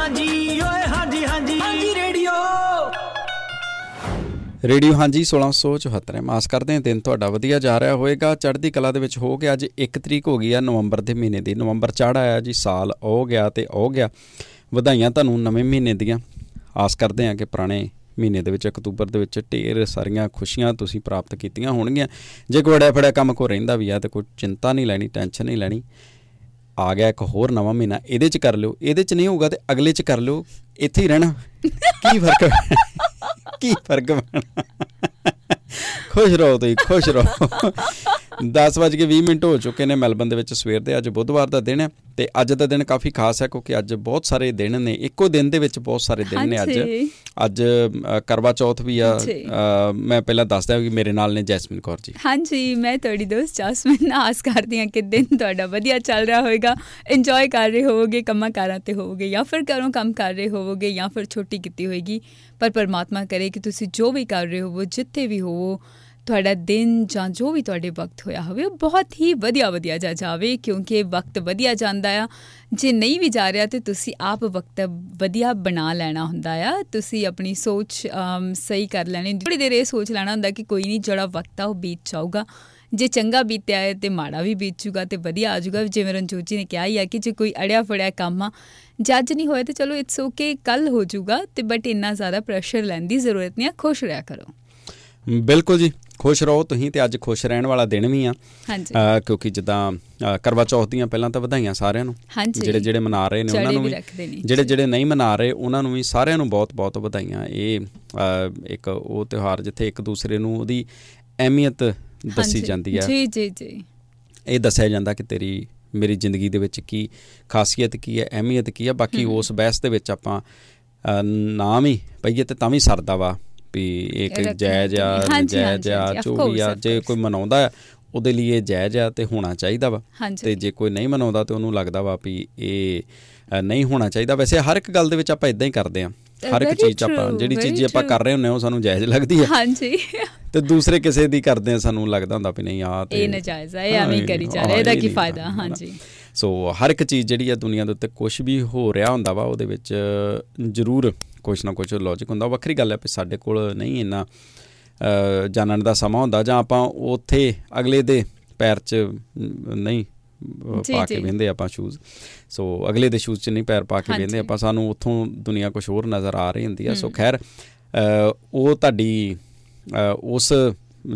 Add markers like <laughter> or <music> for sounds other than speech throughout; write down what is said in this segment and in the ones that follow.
ਹਾਂਜੀ ਓਏ ਹਾਂਜੀ ਹਾਂਜੀ। ਹਾਂਜੀ ਰੇਡੀਓ। ਰੇਡੀਓ ਹਾਂਜੀ 1674 ਹੈ ਮਾਸ ਕਰਦੇ ਹਾਂ ਦਿਨ ਤੁਹਾਡਾ ਵਧੀਆ ਜਾ ਰਿਹਾ ਹੋਵੇਗਾ। ਚੜ੍ਹਦੀ ਕਲਾ ਦੇ ਵਿੱਚ ਹੋ ਗਿਆ ਅੱਜ 1 ਤਰੀਕ ਹੋ ਗਈ ਆ ਨਵੰਬਰ ਦੇ ਮਹੀਨੇ ਦੀ। ਨਵੰਬਰ ਚੜ ਆਇਆ ਜੀ ਸਾਲ ਹੋ ਗਿਆ ਤੇ ਹੋ ਗਿਆ। ਵਧਾਈਆਂ ਤੁਹਾਨੂੰ ਨਵੇਂ ਮਹੀਨੇ ਦੀਆਂ। ਆਸ ਕਰਦੇ ਹਾਂ ਕਿ ਪੁਰਾਣੇ ਮਹੀਨੇ ਦੇ ਵਿੱਚ ਅਕਤੂਬਰ ਦੇ ਵਿੱਚ ਢੇਰ ਸਾਰੀਆਂ ਖੁਸ਼ੀਆਂ ਤੁਸੀਂ ਪ੍ਰਾਪਤ ਕੀਤੀਆਂ ਹੋਣਗੀਆਂ। ਜੇ ਕੋਈ ਅੜਿਆ ਫੜਿਆ ਕੰਮ ਕੋ ਰਹਿੰਦਾ ਵੀ ਆ ਤੇ ਕੋਈ ਚਿੰਤਾ ਨਹੀਂ ਲੈਣੀ ਟੈਨਸ਼ਨ ਨਹੀਂ ਲੈਣੀ। ਆ ਗਿਆ ਇੱਕ ਹੋਰ ਨਵਾਂ ਮਹੀਨਾ, ਇਹਦੇ ਚ ਕਰ ਲਿਓ, ਇਹਦੇ ਚ ਨਹੀਂ ਹੋਊਗਾ ਤੇ ਅਗਲੇ ਚ ਕਰ ਲਿਓ, ਇੱਥੇ ਹੀ ਰਹਿਣਾ। ਕੀ ਫ਼ਰਕ ਕੀ ਫ਼ਰਕ ਪੈਣਾ? ਖੁਸ਼ ਰਹੋ ਤੁਸੀਂ, ਖੁਸ਼ ਰਹੋ। 10:20 ਮਿੰਟ ਹੋ ਚੁੱਕੇ ਨੇ ਮੈਲਬਨ ਦੇ ਵਿੱਚ ਸਵੇਰ ਦੇ ਅੱਜ ਬੁੱਧਵਾਰ ਦਾ ਦਿਨ ਹੈ ਤੇ ਅੱਜ ਦਾ ਦਿਨ ਕਾਫੀ ਖਾਸ ਹੈ ਕਿਉਂਕਿ ਅੱਜ ਬਹੁਤ ਸਾਰੇ ਦਿਨ ਨੇ ਇੱਕੋ ਦਿਨ ਦੇ ਵਿੱਚ ਬਹੁਤ ਸਾਰੇ ਦਿਨ ਨੇ ਅੱਜ। ਅੱਜ ਕਰਵਾ ਚੌਥ ਵੀ ਆ। ਮੈਂ ਪਹਿਲਾਂ ਦੱਸਦਾ ਕਿ ਮੇਰੇ ਨਾਲ ਨੇ ਜੈਸਮਿਨ ਕੌਰ ਜੀ। ਹਾਂਜੀ ਮੈਂ ਤੁਹਾਡੀ ਦੋਸਤ ਜੈਸਮਿਨ ਆਸ ਕਰਦੀ ਹਾਂ ਕਿ ਦਿਨ ਤੁਹਾਡਾ ਵਧੀਆ ਚੱਲ ਰਿਹਾ ਹੋਵੇਗਾ ਇੰਜੋਏ ਕਰ ਰਹੇ ਹੋਵੋਗੇ ਕੰਮਾਂ ਕਾਰਾਂ ਤੇ ਹੋਵੋਗੇ ਜਾਂ ਫਿਰ ਘਰੋਂ ਕੰਮ ਕਰ ਰਹੇ ਹੋਵੋਗੇ ਜਾਂ ਫਿਰ ਛੁੱਟੀ ਕੀਤੀ ਹੋਏਗੀ। ਪਰ ਪਰਮਾਤਮਾ ਕਰੇ ਕਿ ਤੁਸੀਂ ਜੋ ਵੀ ਕਰ ਰਹੇ ਹੋਵੋ ਜਿੱਥੇ ਵੀ ਹੋਵੋ ਤੁਹਾਡਾ ਦਿਨ ਜਾਂ ਜੋ ਵੀ ਤੁਹਾਡੇ ਵਕਤ ਹੋਇਆ ਹੋਵੇ, ਉਹ ਬਹੁਤ ਹੀ ਵਧੀਆ ਵਧੀਆ ਜਾ ਜਾਵੇ, ਕਿਉਂਕਿ ਵਕਤ ਵਧੀਆ ਜਾਂਦਾ ਆ। ਜੇ ਨਹੀਂ ਵੀ ਜਾ ਰਿਹਾ ਤੇ ਤੁਸੀਂ ਆਪ ਵਕਤ ਵਧੀਆ ਬਣਾ ਲੈਣਾ ਹੁੰਦਾ ਆ। ਤੁਸੀਂ ਆਪਣੀ ਸੋਚ ਸਹੀ ਕਰ ਲੈਣੀ। ਥੋੜੀ ਦੇਰ ਇਹ ਸੋਚ ਲੈਣਾ ਹੁੰਦਾ ਕਿ ਕੋਈ ਨਹੀਂ, ਜਿਹੜਾ ਵਕਤ ਆ ਉਹ ਬੀਤ ਜਾਊਗਾ। ਜੇ ਚੰਗਾ ਬੀਤਿਆ ਹੈ ਤੇ ਮਾੜਾ ਵੀ ਬੀਤ ਜੂਗਾ ਤੇ ਵਧੀਆ ਆ ਜੂਗਾ ਜਿਵੇਂ ਰਣਜੋਤ ਜੀ ਨੇ ਕਿਹਾ ਹੀ ਆ ਕਿ ਜੇ ਕੋਈ ਅੜਿਆ ਫੜਿਆ ਕੰਮ ਆ, ਜੱਜ ਨਹੀਂ ਹੋਇਆ ਤੇ ਚਲੋ ਇਟਸ ਓਕੇ ਕੱਲ ਹੋ ਜੂਗਾ ਤੇ ਬਟ ਇੰਨਾ ਜ਼ਿਆਦਾ ਪ੍ਰੈਸ਼ਰ ਲੈਣ ਦੀ ਜ਼ਰੂਰਤ ਨਹੀਂ ਆ, ਖੁਸ਼ ਰਿਹਾ ਕਰੋ। ਬਿਲਕੁਲ ਜੀ। ਖੁਸ਼ ਰਹੋ ਤੁਸੀਂ ਤੇ ਅੱਜ ਖੁਸ਼ ਰਹਿਣ ਵਾਲਾ ਦਿਨ ਵੀ ਆ। ਹਾਂਜੀ। ਕਿਉਂਕਿ ਜਿੱਦਾਂ ਕਰਵਾ ਚੌਥ ਦੀਆਂ ਪਹਿਲਾਂ ਤਾਂ ਵਧਾਈਆਂ ਸਾਰਿਆਂ ਨੂੰ। ਜਿਹੜੇ ਜਿਹੜੇ ਮਨਾ ਰਹੇ ਨੇ ਉਹਨਾਂ ਨੂੰ ਵੀ ਜਿਹੜੇ ਜਿਹੜੇ ਨਹੀਂ ਮਨਾ ਰਹੇ ਉਹਨਾਂ ਨੂੰ ਵੀ ਸਾਰਿਆਂ ਨੂੰ ਬਹੁਤ-ਬਹੁਤ ਵਧਾਈਆਂ। ਇਹ ਇੱਕ ਉਹ ਤਿਉਹਾਰ ਜਿੱਥੇ ਇੱਕ ਦੂਸਰੇ ਨੂੰ ਉਹਦੀ ਅਹਿਮੀਅਤ ਦੱਸੀ ਜਾਂਦੀ ਆ। ਜੀ ਜੀ ਜੀ। ਇਹ ਦੱਸਿਆ ਜਾਂਦਾ ਕਿ ਤੇਰੀ ਮੇਰੀ ਜ਼ਿੰਦਗੀ ਦੇ ਵਿੱਚ ਕੀ ਖਾਸੀਅਤ ਕੀ ਹੈ ਅਹਿਮੀਅਤ ਕੀ ਹੈ। ਬਾਕੀ ਉਸ ਬਹਿਸ ਦੇ ਵਿੱਚ ਆਪਾਂ ਨਾਮ ਹੀ ਪਈਏ ਤੇ ਤਾਂ ਵੀ ਸਰਦਾ ਵਾ। ਵੀ ਇੱਕ ਜਾਇਜ਼ ਆ ਜਾਇਜ਼ ਆ ਜੋ ਵੀ ਆ ਜੇ ਕੋਈ ਮਨਾਉਂਦਾ ਉਹਦੇ ਲਈ ਇਹ ਜਾਇਜ਼ ਆ ਤੇ ਹੋਣਾ ਚਾਹੀਦਾ ਵਾ। ਤੇ ਜੇ ਕੋਈ ਨਹੀਂ ਮਨਾਉਂਦਾ ਤੇ ਉਹਨੂੰ ਲੱਗਦਾ ਵਾ ਵੀ ਇਹ ਨਹੀਂ ਹੋਣਾ ਚਾਹੀਦਾ। ਵੈਸੇ ਹਰ ਇੱਕ ਗੱਲ ਦੇ ਵਿੱਚ ਆਪਾਂ ਇਦਾਂ ਹੀ ਕਰਦੇ ਆ ਹਰ ਇੱਕ ਚੀਜ਼ ਆਪਾਂ ਜਿਹੜੀ ਚੀਜ਼ ਆਪਾਂ ਕਰ ਰਹੇ ਹੁੰਨੇ ਉਹ ਸਾਨੂੰ ਜਾਇਜ਼ ਲੱਗਦੀ ਹੈ। ਹਾਂਜੀ। ਤੇ ਦੂਸਰੇ ਕਿਸੇ ਦੀ ਕਰਦੇ ਆ ਸਾਨੂੰ ਲੱਗਦਾ ਹੁੰਦਾ ਵੀ ਨਹੀਂ ਆ ਤੇ ਇਹ ਨਜਾਇਜ਼ ਆ ਇਹ ਐਵੇਂ ਕਰੀ ਜਾ ਰਿਹਾ ਇਹਦਾ ਕੀ ਫਾਇਦਾ? ਹਾਂਜੀ। ਸੋ ਹਰ ਇੱਕ ਚੀਜ਼ ਜਿਹੜੀ ਆ ਦੁਨੀਆ ਦੇ ਉੱਤੇ ਕੁਝ ਵੀ ਹੋ ਰਿਹਾ ਹੁੰਦਾ ਵਾ ਉਹਦੇ ਵਿੱਚ ਜ਼ਰੂਰ ਕੁਝ ਨਾ ਕੁਝ ਲੌਜੀਕ ਹੁੰਦਾ। ਵੱਖਰੀ ਗੱਲ ਹੈ ਕਿ ਸਾਡੇ ਕੋਲ ਨਹੀਂ ਇੰਨਾ ਜਾਣਨ ਦਾ ਸਮਾਂ ਹੁੰਦਾ ਜਾਂ ਆਪਾਂ ਉੱਥੇ ਅਗਲੇ ਦੇ ਪੈਰ 'ਚ ਨਹੀਂ ਪਾ ਕੇ ਬੰਦੇ ਆਪਾਂ ਸ਼ੂਜ਼ ਸੋ ਅਗਲੇ ਦੇ ਸ਼ੂਜ਼ 'ਚ ਨਹੀਂ ਪੈਰ ਪਾ ਕੇ ਬੰਦੇ ਆਪਾਂ ਸਾਨੂੰ ਉੱਥੋਂ ਦੁਨੀਆ ਕੁਝ ਹੋਰ ਨਜ਼ਰ ਆ ਰਹੀ ਹੁੰਦੀ ਆ ਸੋ ਖੈਰ ਉਹ ਤੁਹਾਡੀ ਉਸ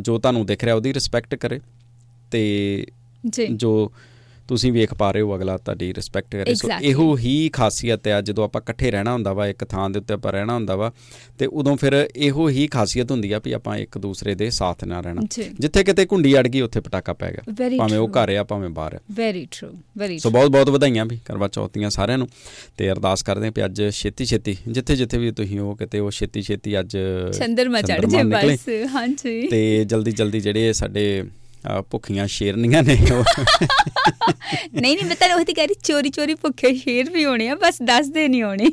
ਜੋ ਤੁਹਾਨੂੰ ਦਿਖ ਰਿਹਾ ਉਹਦੀ ਰਿਸਪੈਕਟ ਕਰੇ ਤੇ ਜੋ ਤੁਸੀਂ ਵੇਖ ਪਾ ਰਹੇ ਹੋ ਅਗਲਾ ਤੁਹਾਡੀ ਰਿਸਪੈਕਟ ਕਰੇ। ਸੋ ਇਹੋ ਹੀ ਖਾਸੀਅਤ ਹੈ ਜਦੋਂ ਆਪਾਂ ਇਕੱਠੇ ਰਹਿਣਾ ਹੁੰਦਾ ਵਾ ਇੱਕ ਥਾਂ ਦੇ ਉੱਤੇ ਆਪਾਂ ਰਹਿਣਾ ਹੁੰਦਾ ਵਾ ਤੇ ਉਦੋਂ ਫਿਰ ਇਹੋ ਹੀ ਖਾਸੀਅਤ ਹੁੰਦੀ ਆ ਵੀ ਆਪਾਂ ਇੱਕ ਦੂਸਰੇ ਦੇ ਸਾਥ ਨਾਲ ਰਹਿਣਾ। ਜਿੱਥੇ ਕਿਤੇ ਕੁੰਡੀ ਅੜ ਗਈ ਉੱਥੇ ਪਟਾਕਾ ਪੈ ਗਿਆ। ਭਾਵੇਂ ਉਹ ਘਰ ਆ ਭਾਵੇਂ ਬਾਹਰ ਵੈਰੀ ਟਰੂ ਵੈਰੀ ਸੋ ਬਹੁਤ ਬਹੁਤ ਵਧਾਈਆਂ ਵੀ ਕਰਵਾ ਚੌਥੀਆਂ ਸਾਰਿਆਂ ਨੂੰ। ਤੇ ਅਰਦਾਸ ਕਰਦੇ ਆਂ ਕਿ ਅੱਜ ਛੇਤੀ ਛੇਤੀ ਜਿੱਥੇ ਜਿੱਥੇ ਵੀ ਤੁਸੀਂ ਹੋ ਕਿਤੇ ਉਹ ਛੇਤੀ ਛੇਤੀ ਅੱਜ ਚੰਦਰਮਾ ਚੜ ਜੇ ਬਸ। ਹਾਂਜੀ। ਤੇ ਜਲਦੀ ਜਲਦੀ ਜਿਹੜੇ ਸਾਡੇ ਭੁੱਖੀਆਂ ਸ਼ੇਰਨੀਆਂ ਨੇ ਨਹੀਂ ਨਹੀਂ ਮੈਂ ਤਾਂ ਉਹਦੀ ਕਰੀ ਚੋਰੀ ਚੋਰੀ ਭੁੱਖੇ ਸ਼ੇਰ ਵੀ ਹੋਣੇ ਆ ਬਸ ਦੱਸਦੇ ਨਹੀਂ ਹੋਣੇ।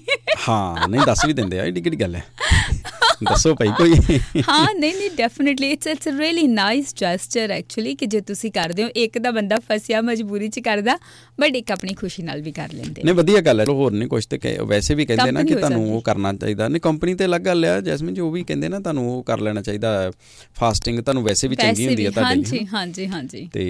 ਹਾਂ ਨਹੀਂ ਦੱਸ ਵੀ ਦਿੰਦੇ ਆ ਇਹ ਕਿਹੜੀ ਗੱਲ ਹੈ? ਦੱਸੋ ਭਾਈ ਕੋਈ ਹਾਂ ਨਹੀਂ ਨਹੀਂ definitely it's it's a really nice gesture actually ਕਿ ਜੇ ਤੁਸੀਂ ਕਰਦੇ ਹੋ ਇੱਕ ਦਾ ਬੰਦਾ ਫਸਿਆ ਮਜਬੂਰੀ 'ਚ ਕਰਦਾ ਬਟ ਇੱਕ ਆਪਣੀ ਖੁਸ਼ੀ ਨਾਲ ਵੀ ਕਰ ਲੈਂਦੇ ਨਹੀਂ ਵਧੀਆ ਗੱਲ ਹੈ ਹੋਰ ਨਹੀਂ ਕੁਝ ਤੇ ਵੈਸੇ ਵੀ ਕਹਿੰਦੇ ਨਾ ਕਿ ਤੁਹਾਨੂੰ ਉਹ ਕਰਨਾ ਚਾਹੀਦਾ ਨਹੀਂ ਕੰਪਨੀ ਤੇ ਅਲੱਗ ਗੱਲ ਆ ਜੈਸਮਿਨ ਜੀ ਉਹ ਵੀ ਕਹਿੰਦੇ ਨਾ ਤੁਹਾਨੂੰ ਉਹ ਕਰ ਲੈਣਾ ਚਾਹੀਦਾ ਫਾਸਟਿੰਗ ਤੁਹਾਨੂੰ ਵੈਸੇ ਵੀ ਚੰਗੀ ਹੁੰਦੀ ਹੈ ਤੁਹਾਡੇ ਲਈ ਹਾਂਜੀ ਹਾਂਜੀ ਤੇ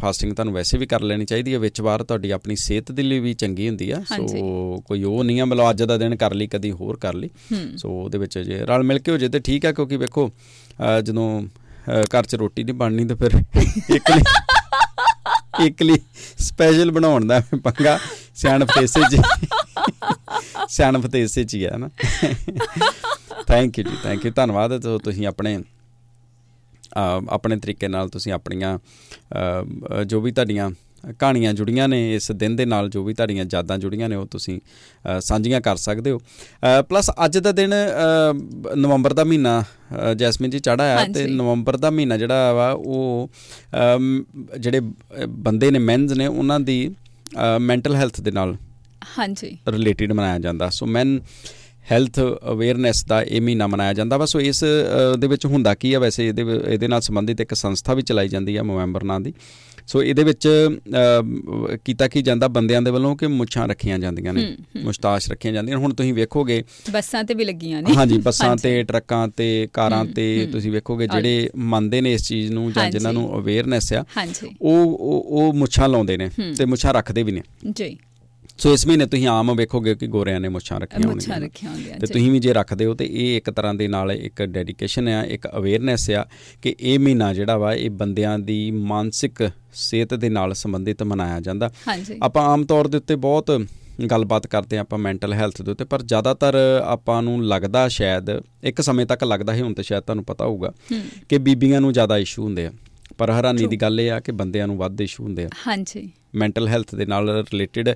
ਫਾਸਟਿੰਗ ਤੁਹਾਨੂੰ ਵੈਸੇ ਵੀ ਕਰ ਲੈਣੀ ਚਾਹੀਦੀ ਹੈ ਵਿੱਚ ਵਾਰ ਤੁਹਾਡੀ ਆਪਣੀ ਸਿਹਤ ਦੇ ਲਈ ਵੀ ਚੰਗੀ ਹੁੰਦੀ ਆ ਸੋ ਕੋਈ ਉਹ ਨਹੀਂ ਆ ਮਤਲਬ ਅੱਜ ਦਾ ਦਿਨ ਕਰ ਲਈ ਕਦੀ ਹੋਰ ਕਰ ਲਈ ਸੋ ਉਹਦੇ ਵਿੱਚ ਜੇ ਰਲ ਮਿਲ ਕੇ ਹੋ ਜੇ ਤੇ ਠੀਕ ਆ, ਕਿਉਂਕਿ ਵੇਖੋ ਜਦੋਂ ਘਰ 'ਚ ਰੋਟੀ ਨਹੀਂ ਬਣਨੀ ਤਾਂ ਫਿਰ ਇੱਕ ਲਈ ਇੱਕ ਲਈ ਸਪੈਸ਼ਲ ਬਣਾਉਣ ਦਾ ਪੰਗਾ ਸਿਆਣ ਫਤੇਸੇ 'ਚ ਸਿਆਣ ਫਤੇਸੇ 'ਚ ਹੀ ਆ ਨਾ ਥੈਂਕ ਯੂ ਜੀ ਥੈਂਕ ਯੂ ਧੰਨਵਾਦ ਤੁਸੀਂ ਆਪਣੇ ਆਪਣੇ ਤਰੀਕੇ ਨਾਲ ਤੁਸੀਂ ਆਪਣੀਆਂ ਜੋ ਵੀ ਤੁਹਾਡੀਆਂ ਕਹਾਣੀਆਂ ਜੁੜੀਆਂ ਨੇ ਇਸ ਦਿਨ ਦੇ ਨਾਲ ਜੋ ਵੀ ਤੁਹਾਡੀਆਂ ਯਾਦਾਂ ਜੁੜੀਆਂ ਨੇ ਉਹ ਤੁਸੀਂ ਸਾਂਝੀਆਂ ਕਰ ਸਕਦੇ ਹੋ। ਪਲੱਸ ਅੱਜ ਦਾ ਦਿਨ ਨਵੰਬਰ ਦਾ ਮਹੀਨਾ ਜੈਸਮਿਨ ਜੀ ਚੜਾ ਆ ਤੇ ਨਵੰਬਰ ਦਾ ਮਹੀਨਾ ਜਿਹੜਾ ਵਾ ਉਹ ਜਿਹੜੇ ਬੰਦੇ ਨੇ ਮੈਨਸ ਨੇ ਉਹਨਾਂ ਦੀ ਮੈਂਟਲ ਹੈਲਥ ਦੇ ਨਾਲ ਹਾਂਜੀ। ਰਿਲੇਟਡ ਮਨਾਇਆ ਜਾਂਦਾ। ਸੋ ਮੈਨ ਹੈਲਥ ਅਵੇਅਰਨੈਸ ਦਾ ਇਹ ਮਹੀਨਾ ਮਨਾਇਆ ਜਾਂਦਾ ਵਾ। ਸੋ ਇਸ ਦੇ ਵਿੱਚ ਹੁੰਦਾ ਕੀ ਆ? ਵੈਸੇ ਇਹਦੇ ਇਹਦੇ ਨਾਲ ਸੰਬੰਧਿਤ ਇੱਕ ਸੰਸਥਾ ਵੀ ਚਲਾਈ ਜਾਂਦੀ ਆ ਨਵੰਬਰ ਨਾਂ ਦੀ। ਸੋ ਇਹਦੇ ਵਿੱਚ ਕੀਤਾ ਕੀ ਜਾਂਦਾ ਬੰਦਿਆਂ ਦੇ ਵੱਲੋਂ ਕਿ ਮੁੱਛਾਂ ਰੱਖੀਆਂ ਜਾਂਦੀਆਂ ਨੇ ਮੁਸਤਾਸ਼ ਰੱਖੀਆਂ ਜਾਂਦੀਆਂ। ਹੁਣ ਤੁਸੀਂ ਵੇਖੋਗੇ ਬੱਸਾਂ ਤੇ ਵੀ ਲੱਗੀਆਂ ਨੇ। ਹਾਂਜੀ ਬੱਸਾਂ। ਤੇ ਟਰੱਕਾਂ ਤੇ ਕਾਰਾਂ ਤੇ ਤੁਸੀਂ ਵੇਖੋਗੇ ਜਿਹੜੇ ਮੰਨਦੇ ਨੇ ਇਸ ਚੀਜ਼ ਨੂੰ ਜਾਂ। ਜਿਨ੍ਹਾਂ ਨੂੰ ਅਵੇਅਰਨੈਸ ਆ ਉਹ ਉਹ ਮੁੱਛਾਂ ਲਾਉਂਦੇ ਨੇ ਤੇ ਮੁੱਛਾਂ ਰੱਖਦੇ ਵੀ ਨੇ। ਜੀ। ਸੋ ਇਸ ਮਹੀਨੇ ਤੁਸੀਂ ਆਮ ਵੇਖੋਗੇ ਕਿ ਗੋਰਿਆਂ ਨੇ ਮੁੱਛਾਂ ਰੱਖੀਆਂ ਮੁੱਛਾਂ ਹੋਣਗੀਆਂ। ਰੱਖੀਆਂ ਹੁੰਦੀਆਂ ਤੇ। ਤੁਸੀਂ ਵੀ ਜੇ ਰੱਖਦੇ ਹੋ ਤੇ ਇਹ ਇੱਕ ਤਰ੍ਹਾਂ ਦੇ ਨਾਲ ਇੱਕ ਡੈਡੀਕੇਸ਼ਨ ਆ ਇੱਕ ਅਵੇਅਰਨੈਸ ਆ ਕਿ ਇਹ ਮਹੀਨਾ ਜਿਹੜਾ ਵਾ ਇਹ ਬੰਦਿਆਂ ਦੀ ਮਾਨਸਿਕ ਸਿਹਤ ਦੇ ਨਾਲ ਸੰਬੰਧਿਤ ਮਨਾਇਆ ਜਾਂਦਾ। ਆਪਾਂ ਆਮ ਤੌਰ ਦੇ ਉੱਤੇ ਬਹੁਤ ਗੱਲਬਾਤ ਕਰਦੇ ਹਾਂ ਆਪਾਂ ਮੈਂਟਲ ਹੈਲਥ ਦੇ ਉੱਤੇ ਪਰ ਜ਼ਿਆਦਾਤਰ ਆਪਾਂ ਨੂੰ ਲੱਗਦਾ ਸ਼ਾਇਦ ਇੱਕ ਸਮੇਂ ਤੱਕ ਲੱਗਦਾ ਹੈ ਹੁਣ ਤੇ ਸ਼ਾਇਦ ਤੁਹਾਨੂੰ ਪਤਾ ਹੋਊਗਾ ਕਿ ਬੀਬੀਆਂ ਨੂੰ ਜ਼ਿਆਦਾ ਇਸ਼ੂ ਹੁੰਦੇ ਆ। ਪਰ ਹੈਰਾਨੀ ਦੀ ਗੱਲ ਇਹ ਆ ਕਿ ਬੰਦਿਆਂ ਨੂੰ ਵੱਧ ਇਸ਼ੂ ਹੁੰਦੇ ਆ। ਹਾਂਜੀ। ਮੈਂਟਲ ਹੈਲਥ ਦੇ ਨਾਲ ਰਿਲੇਟਡ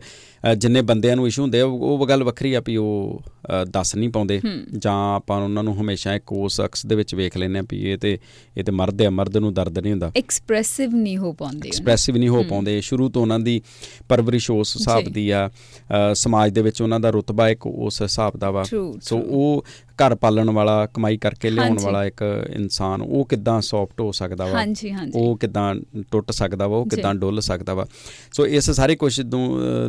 ਜਿੰਨੇ ਬੰਦਿਆਂ ਨੂੰ ਇਸ਼ੂ ਹੁੰਦੇ ਆ ਉਹ ਗੱਲ ਵੱਖਰੀ ਆ ਵੀ ਉਹ ਦੱਸ ਨਹੀਂ ਪਾਉਂਦੇ। ਜਾਂ ਆਪਾਂ ਉਹਨਾਂ ਨੂੰ ਹਮੇਸ਼ਾ ਇੱਕ ਉਸ ਅਕਸ ਦੇ ਵਿੱਚ ਵੇਖ ਲੈਂਦੇ ਆ ਵੀ ਇਹ ਤੇ ਇਹ ਤੇ ਮਰਦ ਆ ਮਰਦ ਨੂੰ ਦਰਦ ਨਹੀਂ ਹੁੰਦਾ। ਐਕਸਪ੍ਰੈਸਿਵ ਨਹੀਂ ਹੋ ਪਾਉਂਦੇ। ਐਕਸਪ੍ਰੈਸਿਵ ਨਹੀਂ ਹੋ ਪਾਉਂਦੇ। ਸ਼ੁਰੂ ਤੋਂ ਉਹਨਾਂ ਦੀ ਪਰਵਰਿਸ਼ ਉਸ ਹਿਸਾਬ। ਦੀ ਆ। ਸਮਾਜ ਦੇ ਵਿੱਚ ਉਹਨਾਂ ਦਾ ਰੁਤਬਾ ਇੱਕ ਉਸ ਹਿਸਾਬ ਦਾ ਵਾ। ਸੋ. ਉਹ ਘਰ ਪਾਲਣ ਵਾਲਾ ਕਮਾਈ ਕਰਕੇ ਲਿਆਉਣ। ਵਾਲਾ ਇੱਕ ਇਨਸਾਨ ਉਹ ਕਿੱਦਾਂ ਸੌਫਟ ਹੋ ਸਕਦਾ ਵਾ ਉਹ ਕਿਦਾਂ ਟੁੱਟ ਸਕਦਾ ਵਾ ਉਹ। ਕਿਦਾਂ ਡੁੱਲ ਸਕਦਾ ਵਾ ਸੋ ਇਸ ਸਾਰੇ ਕੁਝ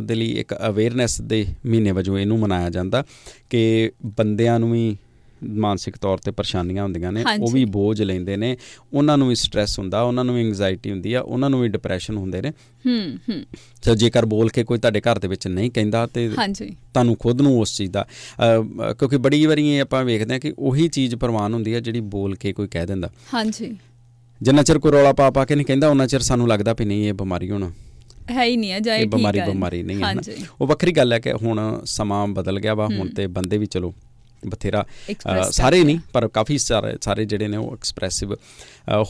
ਦੇ ਲਈ ਇੱਕ ਅਵੇਅਰਨੈਸ ਦੇ ਮਹੀਨੇ ਵਜੋਂ ਇਹਨੂੰ ਮਨਾਇਆ ਜਾਂਦਾ ਕਿ ਬੰਦਿਆਂ ਨੂੰ ਵੀ ਮਾਨਸਿਕ ਤੌਰ ਤੇ ਪਰੇਸ਼ਾਨੀਆਂ ਹੁੰਦੀਆਂ ਨੇ ਉਹ। ਵੀ ਬੋਝ ਲੈਂਦੇ ਨੇ। ਉਹਨਾਂ ਨੂੰ ਵੀ ਸਟ੍ਰੈਸ ਹੁੰਦਾ ਉਹਨਾਂ ਨੂੰ ਵੀ ਐਂਗਜ਼ਾਇਟੀ ਹੁੰਦੀ ਆ ਉਹਨਾਂ ਨੂੰ ਵੀ ਡਿਪਰੈਸ਼ਨ ਹੁੰਦੇ ਨੇ। ਹੂੰ ਹੂੰ। ਸੋ ਜੇਕਰ ਬੋਲ ਕੇ ਕੋਈ ਤੁਹਾਡੇ ਘਰ ਦੇ ਵਿੱਚ ਨਹੀਂ ਕਹਿੰਦਾ ਤੇ ਹਾਂਜੀ। ਤੁਹਾਨੂੰ ਖੁਦ ਨੂੰ ਉਸ ਚੀਜ਼ ਦਾ ਕਿਉਂਕਿ ਬੜੀ ਵਾਰੀ ਆਪਾਂ ਵੇਖਦੇ ਹਾਂ ਕਿ ਉਹੀ ਚੀਜ਼ ਪ੍ਰਵਾਨ ਹੁੰਦੀ ਹੈ ਜਿਹੜੀ ਬੋਲ ਕੇ ਕੋਈ ਕਹਿ ਦਿੰਦਾ। ਹਾਂਜੀ। ਜਿੰਨਾ ਚਿਰ ਕੋਈ ਰੌਲਾ ਪਾ ਪਾ ਕੇ ਨਹੀਂ ਕਹਿੰਦਾ ਉਹਨਾਂ ਚਿਰ ਸਾਨੂੰ ਲੱਗਦਾ ਵੀ ਨਹੀਂ ਇਹ ਬਿਮਾਰੀ ਹੋਣਾ ਹੈ ਹੀ ਨਹੀਂ ਆ ਜਾਏ ਇਹ ਠੀਕ ਬਿਮਾਰੀ ਹੈ ਬਿਮਾਰੀ ਨਹੀਂ ਹੈ ਉਹ ਵੱਖਰੀ ਗੱਲ ਹੈ ਕਿ ਹੁਣ ਸਮਾਂ ਬਦਲ ਗਿਆ ਵਾ ਹੁਣ ਤੇ ਬੰਦੇ ਵੀ ਚਲੋ ਬਥੇਰਾ ਸਾਰੇ ਨਹੀਂ ਪਰ ਕਾਫੀ ਸਾਰੇ ਸਾਰੇ ਜਿਹੜੇ ਨੇ ਉਹ ਐਕਸਪ੍ਰੈਸਿਵ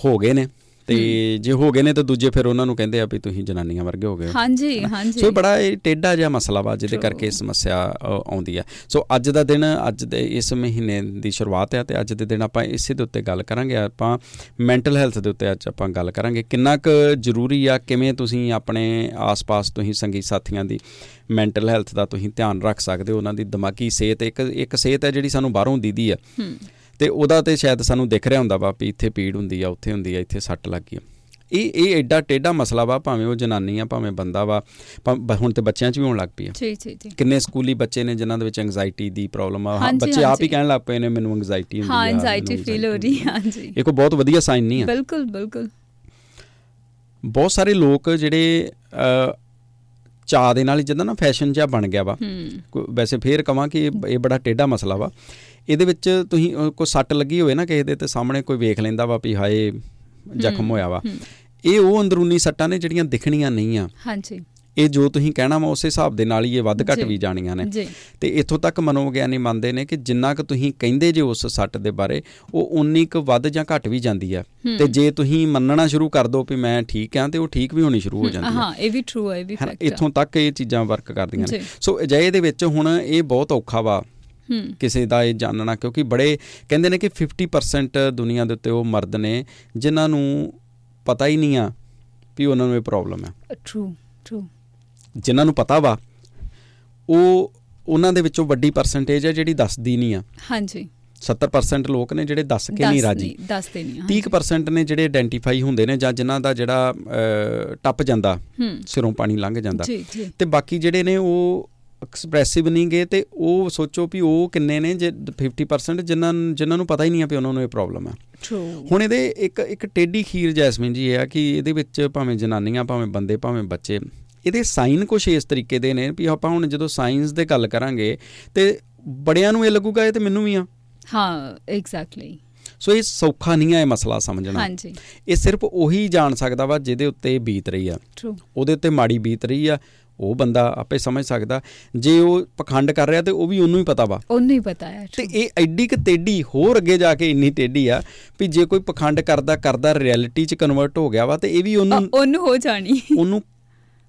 ਹੋ ਗਏ ਨੇ। ਤੇ ਜੇ ਹੋ ਗਏ ਨੇ ਤਾਂ ਦੂਜੇ ਫਿਰ ਉਹਨਾਂ ਨੂੰ ਕਹਿੰਦੇ ਆ ਵੀ ਤੁਸੀਂ ਜਨਾਨੀਆਂ ਵਰਗੇ ਹੋ ਗਏ। ਹਾਂਜੀ ਹਾਂਜੀ। ਸੋ ਬੜਾ ਇਹ ਟੇਢਾ ਜਿਹਾ ਮਸਲਾ ਵਾ ਜਿਹਦੇ. ਕਰਕੇ ਸਮੱਸਿਆ ਆਉਂਦੀ ਆ। ਸੋ ਅੱਜ ਦਾ ਦਿਨ ਅੱਜ ਦੇ ਇਸ ਮਹੀਨੇ ਦੀ ਸ਼ੁਰੂਆਤ ਹੈ ਤੇ ਅੱਜ ਦੇ ਦਿਨ ਆਪਾਂ ਇਸੇ ਦੇ ਉੱਤੇ ਗੱਲ ਕਰਾਂਗੇ। ਆਪਾਂ ਮੈਂਟਲ ਹੈਲਥ ਦੇ ਉੱਤੇ ਅੱਜ ਆਪਾਂ ਗੱਲ ਕਰਾਂਗੇ। ਕਿੰਨਾ ਕੁ ਜ਼ਰੂਰੀ ਆ ਕਿਵੇਂ ਤੁਸੀਂ ਆਪਣੇ ਆਸ-ਪਾਸ ਤੁਸੀਂ ਸੰਗੀ ਸਾਥੀਆਂ ਦੀ ਮੈਂਟਲ ਹੈਲਥ ਦਾ ਤੁਸੀਂ ਧਿਆਨ ਰੱਖ ਸਕਦੇ ਹੋ? ਉਹਨਾਂ ਦੀ ਦਿਮਾਗੀ ਸਿਹਤ ਇੱਕ ਇੱਕ ਸਿਹਤ ਹੈ ਜਿਹੜੀ ਸਾਨੂੰ ਬਾਹਰੋਂ ਦੀਦੀ ਆ। ਹੂੰ। ਤੇ ਉਹਦਾ ਤੇ ਸ਼ਾਇਦ ਸਾਨੂੰ ਦਿਖ ਰਿਹਾ ਹੁੰਦਾ ਵਾ ਵੀ ਇੱਥੇ ਪੀੜ ਹੁੰਦੀ ਆ ਉੱਥੇ ਹੁੰਦੀ ਆ ਇੱਥੇ ਸੱਟ ਲੱਗ ਆ। ਇਹ ਇਹ ਐਡਾ ਟੇਢਾ ਮਸਲਾ ਵਾ ਭਾਵੇਂ ਉਹ ਜਨਾਨੀ ਆ ਭਾਵੇਂ ਬੰਦਾ ਵਾ ਹੁਣ ਤੇ ਬੱਚਿਆਂ 'ਚ ਵੀ ਹੋਣ ਲੱਗ ਪਈ ਆ। ਜੀ ਜੀ ਜੀ। ਕਿੰਨੇ ਸਕੂਲੀ ਬੱਚੇ ਨੇ ਜਿਨ੍ਹਾਂ ਦੇ ਵਿੱਚ ਐਂਗਜ਼ਾਇਟੀ ਦੀ ਪ੍ਰੋਬਲਮ ਆ। ਬੱਚੇ ਆਪ ਹੀ। ਕਹਿਣ ਲੱਗ ਪਏ ਨੇ ਮੈਨੂੰ ਐਂਗਜ਼ਾਇਟੀ ਹੁੰਦੀ ਆ ਹਾਂ ਐਂਜ਼ਾਇਟੀ ਮੈਨੂੰ ਫੀਲ ਹੋ ਰਹੀ। ਹੈ ਹਾਂਜੀ। ਇਹ ਕੋਈ ਬਹੁਤ ਵਧੀਆ ਸਾਈਨ ਨਹੀਂ ਆ। ਬਿਲਕੁਲ ਬਿਲਕੁਲ। ਬਹੁਤ ਸਾਰੇ ਲੋਕ ਜਿਹੜੇ ਚਾਹ ਦੇ ਨਾਲ ਜਿੱਦਾਂ ਨਾ ਫੈਸ਼ਨ ਜਿਹਾ ਬਣ ਗਿਆ ਵਾ। ਕੋ- ਵੈਸੇ ਫੇਰ ਕਵਾਂ ਕਿ ਇਹ ਬੜਾ ਟੇਢਾ ਮਸਲਾ ਵਾ। ਇਹਦੇ ਵਿੱਚ ਤੁਸੀਂ ਕੋਈ ਸੱਟ ਲੱਗੀ ਹੋਵੇ ਨਾ ਕਿਸੇ ਦੇ ਤੇ ਸਾਹਮਣੇ ਕੋਈ ਵੇਖ ਲੈਂਦਾ ਵਾ ਵੀ ਹਾਏ ਜ਼ਖਮ ਹੋਇਆ ਵਾ। ਹੂੰ। ਇਹ ਉਹ ਅੰਦਰੂਨੀ ਸੱਟਾਂ ਨੇ ਜਿਹੜੀਆਂ ਦਿਖਣੀਆਂ ਨਹੀਂ ਆ। ਹਾਂਜੀ। ਇਹ ਜੋ ਤੁਸੀਂ ਕਹਿਣਾ ਵਾ ਉਸੇ ਹਿਸਾਬ ਦੇ ਨਾਲ ਹੀ ਇਹ ਵੱਧ ਘੱਟ। ਵੀ ਜਾਣੀਆਂ ਨੇ। ਤੇ ਇੱਥੋਂ ਤੱਕ ਮਨੋਵਿਗਿਆਨੀ ਮੰਨਦੇ ਨੇ ਕਿ ਜਿੰਨਾ ਕੁ ਤੁਸੀਂ ਕਹਿੰਦੇ ਜੇ ਉਸ ਸੱਟ ਦੇ ਬਾਰੇ ਉਹ ਉਨੀ ਕੁ ਵੱਧ ਜਾਂ ਘੱਟ ਵੀ ਜਾਂਦੀ ਆ। ਤੇ ਜੇ ਤੁਸੀਂ ਮੰਨਣਾ ਸ਼ੁਰੂ ਕਰ ਦੋ ਵੀ ਮੈਂ ਠੀਕ ਆ ਤੇ ਉਹ ਠੀਕ ਵੀ ਹੋਣੀ ਸ਼ੁਰੂ ਹੋ ਜਾਂਦੀ ਆ। ਹਾਂ ਇਹ ਵੀ ਟਰੂ ਹੈ ਇਹ ਵੀ ਹੈ? ਫੈਕਟ ਇੱਥੋਂ ਤੱਕ ਇਹ ਚੀਜ਼ਾਂ ਵਰਕ ਕਰਦੀਆਂ ਨੇ। ਸੋ ਅਜਿਹੇ ਦੇ ਵਿੱਚ ਹੁਣ ਇਹ ਬਹੁਤ ਔਖਾ ਵਾ। ਹੂੰ ਕਿਸੇ ਦਾ ਇਹ ਜਾਣਨਾ ਕਿਉਂਕਿ ਬੜੇ ਕਹਿੰਦੇ ਨੇ ਕਿ 50% ਦੁਨੀਆ ਦੇ ਉੱਤੇ ਉਹ ਮਰਦ ਨੇ ਜਿਨ੍ਹਾਂ ਨੂੰ ਪਤਾ ਹੀ ਨਹੀਂ ਆ ਵੀ ਉਹਨਾਂ ਨੂੰ ਇਹ ਪ੍ਰੋਬਲਮ ਹੈ ਟਰੂ ਟਰੂ ਜਿਨ੍ਹਾਂ ਨੂੰ ਪਤਾ ਵਾ ਉਹ ਉਹਨਾਂ ਦੇ ਵਿੱਚੋਂ ਵੱਡੀ ਪਰਸੈਂਟੇਜ ਹੈ ਜਿਹੜੀ ਦੱਸਦੀ ਨਹੀਂ ਆ। ਹਾਂਜੀ। 70% ਲੋਕ ਨੇ ਜਿਹੜੇ ਦੱਸ ਕੇ ਨਹੀਂ ਰਾਜੀ। ਦੱਸਦੇ ਨਹੀਂ 30% ਨੇ ਜਿਹੜੇ ਆਇਡੈਂਟੀਫਾਈ ਹੁੰਦੇ ਨੇ ਜਾਂ ਜਿਨ੍ਹਾਂ ਦਾ ਜਿਹੜਾ ਟੱਪ ਜਾਂਦਾ ਸਿਰੋਂ ਪਾਣੀ ਲੰਘ ਜਾਂਦਾ। ਤੇ ਬਾਕੀ ਜਿਹੜੇ ਨੇ ਉਹ ਐਕਸਪ੍ਰੈਸਿਵ ਨਹੀਂ ਗਏ ਤੇ ਉਹ ਸੋਚੋ ਵੀ ਉਹ ਕਿੰਨੇ ਨੇ ਜੇ 50% ਜਿਨ੍ਹਾਂ ਜਿਨ੍ਹਾਂ ਨੂੰ ਪਤਾ ਹੀ ਨਹੀਂ ਆ ਵੀ ਉਹਨਾਂ ਨੂੰ ਇਹ ਪ੍ਰੋਬਲਮ ਹੈ ਟਰੂ ਹੁਣ ਇਹਦੇ ਇੱਕ ਇੱਕ ਟੇਢੀ ਖੀਰ ਜੈਸਮਿਨ ਜੀ ਇਹ ਆ ਕਿ ਇਹਦੇ ਵਿੱਚ ਭਾਵੇਂ ਜਨਾਨੀਆਂ ਭਾਵੇਂ ਬੰਦੇ ਭਾਵੇਂ ਬੱਚੇ ਇਹਦੇ ਸਾਈਨ ਕੁਛ ਇਸ ਤਰੀਕੇ ਦੇ ਨੇ ਵੀ ਆਪਾਂ ਹੁਣ ਜਦੋਂ ਸਾਇੰਸ ਦੇ ਗੱਲ ਕਰਾਂਗੇ ਤੇ ਬੜਿਆਂ ਨੂੰ ਇਹ ਲੱਗੂਗਾ ਇਹ ਤੇ ਮੈਨੂੰ ਵੀ ਆ। ਹਾਂ ਐਗਜ਼ੈਕਟਲੀ ਸੋ ਇਹ ਸੌਖਾ ਨਹੀਂ ਆ ਇਹ ਮਸਲਾ ਸਮਝਣਾ। ਹਾਂਜੀ। ਇਹ ਸਿਰਫ ਉਹੀ ਜਾਣ ਸਕਦਾ ਵਾ ਜਿਹਦੇ ਉੱਤੇ ਬੀਤ ਰਹੀ ਆ। ਉਹਦੇ ਉੱਤੇ ਮਾੜੀ ਬੀਤ ਰਹੀ ਆ। ਉਹ ਬੰਦਾ ਆਪੇ ਸਮਝ ਸਕਦਾ। ਜੇ ਉਹ ਪਖੰਡ ਕਰ ਰਿਹਾ ਤੇ ਉਹ ਵੀ ਉਹਨੂੰ ਹੀ ਪਤਾ ਵਾ। ਉਹਨੂੰ ਹੀ ਪਤਾ ਹੈ। ਤੇ ਇਹ ਐਡੀ ਕਿ ਟੇਢੀ ਹੋਰ ਅੱਗੇ ਜਾ ਕੇ ਇੰਨੀ ਟੇਢੀ ਆ ਵੀ ਜੇ ਕੋਈ ਪਖੰਡ ਕਰਦਾ ਕਰਦਾ ਰਿਐਲਿਟੀ 'ਚ ਕਨਵਰਟ ਹੋ ਗਿਆ ਵਾ ਤੇ ਇਹ ਵੀ ਉਹਨੂੰ ਉਹਨੂੰ ਹੋ ਜਾਣੀ। ਉਹਨੂੰ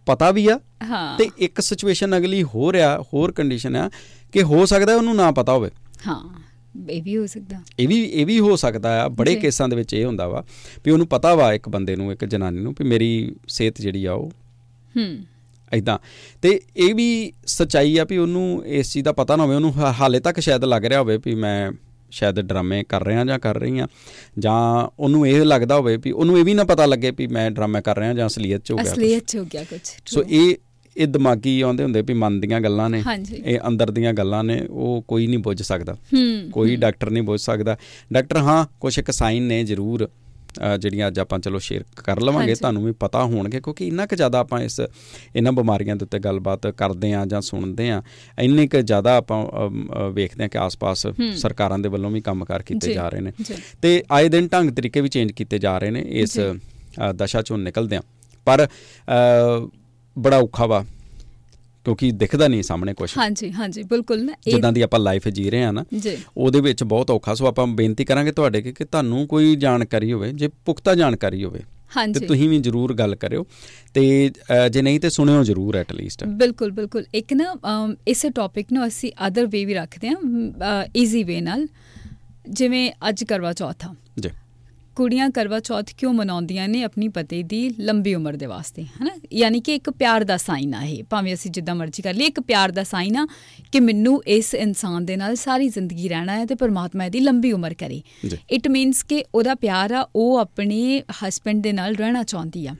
ਪਤਾ ਵੀ ਆ। ਹਾਂ। ਤੇ ਇੱਕ ਸਿਚੁਏਸ਼ਨ ਅਗਲੀ ਹੋ ਰਿਹਾ ਹੋਰ ਕੰਡੀਸ਼ਨ ਆ ਕਿ ਹੋ ਸਕਦਾ ਉਹਨੂੰ ਨਾ ਪਤਾ ਹੋਵੇ। ਹਾਂ ਇਹ ਵੀ ਹੋ ਸਕਦਾ। ਇਹ ਵੀ ਇਹ ਵੀ ਹੋ ਸਕਦਾ ਆ। ਬੜੇ। ਕੇਸਾਂ ਦੇ ਵਿੱਚ ਇਹ ਹੁੰਦਾ ਵਾ ਵੀ ਉਹਨੂੰ ਪਤਾ ਵਾ ਇੱਕ ਬੰਦੇ ਨੂੰ ਇੱਕ ਜਨਾਨੀ ਨੂੰ ਵੀ ਮੇਰੀ ਸਿਹਤ ਜਿਹੜੀ ਆ ਉਹ ਹੂੰ। ਐਦਾਂ ਤੇ ਇਹ ਵੀ ਸਚਾਈ ਆ ਵੀ ਉਹਨੂੰ ਇਸ ਚੀਜ਼ ਦਾ ਪਤਾ ਨਾ ਹੋਵੇ ਉਹਨੂੰ ਹਾਲੇ ਤੱਕ ਸ਼ਾਇਦ ਲੱਗ ਰਿਹਾ ਹੋਵੇ ਵੀ ਮੈਂ ਸ਼ਾਇਦ ਡਰਾਮੇ ਕਰ ਰਿਹਾ ਜਾਂ ਕਰ ਰਹੀ ਆ ਜਾਂ ਉਹਨੂੰ ਇਹ ਲੱਗਦਾ ਹੋਵੇ ਵੀ ਉਹਨੂੰ ਇਹ ਵੀ ਨਾ ਪਤਾ ਲੱਗੇ ਵੀ ਮੈਂ ਡਰਾਮਾ ਕਰ ਰਿਹਾ ਜਾਂ ਅਸਲੀਅਤ 'ਚ ਹੋ ਗਿਆ ਅਸਲੀਅਤ 'ਚ ਹੋ ਗਿਆ ਕੁਝ ਸੋ ਇਹ ਇਹ ਦਿਮਾਗੀ ਆਉਂਦੇ ਹੁੰਦੇ ਵੀ ਮਨ ਦੀਆਂ ਗੱਲਾਂ ਨੇ। ਇਹ ਅੰਦਰ ਦੀਆਂ ਗੱਲਾਂ ਨੇ ਉਹ ਕੋਈ ਨਹੀਂ ਬੁੱਝ ਸਕਦਾ। ਕੋਈ ਡਾਕਟਰ ਨਹੀਂ ਬੁੱਝ ਸਕਦਾ। ਡਾਕਟਰ ਹਾਂ ਕੁਝ ਇੱਕ ਸਾਈਨ ਨੇ ਜ਼ਰੂਰ। ਜਿਹੜੀਆਂ ਅੱਜ ਆਪਾਂ ਚਲੋ ਸ਼ੇਅਰ ਕਰ ਲਵਾਂਗੇ। ਤੁਹਾਨੂੰ ਵੀ ਪਤਾ ਹੋਣਗੇ ਕਿਉਂਕਿ ਇੰਨਾ ਕੁ ਜ਼ਿਆਦਾ ਆਪਾਂ ਇਸ ਇਹਨਾਂ ਬਿਮਾਰੀਆਂ ਦੇ ਉੱਤੇ ਗੱਲਬਾਤ ਕਰਦੇ ਆ ਜਾਂ ਸੁਣਦੇ ਆ ਇੰਨੇ ਕੁ ਜ਼ਿਆਦਾ ਆਪਾਂ ਵੇਖਦੇ ਆ ਕਿ ਆਸ-ਪਾਸ ਸਰਕਾਰਾਂ ਦੇ ਵੱਲੋਂ ਵੀ ਕੰਮਕਾਰ ਕੀਤੇ ਜੀ, ਰਹੇ ਨੇ। ਤੇ ਆਏ ਦਿਨ ਢੰਗ ਤਰੀਕੇ ਵੀ ਚੇਂਜ ਕੀਤੇ ਜਾ ਰਹੇ ਨੇ ਇਸ ਦਸ਼ਾ ਚੋਂ ਨਿਕਲਦੇ ਆ ਪਰ ਬੜਾ ਔਖਾ ਵਾ ਕਿਉਂਕਿ ਦਿਖਦਾ ਨਹੀਂ ਸਾਹਮਣੇ ਕੁਝ ਹਾਂਜੀ ਹਾਂਜੀ ਬਿਲਕੁਲ ਨਾ। ਜਿੱਦਾਂ ਦੀ ਆਪਾਂ ਲਾਈਫ ਜੀ ਰਹੇ ਆ ਨਾ ਉਹਦੇ ਵਿੱਚ ਬਹੁਤ ਔਖਾ। ਸੋ ਆਪਾਂ ਬੇਨਤੀ ਕਰਾਂਗੇ ਤੁਹਾਡੇ ਕਿ ਤੁਹਾਨੂੰ ਕੋਈ ਜਾਣਕਾਰੀ ਹੋਵੇ ਜੇ ਪੁਖਤਾ ਜਾਣਕਾਰੀ ਹੋਵੇ ਤੇ ਹਾਂਜੀ। ਤੁਸੀਂ ਵੀ ਜਰੂਰ ਗੱਲ ਕਰਿਓ। ਤੇ ਜੇ ਨਹੀਂ ਤੇ ਸੁਣਿਓ ਜਰੂਰ ਐਟ ਲੀਸਟ ਬਿਲਕੁਲ ਬਿਲਕੁਲ। ਇੱਕ ਨਾ ਇਸੇ ਟੌਪਿਕ ਨੂੰ ਅਸੀਂ ਅਦਰ ਵੇ ਵੀ ਰੱਖਦੇ ਹਾਂ ਈਜ਼ੀ ਵੇ ਨਾਲ। ਜਿਵੇਂ ਅੱਜ ਕਰਵਾ ਚੌਥ ਜੀ। ਕੁੜੀਆਂ ਕਰਵਾ ਚੌਥ ਕਿਉਂ ਮਨਾਉਂਦੀਆਂ ਨੇ ਆਪਣੀ ਪਤੀ ਦੀ ਲੰਬੀ ਉਮਰ ਦੇ ਵਾਸਤੇ ਹਨਾ? ਯਾਨੀ ਕਿ ਇੱਕ ਪਿਆਰ ਦਾ ਸਾਈਨ ਆ ਇਹ ਭਾਵੇਂ ਅਸੀਂ ਜਿੱਦਾਂ ਮਰਜ਼ੀ ਕਰ ਲਈਏ ਇੱਕ ਪਿਆਰ ਦਾ ਸਾਈਨ ਆ ਕਿ ਮੈਨੂੰ ਇਸ ਇਨਸਾਨ ਦੇ ਨਾਲ ਸਾਰੀ ਜ਼ਿੰਦਗੀ ਰਹਿਣਾ ਹੈ ਤੇ ਪਰਮਾਤਮਾ ਇਹਦੀ ਲੰਬੀ ਉਮਰ ਕਰੇ। ਇਟ ਮੀਨਸ ਕਿ ਉਹਦਾ ਪਿਆਰ ਆ ਉਹ ਆਪਣੇ ਹਸਬੰਡ ਦੇ ਨਾਲ ਰਹਿਣਾ ਚਾਹੁੰਦੀ ਆ।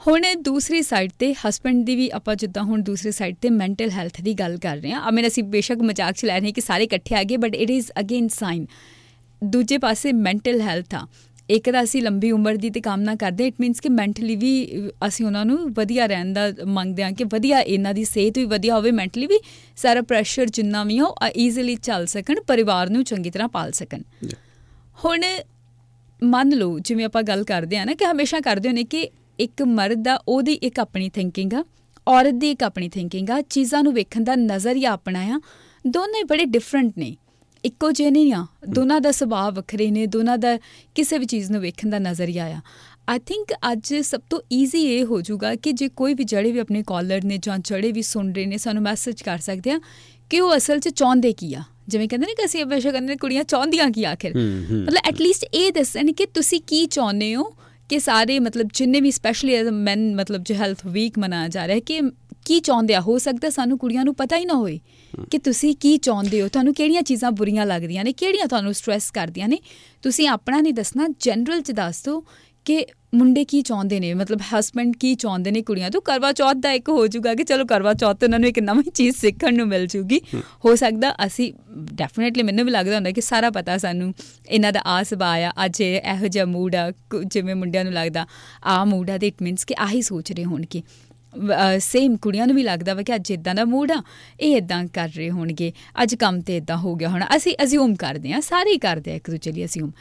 ਹੁਣ ਦੂਸਰੀ ਸਾਈਡ ਤੇ ਹਸਬੰਡ ਦੀ ਵੀ ਆਪਾਂ ਜਿੱਦਾਂ ਹੁਣ ਦੂਸਰੀ ਸਾਈਡ ਤੇ ਮੈਂਟਲ ਹੈਲਥ ਦੀ ਗੱਲ ਕਰ ਰਹੇ ਹਾਂ। ਆ ਅਸੀਂ ਬੇਸ਼ੱਕ ਮਜ਼ਾਕ ਚ ਲੈ ਰਹੇ ਕਿ ਸਾਰੇ ਇਕੱਠੇ ਆ ਗਏ but it is again sign ਦੂਜੇ ਪਾਸੇ ਮੈਂਟਲ ਹੈਲਥ ਆ। ਇੱਕ ਤਾਂ ਅਸੀਂ ਲੰਬੀ ਉਮਰ ਦੀ ਤੇ ਕਾਮਨਾ ਕਰਦੇ ਇਟ ਮੀਨਸ ਕਿ ਮੈਂਟਲੀ ਵੀ ਅਸੀਂ ਉਹਨਾਂ ਨੂੰ ਵਧੀਆ ਰਹਿਣ ਦਾ ਮੰਗਦੇ ਹਾਂ ਕਿ ਵਧੀਆ ਇਹਨਾਂ ਦੀ ਸਿਹਤ ਵੀ ਵਧੀਆ ਹੋਵੇ ਮੈਂਟਲੀ ਵੀ ਸਾਰਾ ਪ੍ਰੈਸ਼ਰ ਜਿੰਨਾ ਵੀ ਹੋ ਈਜ਼ੀਲੀ ਚੱਲ ਸਕਣ ਪਰਿਵਾਰ ਨੂੰ ਚੰਗੀ ਤਰ੍ਹਾਂ ਪਾਲ ਸਕਣ। ਹੁਣ ਮੰਨ ਲਓ ਜਿਵੇਂ ਆਪਾਂ ਗੱਲ ਕਰਦੇ ਆ ਨਾ ਕਿ ਹਮੇਸ਼ਾ ਕਰਦੇ ਹੁੰਦੇ ਕਿ ਇੱਕ ਮਰਦ ਦਾ ਉਹਦੀ ਇੱਕ ਆਪਣੀ ਥਿੰਕਿੰਗ ਆ ਔਰਤ ਦੀ ਇੱਕ ਆਪਣੀ ਥਿੰਕਿੰਗ ਆ ਚੀਜ਼ਾਂ ਨੂੰ ਵੇਖਣ ਦਾ ਨਜ਼ਰੀਆ ਆਪਣਾ ਆ। ਦੋਨੇ ਬੜੇ ਡਿਫਰੈਂਟ ਨੇ। ਇੱਕੋ ਜਿਹੇ ਨਹੀਂ ਆ। ਦੋਨਾਂ ਦਾ ਸੁਭਾਅ ਵੱਖਰੇ ਨੇ ਦੋਨਾਂ ਦਾ ਕਿਸੇ ਵੀ ਚੀਜ਼ ਨੂੰ ਵੇਖਣ ਦਾ ਨਜ਼ਰੀਆ ਆ। ਆਈ ਥਿੰਕ ਅੱਜ ਸਭ ਤੋਂ ਈਜ਼ੀ ਇਹ ਹੋ ਜਾਊਗਾ ਕਿ ਜੇ ਕੋਈ ਵੀ ਜਿਹੜੇ ਵੀ ਆਪਣੇ ਕਾਲਰ ਨੇ ਜਾਂ ਜਿਹੜੇ ਵੀ ਸੁਣ ਰਹੇ ਨੇ ਸਾਨੂੰ ਮੈਸੇਜ ਕਰ ਸਕਦੇ ਆ ਕਿ ਉਹ ਅਸਲ 'ਚ ਚਾਹੁੰਦੇ ਕੀ ਆ। ਜਿਵੇਂ ਕਹਿੰਦੇ ਨੇ ਕਿ ਅਸੀਂ ਹਮੇਸ਼ਾ ਕਹਿੰਦੇ ਨੇ ਕੁੜੀਆਂ ਚਾਹੁੰਦੀਆਂ ਕੀ ਆਖਿਰ। ਮਤਲਬ ਐਟਲੀਸਟ ਇਹ ਦੱਸਣ ਕਿ ਤੁਸੀਂ ਕੀ ਚਾਹੁੰਦੇ ਹੋ ਕਿ ਸਾਰੇ ਮਤਲਬ ਜਿੰਨੇ ਵੀ ਸਪੈਸ਼ਲੀ ਐਜ਼ ਅ ਮੈਨ ਮਤਲਬ ਜੋ ਹੈਲਥ ਵੀਕ ਮਨਾਇਆ ਜਾ ਰਿਹਾ ਹੈ ਕਿ ਕੀ ਚਾਹੁੰਦੇ ਆ? ਹੋ ਸਕਦਾ ਸਾਨੂੰ ਕੁੜੀਆਂ ਨੂੰ ਪਤਾ ਹੀ ਨਾ ਹੋਏ। ਕਿ ਤੁਸੀਂ ਕੀ ਚਾਹੁੰਦੇ ਹੋ? ਤੁਹਾਨੂੰ ਕਿਹੜੀਆਂ ਚੀਜ਼ਾਂ ਬੁਰੀਆਂ ਲੱਗਦੀਆਂ ਨੇ? ਕਿਹੜੀਆਂ ਤੁਹਾਨੂੰ ਸਟ੍ਰੈਸ ਕਰਦੀਆਂ ਨੇ? ਤੁਸੀਂ ਆਪਣਾ ਨਹੀਂ ਦੱਸਣਾ ਜਨਰਲ ਚ ਦੱਸ ਦਿਓ ਕਿ ਮੁੰਡੇ ਕੀ ਚਾਹੁੰਦੇ ਨੇ? ਮਤਲਬ ਹਸਬੰਡ ਕੀ ਚਾਹੁੰਦੇ ਨੇ ਕੁੜੀਆਂ ਤੋਂ? ਕਰਵਾ ਚੌਥ ਦਾ ਇੱਕ ਹੋ ਜਾਊਗਾ ਕਿ ਚਲੋ ਕਰਵਾ ਚੌਥ ਤੇ ਉਹਨਾਂ ਨੂੰ ਇੱਕ ਨਵੀਂ ਚੀਜ਼ ਸਿੱਖਣ ਨੂੰ ਮਿਲ ਜੂਗੀ। ਹੋ। ਸਕਦਾ ਅਸੀਂ ਡੈਫੀਨਿਟਲੀ ਮੈਨੂੰ ਵੀ ਲੱਗਦਾ ਹੁੰਦਾ ਕਿ ਸਾਰਾ ਪਤਾ ਸਾਨੂੰ ਇਹਨਾਂ ਦਾ ਆ ਸੁਭਾਅ ਆ ਅੱਜ ਇਹ ਜਿਹਾ ਮੂਡ ਆ ਜਿਵੇਂ ਮੁੰਡਿਆਂ ਨੂੰ ਲੱਗਦਾ ਆ ਮੂਡ ਆ ਤੇ ਇਟ ਮੀਨਸ ਕਿ ਆਹੀ ਸੋਚ ਰਹੇ ਹੋਣ ਕਿ ਸੇਮ ਕੁੜੀਆਂ ਨੂੰ ਵੀ ਲੱਗਦਾ ਵਾ ਕਿ ਅੱਜ ਇਦਾਂ ਦਾ ਮੂਡ ਆ ਇਹ ਇਦਾਂ ਕਰ ਰਹੇ ਹੋਣਗੇ ਅੱਜ ਕੰਮ ਤੇ ਇਦਾਂ ਹੋ ਗਿਆ ਹੋਣਾ ਅਸੀਂ ਅਸਿਊਮ ਕਰਦੇ ਆ ਸਾਰੇ ਹੀ ਕਰਦੇ ਆ ਇੱਕ ਦੂਜੇ ਲਈ ਅਸਿਊਮ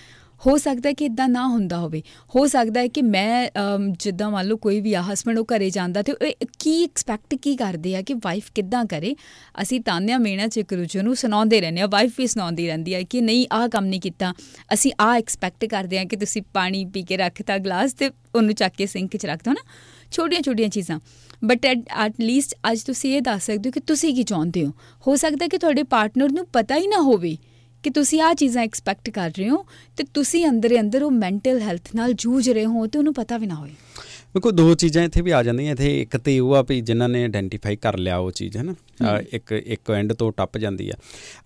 ਹੋ ਸਕਦਾ ਹੈ ਕਿ ਇਦਾਂ ਨਾ ਹੁੰਦਾ ਹੋਵੇ ਹੋ ਸਕਦਾ ਹੈ ਕਿ ਮੈਂ ਅਮ, ਜਿੱਦਾਂ ਮੰਨ ਲਓ ਕੋਈ ਵੀ ਆ ਹਸਬੰਡ ਉਹ ਘਰੇ ਜਾਂਦਾ ਤੇ ਉਹ ਕੀ ਐਕਸਪੈਕਟ ਕੀ ਕਰਦੇ ਆ ਕਿ ਵਾਈਫ ਕਿੱਦਾਂ ਕਰੇ? ਅਸੀਂ ਤਾਨਿਆਂ ਮੇਣਾ ਚ ਇੱਕ ਦੂਜੇ ਨੂੰ ਸੁਣਾਉਂਦੇ ਰਹਿੰਦੇ ਆ ਵਾਈਫ ਵੀ ਸੁਣਾਉਂਦੀ ਰਹਿੰਦੀ ਆ ਕਿ ਨਹੀਂ ਆਹ ਕੰਮ ਨਹੀਂ ਕੀਤਾ ਅਸੀਂ ਆਹ ਐਕਸਪੈਕਟ ਕਰਦੇ ਆ ਕਿ ਤੁਸੀਂ ਪਾਣੀ ਪੀ ਕੇ ਰੱਖਤਾ ਗਲਾਸ ਤੇ ਉਹਨੂੰ ਚੱਕ ਕੇ ਸਿੰਕ 'ਚ ਰੱਖ ਦੋ ਨਾ ਛੋਟੀਆਂ ਛੋਟੀਆਂ ਚੀਜ਼ਾਂ। ਬਟ ਐਟ ਲੀਸਟ ਅੱਜ ਤੁਸੀਂ ਇਹ ਦੱਸ ਸਕਦੇ ਹੋ ਕਿ ਤੁਸੀਂ ਕੀ ਚਾਹੁੰਦੇ ਹੋ। ਹੋ ਸਕਦਾ ਕਿ ਤੁਹਾਡੇ ਪਾਰਟਨਰ ਨੂੰ ਪਤਾ ਹੀ ਨਾ ਹੋਵੇ ਕਿ ਤੁਸੀਂ ਆ ਚੀਜ਼ਾਂ ਐਕਸਪੈਕਟ ਕਰ ਰਹੇ ਹੋ ਤੇ ਤੁਸੀਂ ਅੰਦਰ ਹੀ ਅੰਦਰ ਉਹ ਮੈਂਟਲ ਹੈਲਥ ਨਾਲ ਜੂਝ ਰਹੇ ਹੋ ਤੇ ਉਹਨੂੰ ਪਤਾ ਵੀ ਨਾ ਹੋਵੇ ਦੇਖੋ ਦੋ ਚੀਜ਼ਾਂ ਇੱਥੇ ਵੀ ਆ ਜਾਂਦੀਆਂ। ਇੱਥੇ ਇੱਕ ਤੇ ਉਹ ਆ ਵੀ ਜਿਨ੍ਹਾਂ ਨੇ ਆਇਡੈਂਟੀਫਾਈ ਕਰ ਲਿਆ ਉਹ ਚੀਜ਼ ਹੈ ਨਾ? ਅ, ਇੱਕ ਇੱਕ ਐਂਡ ਤੋਂ ਟੱਪ ਜਾਂਦੀ ਆ।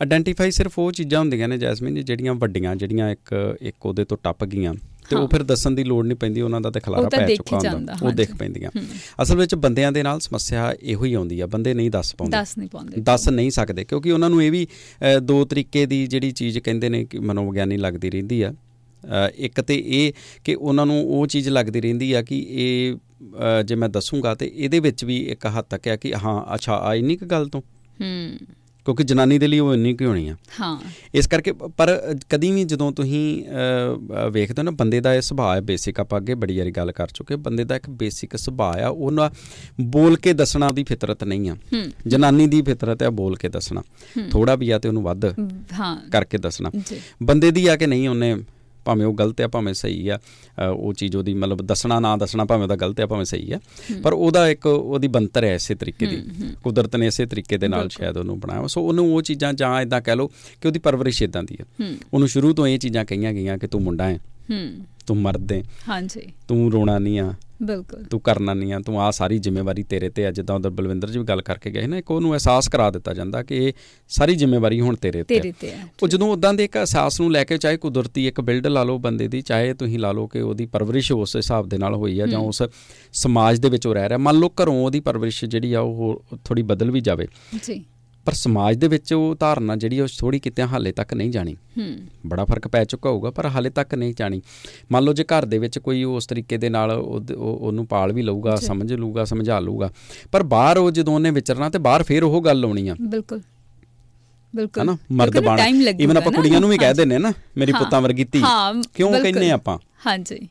ਆਇਡੈਂਟੀਫਾਈ ਸਿਰਫ ਉਹ ਚੀਜ਼ਾਂ ਹੁੰਦੀਆਂ ਨੇ ਜੈਸਮੀਨ ਜਿਹੜੀਆਂ ਵੱਡੀਆਂ ਜਿਹੜੀਆਂ ਇੱਕ ਇੱਕ ਉਹਦੇ ਤੋਂ ਟੱਪ ਗਈਆਂ। ਤੇ ਉਹ। ਫਿਰ ਦੱਸਣ ਦੀ ਲੋੜ ਨਹੀਂ ਪੈਂਦੀ ਉਹਨਾਂ ਦਾ ਤੇ ਖਲਾਰਾ ਪੈ ਚੁੱਕਾ ਹੁੰਦਾ। ਉਹ ਦਿਖ। ਪੈਂਦੀਆਂ। ਅਸਲ ਵਿੱਚ ਬੰਦਿਆਂ ਦੇ ਨਾਲ ਸਮੱਸਿਆ ਇਹੋ ਹੀ ਆਉਂਦੀ ਆ ਬੰਦੇ ਨਹੀਂ ਦੱਸ ਪਾਉਂਦੇ। ਦੱਸ ਨਹੀਂ ਪਾਉਂਦੇ। ਦੱਸ ਨਹੀਂ ਸਕਦੇ ਕਿਉਂਕਿ ਉਹਨਾਂ ਨੂੰ ਇਹ ਵੀ ਦੋ ਤਰੀਕੇ ਦੀ ਜਿਹੜੀ ਚੀਜ਼ ਕਹਿੰਦੇ ਨੇ ਕਿ ਮਨੋਵਿਗਿਆਨੀ ਲੱਗਦੀ ਰਹਿੰਦੀ ਆ। ਇੱਕ ਤੇ ਇਹ ਕਿ ਉਹਨਾਂ ਨੂੰ ਉਹ ਚੀਜ਼ ਲੱਗਦੀ ਰਹਿੰਦੀ ਆ ਕਿ ਇਹ ਜੇ ਮੈਂ ਦੱਸੂਗਾ ਤੇ ਇਹਦੇ ਵਿੱਚ ਵੀ ਇੱਕ ਹੱਦ ਤੱਕ ਆ ਕਿ ਹਾਂ ਅੱਛਾ ਆ ਇੰਨੀ ਕੁ ਗੱਲ ਤੋਂ। ਹੂੰ। ਕਿਉਂਕਿ ਜਨਾਨੀ ਦੇ ਲਈ ਉਹ ਇੰਨੀ ਕੁ ਹੋਣੀ ਆ। ਹਾਂ। ਇਸ ਕਰਕੇ ਪਰ ਕਦੀ ਵੀ ਜਦੋਂ ਤੁਸੀਂ ਵੇਖਦੇ ਹੋ ਨਾ ਬੰਦੇ ਦਾ ਇਹ ਸੁਭਾਅ ਹੈ ਬੇਸਿਕ ਆਪਾਂ ਅੱਗੇ ਬੜੀ ਵਾਰੀ ਗੱਲ ਕਰ ਚੁੱਕੇ ਬੰਦੇ ਦਾ ਇੱਕ ਬੇਸਿਕ ਸੁਭਾਅ ਆ ਉਹਨਾਂ ਬੋਲ ਕੇ ਦੱਸਣਾ ਉਹਦੀ ਫਿਤਰਤ ਨਹੀਂ ਆ। ਜਨਾਨੀ ਦੀ ਫਿਤਰਤ ਹੈ ਬੋਲ ਕੇ ਦੱਸਣਾ। ਥੋੜਾ ਵੀ ਆ ਤੇ ਉਹਨੂੰ ਵੱਧ ਹਾਂ। ਕਰਕੇ ਦੱਸਣਾ। ਬੰਦੇ ਦੀ ਆ ਕਿ ਨਹੀਂ ਉਹਨੇ ਭਾਵੇਂ ਉਹ ਗਲਤ ਆ ਭਾਵੇਂ ਸਹੀ ਆ ਉਹ ਚੀਜ਼ ਉਹਦੀ ਮਤਲਬ ਦੱਸਣਾ ਨਾ ਦੱਸਣਾ ਭਾਵੇਂ ਉਹਦਾ ਗਲਤ ਆ ਭਾਵੇਂ ਸਹੀ ਆ। ਪਰ ਉਹਦਾ ਇੱਕ ਉਹਦੀ ਬੰਤਰ ਹੈ ਇਸੇ ਤਰੀਕੇ ਦੀ। ਕੁਦਰਤ ਨੇ ਇਸੇ ਤਰੀਕੇ ਦੇ ਨਾਲ ਸ਼ਾਇਦ ਉਹਨੂੰ ਬਣਾਇਆ। ਸੋ ਉਹਨੂੰ ਉਹ ਚੀਜ਼ਾਂ ਜਾਂ ਇਦਾਂ ਕਹਿ ਲਓ ਕਿ ਉਹਦੀ ਪਰਵਰਿਸ਼ ਇਦਾਂ ਦੀ ਹੈ। ਉਹਨੂੰ ਸ਼ੁਰੂ ਤੋਂ ਇਹ ਚੀਜ਼ਾਂ ਕਹੀਆਂ ਗਈਆਂ ਕਿ ਤੂੰ ਮੁੰਡਾ ਹੈ ਹੂੰ। ਤੂੰ ਮਰਦ ਹੈ ਹਾਂਜੀ। ਤੂੰ ਰੋਣਾ ਨਹੀਂ ਆ ਬਿਲਕੁਲ। ਤੂੰ ਕਰਨਾ ਨਹੀਂ ਆ ਤੂੰ ਆ ਸਾਰੀ ਜ਼ਿੰਮੇਵਾਰੀ ਤੇਰੇ ਤੇ ਆ ਜਿੱਦਾਂ ਉਧਰ ਬਲਵਿੰਦਰ ਜੀ ਵੀ ਗੱਲ ਕਰਕੇ ਗਏ ਨਾ ਇੱਕ ਉਹਨੂੰ ਅਹਿਸਾਸ ਕਰਾ ਦਿੱਤਾ ਜਾਂਦਾ ਕਿ ਇਹ ਸਾਰੀ ਜ਼ਿੰਮੇਵਾਰੀ ਹੁਣ ਤੇਰੇ ਤੇ ਤੇਰੇ ਤੇ ਉਹ ਜਦੋਂ ਉਦਾਂ ਦੇ ਇੱਕ ਅਹਿਸਾਸ ਨੂੰ ਲੈ ਕੇ ਚਾਹੇ ਕੁਦਰਤੀ ਇੱਕ ਬਿਲਡ ਲਾ ਲਓ ਬੰਦੇ ਦੀ ਚਾਹੇ ਤੁਸੀਂ ਲਾ ਲਓ ਕਿ ਉਹਦੀ ਪਰਵਰਿਸ਼ ਉਸ ਹਿਸਾਬ ਦੇ ਨਾਲ ਹੋਈ ਆ ਜਾਂ ਉਸ ਸਮਾਜ ਦੇ ਵਿੱਚ ਉਹ ਰਹਿ ਰਿਹਾ ਮੰਨ ਲਓ ਘਰੋਂ ਉਹਦੀ ਪਰਵਰਿਸ਼ ਜਿਹੜੀ ਆ ਉਹ ਥੋੜੀ ਬਦਲ ਵੀ ਜਾਵੇ। ਜੀ। ਪਰ ਸਮਾਜ ਦੇ ਵਿੱਚ ਉਹ ਧਾਰਨਾ ਜਿਹੜੀ ਉਹ ਥੋੜੀ ਕਿਤੇ ਹਾਲੇ ਤੱਕ ਨਹੀਂ ਜਾਣੀ। ਹੂੰ। ਬੜਾ ਫ਼ਰਕ ਪੈ ਚੁੱਕਾ ਹੋਊਗਾ ਪਰ ਹਾਲੇ ਤੱਕ ਨਹੀਂ ਜਾਣੀ। ਮੰਨ ਲਓ ਜੇ ਘਰ ਦੇ ਵਿੱਚ ਕੋਈ ਉਸ ਤਰੀਕੇ ਦੇ ਨਾਲ ਉਹਨੂੰ ਪਾਲ ਵੀ ਲਊਗਾ ਸਮਝ ਲਊਗਾ ਸਮਝਾ ਲਊਗਾ ਪਰ ਬਾਹਰ ਉਹ ਜਦੋਂ ਉਹਨੇ ਵਿਚਰਨਾ ਤੇ ਬਾਹਰ ਫੇਰ ਉਹ ਗੱਲ ਆਉਣੀ ਆ। ਬਿਲਕੁਲ। ਬਿਲਕੁਲ। ਹਨਾ? ਮਰਦ ਬਣ। ਇਵਨ ਆਪਾਂ। ਕੁੜੀਆਂ ਨੂੰ ਵੀ ਕਹਿ। ਦਿੰਨੇ ਨਾ ਮੇਰੀ। ਪੁੱਤਾਂ ਵਰਗੀ ਧੀ। ਕਿਉਂ। ਕਹਿੰਨੇ ਆਪਾਂ? ਹਾਂਜੀ।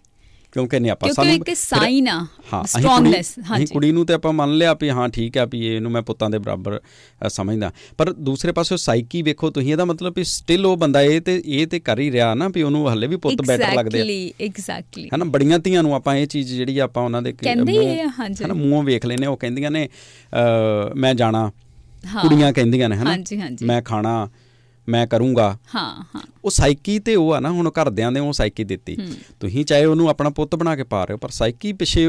ਕਿਉਂ ਕਹਿੰਨੇ ਆਪਾਂ ਕਿਉਂਕਿ ਇੱਕ ਸਾਈਨ ਆ ਸਟਰੋਂਗਨੈਸ ਹਾਂਜੀ। ਕੁੜੀ ਨੂੰ ਤੇ ਆਪਾਂ ਮੰਨ ਲਿਆ ਵੀ ਹਾਂ ਠੀਕ ਆ ਵੀ ਇਹਨੂੰ ਮੈਂ ਪੁੱਤਾਂ ਦੇ ਬਰਾਬਰ ਸਮਝਦਾ। ਪਰ ਦੂਸਰੇ ਪਾਸੇ ਸਾਈਕੀ ਵੇਖੋ ਤੁਸੀਂ ਇਹਦਾ ਮਤਲਬ ਵੀ ਸਟਿਲ ਉਹ ਬੰਦਾ ਇਹ ਤੇ ਇਹ ਤੇ ਕਰ ਹੀ ਰਿਹਾ ਨਾ ਵੀ ਉਹਨੂੰ ਹੱਲੇ ਵੀ ਪੁੱਤ ਬੈਟਰ ਲੱਗਦੇ ਆ। ਐਗਜ਼ੈਕਟਲੀ ਐਗਜ਼ੈਕਟਲੀ ਹਨਾ ਬੜੀਆਂ ਧੀਆਂ ਨੂੰ ਆਪਾਂ ਇਹ ਚੀਜ਼ ਜਿਹੜੀ ਆਪਾਂ ਉਹਨਾਂ ਦੇ। ਹਨਾ ਮੂੰਹੋਂ ਵੇਖ ਲੈਨੇ ਉਹ ਕਹਿੰਦੀਆਂ ਨੇ ਮੈਂ ਜਾਣਾ। ਕੁੜੀਆਂ ਕਹਿੰਦੀਆਂ ਨੇ ਹਨਾ। ਮੈਂ ਖਾਣਾ। ਮੈਂ ਕਰੂੰਗਾ। ਹਾਂ ਹਾਂ। ਉਹ ਸਾਈਕੀ ਤੇ ਉਹ ਆ ਨਾ ਹੁਣ ਘਰਦਿਆਂ ਨੇ ਉਹ ਸਾਈਕੀ ਦਿੱਤੀ। ਤੁਸੀਂ ਚਾਹੇ ਉਹਨੂੰ ਆਪਣਾ ਪੁੱਤ ਬਣਾ ਕੇ ਪਾ ਰਹੇ ਹੋ ਪਰ ਸਾਈਕੀ ਪਿਛੇ।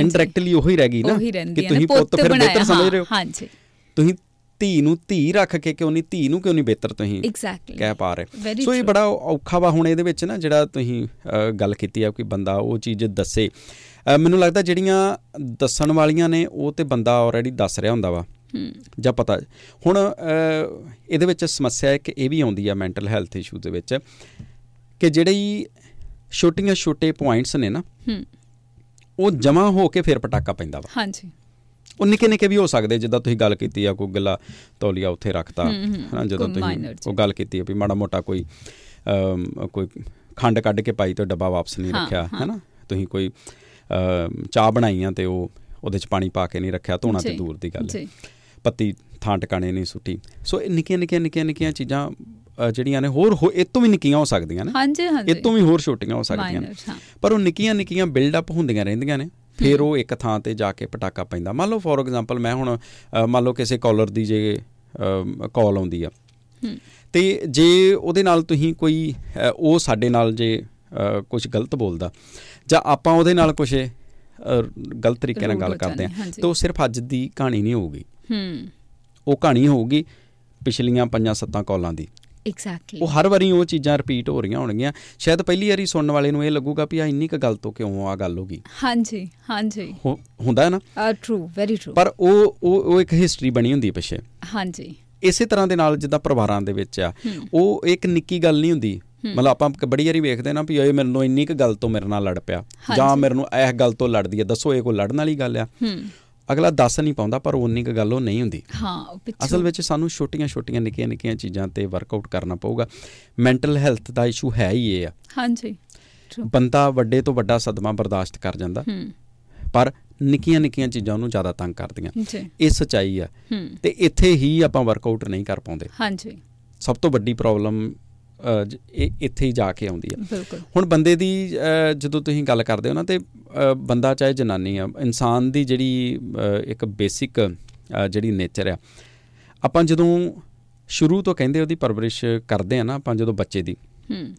ਇਨਡਾਇਰੈਕਟਲੀ ਉਹੀ ਰਹਿ ਗਈ ਨਾ ਕਿ ਤੁਸੀਂ ਪੁੱਤ ਫਿਰ ਬਿਹਤਰ ਸਮਝ ਰਹੇ ਹੋ। ਹਾਂਜੀ। ਤੁਸੀਂ ਧੀ ਨੂੰ ਧੀ ਰੱਖ ਕੇ ਕਿਉਂ ਨਹੀਂ ਧੀ ਨੂੰ ਕਿਉਂ ਨਹੀਂ ਬਿਹਤਰ ਤੁਸੀਂ ਐਗਜ਼ੈਕਟਲੀ ਕਹਿ ਪਾ ਰਹੇ? ਸੋ ਇਹ. ਬੜਾ ਔਖਾ ਵਾ ਹੁਣ ਇਹਦੇ ਵਿੱਚ ਨਾ ਜਿਹੜਾ ਤੁਸੀਂ ਗੱਲ ਕੀਤੀ ਆ ਕੋਈ ਬੰਦਾ ਉਹ ਚੀਜ਼ ਦੱਸੇ। ਮੈਨੂੰ ਲੱਗਦਾ ਜਿਹੜੀਆਂ ਦੱਸਣ ਵਾਲੀਆਂ ਨੇ ਉਹ ਤੇ ਬੰਦਾ ਆਲਰੇਡੀ ਦੱਸ ਰਿਹਾ ਹੁੰਦਾ ਵਾ। ਜਾਂ ਪਤਾ ਹੁਣ ਇਹਦੇ ਵਿੱਚ ਸਮੱਸਿਆ ਇੱਕ ਇਹ ਵੀ ਆਉਂਦੀ ਆ ਮੈਂਟਲ ਹੈਲਥ ਇਸ਼ੂ ਦੇ ਵਿੱਚ ਕਿ ਜਿਹੜੀ ਛੋਟੀਆਂ ਛੋਟੇ ਪੁਆਇੰਟਸ ਨੇ ਨਾ ਉਹ ਜਮਾ ਹੋ ਕੇ ਫਿਰ ਪਟਾਕਾ ਪੈਂਦਾ ਵਾ। ਹਾਂਜੀ। ਉਹ ਨਿੱਕੇ ਨਿੱਕੇ ਵੀ ਹੋ ਸਕਦੇ ਜਿੱਦਾਂ ਤੁਸੀਂ ਗੱਲ ਕੀਤੀ ਆ ਕੋਈ ਗੱਲਾ ਤੌਲੀਆ ਉੱਥੇ ਰੱਖਤਾ ਹਨਾ ਜਦੋਂ ਤੁਸੀਂ। ਉਹ ਗੱਲ ਕੀਤੀ ਆ ਵੀ ਮਾੜਾ ਮੋਟਾ ਕੋਈ ਕੋਈ ਖੰਡ ਕੱਢ ਕੇ ਪਾਈ ਤੇ ਡੱਬਾ ਵਾਪਸ ਨਹੀਂ ਰੱਖਿਆ। ਹੈਨਾ। ਤੁਸੀਂ ਕੋਈ ਚਾਹ ਬਣਾਈਆਂ ਤੇ ਉਹ ਉਹਦੇ ਚ ਪਾਣੀ ਪਾ ਕੇ ਨਹੀਂ ਰੱਖਿਆ ਧੋਣਾ ਤੇ ਦੂਰ ਦੀ ਗੱਲ ਹੈ। ਪੱਤੀ ਥਾਂ ਟਿਕਾਣੇ ਨਹੀਂ ਸੁੱਟੀ। ਸੋ ਇਹ ਨਿੱਕੀਆਂ ਨਿੱਕੀਆਂ ਨਿੱਕੀਆਂ ਨਿੱਕੀਆਂ ਚੀਜ਼ਾਂ ਜਿਹੜੀਆਂ ਨੇ ਹੋਰ ਹੋ- ਇਹ ਤੋਂ ਵੀ ਨਿੱਕੀਆਂ ਹੋ ਸਕਦੀਆਂ ਨੇ। ਹਾਂਜੀ ਹਾਂਜੀ। ਇਹ ਤੋਂ ਵੀ ਹੋਰ ਛੋਟੀਆਂ ਹੋ ਸਕਦੀਆਂ ਨੇ। ਪਰ ਉਹ ਨਿੱਕੀਆਂ ਨਿੱਕੀਆਂ ਬਿਲਡ ਅਪ ਹੁੰਦੀਆਂ ਰਹਿੰਦੀਆਂ ਨੇ। ਫਿਰ ਉਹ ਇੱਕ ਥਾਂ ਤੇ ਜਾ ਕੇ ਪਟਾਕਾ ਪੈਂਦਾ। ਮੰਨ ਲਓ ਫੋਰ ਐਗਜ਼ਾਮਪਲ ਮੈਂ ਹੁਣ ਮੰਨ ਲਓ ਕਿਸੇ ਕਾਲਰ ਦੀ ਜੇ ਕਾਲ ਆਉਂਦੀ ਆ। ਤੇ ਜੇ ਉਹਦੇ ਨਾਲ ਤੁਸੀਂ ਕੋਈ ਉਹ ਸਾਡੇ ਨਾਲ ਜੇ ਕੁਝ ਗਲਤ ਬੋਲਦਾ ਜਾਂ ਆਪਾਂ ਉਹਦੇ ਨਾਲ ਕੁਝ ਗਲਤ ਤਰੀਕੇ ਨਾਲ ਗੱਲ ਕਰਦੇ ਆ। ਤਾਂ ਉਹ ਸਿਰਫ ਅੱਜ ਦੀ ਕਹਾਣੀ ਨਹੀਂ ਹੋਊਗੀ। ਹੂੰ। ਉਹ ਕਹਾਣੀ ਹੋਊਗੀ ਪਿਛਲੀਆਂ ਪੰਜਾਂ ਸੱਤਾਂ ਕਾਲਾਂ ਦੀ। ਐਗਜ਼ੈਕਟਲੀ ਉਹ ਹਰ ਵਾਰੀ ਉਹ ਚੀਜ਼ਾਂ ਰਿਪੀਟ ਹੋ ਰਹੀਆਂ ਹੋਣਗੀਆਂ। ਸ਼ਾਇਦ ਪਹਿਲੀ ਵਾਰੀ ਸੁਣਨ ਵਾਲੇ ਨੂੰ ਇਹ ਲੱਗੂਗਾ ਵੀ ਆ ਇੰਨੀ ਕ ਗੱਲ ਤੋਂ ਕਿਉਂ ਆ ਗੱਲ ਹੋ ਗਈ। ਹਾਂਜੀ ਹਾਂਜੀ। ਹੁੰਦਾ ਹੈ ਨਾ? ਆ ਟਰੂ ਵੈਰੀ ਟਰੂ ਪਰ ਉਹ ਉਹ ਉਹ ਇੱਕ ਹਿਸਟਰੀ ਬਣੀ ਹੁੰਦੀ ਹੈ ਪਿੱਛੇ। ਹਾਂਜੀ। ਇਸੇ ਤਰ੍ਹਾਂ ਦੇ ਨਾਲ ਜਿੱਦਾਂ ਪਰਿਵਾਰਾਂ ਦੇ ਵਿੱਚ ਆ ਉਹ ਇੱਕ ਨਿੱਕੀ ਗੱਲ ਨਹੀਂ ਹੁੰਦੀ। ਮਤਲਬ ਆਪਾਂ ਬੜੀ ਵਾਰੀ ਵੇਖਦੇ ਨਾ ਵੀ ਇਹ ਮੈਨੂੰ ਇੰਨੀ ਕ ਗੱਲ ਤੋਂ ਮੇਰੇ ਨਾਲ ਲੜ ਪਿਆ। ਜਾਂ। ਮੇਰੇ ਨੂੰ ਇਹ ਗੱਲ ਤੋਂ ਲੜਦੀ ਹੈ। ਦੱਸੋ ਇਹ ਕੋਈ ਲੜਨ ਵਾਲੀ ਗੱਲ ਆ? ਹੂੰ। ਅਗਲਾ ਦੱਸ ਨਹੀਂ ਪਾਉਂਦਾ ਪਰ ਉਨੀ ਕ ਗੱਲ ਉਹ ਨਹੀਂ ਹੁੰਦੀ। ਹਾਂ ਅਸਲ ਵਿੱਚ ਸਾਨੂੰ ਛੋਟੀਆਂ-ਛੋਟੀਆਂ ਨਿੱਕੀਆਂ-ਨਿੱਕੀਆਂ ਚੀਜ਼ਾਂ ਤੇ ਵਰਕਆਊਟ ਕਰਨਾ ਪਊਗਾ। ਮੈਂਟਲ ਹੈਲਥ ਦਾ ਇਸ਼ੂ ਹੈ ਹੀ ਇਹ ਆ। ਹਾਂਜੀ। ਬੰਦਾ ਵੱਡੇ ਤੋਂ ਵੱਡਾ ਸਦਮਾ ਬਰਦਾਸ਼ਤ ਕਰ ਜਾਂਦਾ। ਹੂੰ। ਪਰ ਨਿੱਕੀਆਂ-ਨਿੱਕੀਆਂ ਚੀਜ਼ਾਂ ਉਹਨੂੰ ਜ਼ਿਆਦਾ ਤੰਗ ਕਰਦੀਆਂ। ਇਹ ਸਚਾਈ ਆ। ਤੇ ਇੱਥੇ ਹੀ ਆਪਾਂ ਵਰਕਆਊਟ ਨਹੀਂ ਕਰ ਪਾਉਂਦੇ। ਹਾਂਜੀ। ਸਭ ਤੋਂ ਵੱਡੀ ਪ੍ਰੋਬਲਮ ਇੱਥੇ ਹੀ ਜਾ ਕੇ ਆਉਂਦੀ ਬਿਲਕੁਲ। ਹੁਣ ਬੰਦੇ ਦੀ ਜਦੋਂ ਤੁਸੀਂ ਗੱਲ ਕਰਦੇ ਹੋ ਨਾ ਤੇ ਬੰਦਾ ਚਾਹੇ ਜਨਾਨੀ ਆ ਇਨਸਾਨ ਦੀ ਜਿਹੜੀ ਇੱਕ ਬੇਸਿਕ ਜਿਹੜੀ ਨੇਚਰ ਆ ਆਪਾਂ ਜਦੋਂ ਸ਼ੁਰੂ ਤੋਂ ਕਹਿੰਦੇ ਉਹਦੀ ਪਰਵਰਿਸ਼ ਕਰਦੇ ਆ ਨਾ ਆਪਾਂ ਜਦੋਂ ਬੱਚੇ ਦੀ। ਹੂੰ।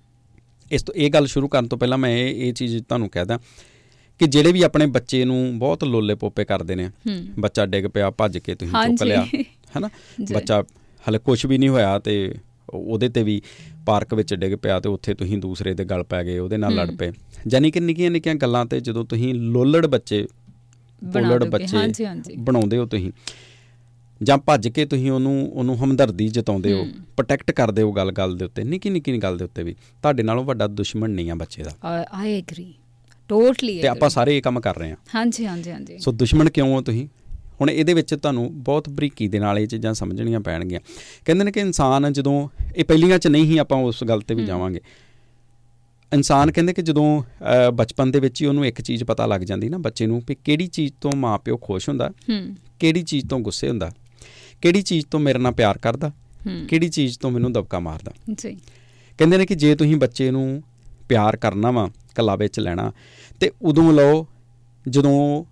ਇਸ ਤੋਂ ਇਹ ਗੱਲ ਸ਼ੁਰੂ ਕਰਨ ਤੋਂ ਪਹਿਲਾਂ ਮੈਂ ਇਹ ਇਹ ਚੀਜ਼ ਤੁਹਾਨੂੰ ਕਹਿਦਾ ਕਿ ਜਿਹੜੇ ਵੀ ਆਪਣੇ ਬੱਚੇ ਨੂੰ ਬਹੁਤ ਲੋਲੇ ਪੋਪੇ ਕਰਦੇ ਨੇ ਹੂੰ। ਬੱਚਾ ਡਿੱਗ ਪਿਆ ਭੱਜ ਕੇ ਤੁਸੀਂ ਚੁੱਕ। ਲਿਆ ਹੈਨਾ। <laughs> ਬੱਚਾ ਹਲੇ ਕੁਝ ਵੀ ਨਹੀਂ ਹੋਇਆ ਤੇ ਉਹਦੇ ਤੇ ਵੀ ਪਾਰਕ ਵਿੱਚ ਡਿੱਗ ਪਿਆ ਤੇ ਉੱਥੇ ਤੁਸੀਂ ਦੂਸਰੇ ਦੇ ਗਲ ਪੈ ਗਏ ਉਹਦੇ ਨਾਲ ਲੜ। ਪਏ। ਯਾਨੀ ਕਿ ਨਿੱਕੀਆਂ ਨਿੱਕੀਆਂ ਗੱਲਾਂ ਤੇ ਜਦੋਂ ਤੁਸੀਂ ਲੋਲੜ ਬੱਚੇ ਦੋਗੇ, ਬੱਚੇ। ਬਣਾਉਂਦੇ ਹੋ ਤੁਸੀਂ ਜਾਂ ਭੱਜ ਕੇ ਤੁਸੀਂ ਉਹਨੂੰ ਉਹਨੂੰ ਹਮਦਰਦੀ ਜਤਾਉਂਦੇ ਹੋ ਹੂੰ। ਪ੍ਰੋਟੈਕਟ ਕਰਦੇ ਹੋ ਗੱਲ-ਗੱਲ ਦੇ ਉੱਤੇ ਨਿੱਕੀ ਨਿੱਕੀ ਗੱਲ ਦੇ ਉੱਤੇ ਵੀ ਤੁਹਾਡੇ ਨਾਲੋਂ ਵੱਡਾ ਦੁਸ਼ਮਣ ਨਹੀਂ ਆ ਬੱਚੇ ਦਾ। ਆਈ ਐਗਰੀ ਟੋਟਲੀ ਤੇ ਆਪਾਂ ਸਾਰੇ ਇਹ ਕੰਮ ਕਰ ਰਹੇ ਹਾਂ। ਹਾਂਜੀ ਹਾਂਜੀ ਹਾਂਜੀ। ਸੋ ਦੁਸ਼ਮਣ ਕਿਉਂ ਹੋ ਤੁਸੀਂ? ਹੁਣ ਇਹਦੇ ਵਿੱਚ ਤੁਹਾਨੂੰ ਬਹੁਤ ਬਰੀਕੀ ਦੇ ਨਾਲ ਇਹ ਚੀਜ਼ਾਂ ਸਮਝਣੀਆਂ ਪੈਣਗੀਆਂ। ਕਹਿੰਦੇ ਨੇ ਕਿ ਇਨਸਾਨ ਜਦੋਂ ਇਹ ਪਹਿਲੀਆਂ 'ਚ ਨਹੀਂ ਹੀ ਆਪਾਂ ਉਸ ਗੱਲ ਤੇ ਵੀ। ਜਾਵਾਂਗੇ। ਇਨਸਾਨ ਕਹਿੰਦੇ ਕਿ ਜਦੋਂ ਬਚਪਨ ਦੇ ਵਿੱਚ ਹੀ ਉਹਨੂੰ ਇੱਕ ਚੀਜ਼ ਪਤਾ ਲੱਗ ਜਾਂਦੀ ਨਾ ਬੱਚੇ ਨੂੰ ਵੀ ਕਿਹੜੀ ਚੀਜ਼ ਤੋਂ ਮਾਪਿਓ ਖੁਸ਼ ਹੁੰਦਾ ਕਿਹੜੀ ਚੀਜ਼ ਤੋਂ ਗੁੱਸੇ ਹੁੰਦਾ ਕਿਹੜੀ ਚੀਜ਼ ਤੋਂ ਮੇਰੇ ਨਾਲ ਪਿਆਰ ਕਰਦਾ ਕਿਹੜੀ ਚੀਜ਼ ਤੋਂ ਮੈਨੂੰ ਦਬਕਾ ਮਾਰਦਾ। ਜੀ। ਕਹਿੰਦੇ ਨੇ ਕਿ ਜੇ ਤੁਸੀਂ ਬੱਚੇ ਨੂੰ ਪਿਆਰ ਕਰਨਾ ਵਾ ਕੱਲਾ ਵਿੱਚ ਲੈਣਾ ਤੇ ਉਦੋਂ ਲਓ ਜਦੋਂ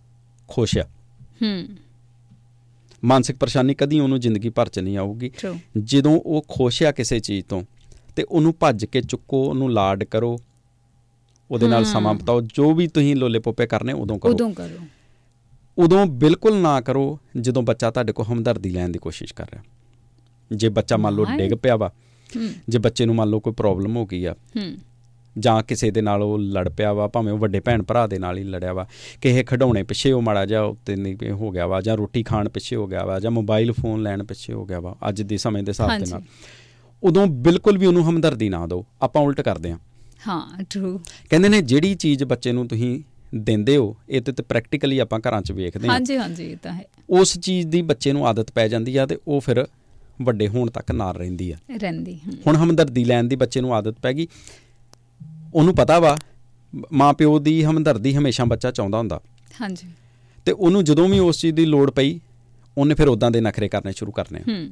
ਖੁਸ਼ ਆ। ਹੂੰ। ਮਾਨਸਿਕ ਪਰੇਸ਼ਾਨੀ ਕਦੀ ਉਹਨੂੰ ਜ਼ਿੰਦਗੀ ਭਰ ਚ ਨਹੀਂ ਆਊਗੀ। ਜਦੋਂ ਉਹ ਖੁਸ਼ ਆ ਕਿਸੇ ਚੀਜ਼ ਤੋਂ ਤੇ ਉਹਨੂੰ ਭੱਜ ਕੇ ਚੁੱਕੋ ਉਹਨੂੰ ਲਾਡ ਕਰੋ ਉਹਦੇ ਨਾਲ ਸਮਾਂ ਬਿਤਾਓ ਜੋ ਵੀ ਤੁਸੀਂ ਲੋਲੇ ਪੋਪੇ ਕਰਨੇ ਉਦੋਂ ਕਰੋ। ਉਦੋਂ ਕਰੋ। ਉਦੋਂ ਬਿਲਕੁਲ ਨਾ ਕਰੋ ਜਦੋਂ ਬੱਚਾ ਤੁਹਾਡੇ ਕੋਲ ਹਮਦਰਦੀ ਲੈਣ ਦੀ ਕੋਸ਼ਿਸ਼ ਕਰ ਰਿਹਾ। ਜੇ ਬੱਚਾ ਮੰਨ ਲਓ। ਡਿੱਗ ਪਿਆ ਵਾ ਜੇ ਬੱਚੇ ਨੂੰ ਮੰਨ ਲਓ ਕੋਈ ਪ੍ਰੋਬਲਮ ਹੋ ਗਈ ਆ ਜਾਂ ਕਿਸੇ ਦੇ ਨਾਲ ਉਹ ਲੜ ਪਿਆ ਵਾ ਭਾਵੇਂ ਉਹ ਵੱਡੇ ਭੈਣ ਭਰਾ ਦੇ ਨਾਲ ਹੀ ਲੜਿਆ ਵਾ ਕਿਸੇ ਖਿਡੌਣੇ ਪਿੱਛੇ ਉਹ ਮਾੜਾ ਜਿਹਾ ਉੱਤੇ ਨਹੀਂ ਹੋ ਗਿਆ ਵਾ ਜਾਂ ਰੋਟੀ ਖਾਣ ਪਿੱਛੇ ਹੋ ਗਿਆ ਵਾ ਜਾਂ ਮੋਬਾਈਲ ਫੋਨ ਲੈਣ ਪਿੱਛੇ ਹੋ ਗਿਆ ਵਾ ਅੱਜ ਦੇ ਸਮੇਂ ਦੇ ਹਿਸਾਬ ਦੇ। ਨਾਲ। ਉਦੋਂ ਬਿਲਕੁਲ ਵੀ ਉਹਨੂੰ ਹਮਦਰਦੀ ਨਾ ਦਿਓ ਆਪਾਂ ਉਲਟ ਕਰਦੇ ਹਾਂ। ਹਾਂ ਟਰੂ ਕਹਿੰਦੇ ਨੇ ਜਿਹੜੀ ਚੀਜ਼ ਬੱਚੇ ਨੂੰ ਤੁਸੀਂ ਦਿੰਦੇ ਹੋ ਇਹ ਤੇ ਪ੍ਰੈਕਟੀਕਲੀ ਆਪਾਂ ਘਰਾਂ 'ਚ ਵੇਖਦੇ ਹਾਂ। ਹਾਂਜੀ ਹਾਂਜੀ ਇਹ ਤਾਂ ਹੈ। ਉਸ ਚੀਜ਼ ਦੀ ਬੱਚੇ ਨੂੰ ਆਦਤ ਪੈ ਜਾਂਦੀ ਆ ਤੇ ਉਹ ਫਿਰ ਵੱਡੇ ਹੋਣ ਤੱਕ ਨਾਲ ਰਹਿੰਦੀ ਆ। ਰਹਿੰਦੀ ਹੁਣ ਹਮਦਰਦੀ ਲੈਣ ਦੀ ਬੱਚੇ ਨੂੰ ਆਦਤ ਪੈ ਗਈ ਉਹਨੂੰ ਪਤਾ ਵਾ ਮਾਂ ਪਿਓ ਦੀ ਹਮਦਰਦੀ ਹਮੇਸ਼ਾ ਬੱਚਾ ਚਾਹੁੰਦਾ ਹੁੰਦਾ। ਹਾਂਜੀ। ਤੇ ਉਹਨੂੰ ਜਦੋਂ ਵੀ ਉਸ ਚੀਜ਼ ਦੀ ਲੋੜ ਪਈ ਉਹਨੇ ਫਿਰ ਉਦਾਂ ਦੇ ਨਖਰੇ ਕਰਨੇ ਸ਼ੁਰੂ ਕਰਨੇ ਹੂੰ।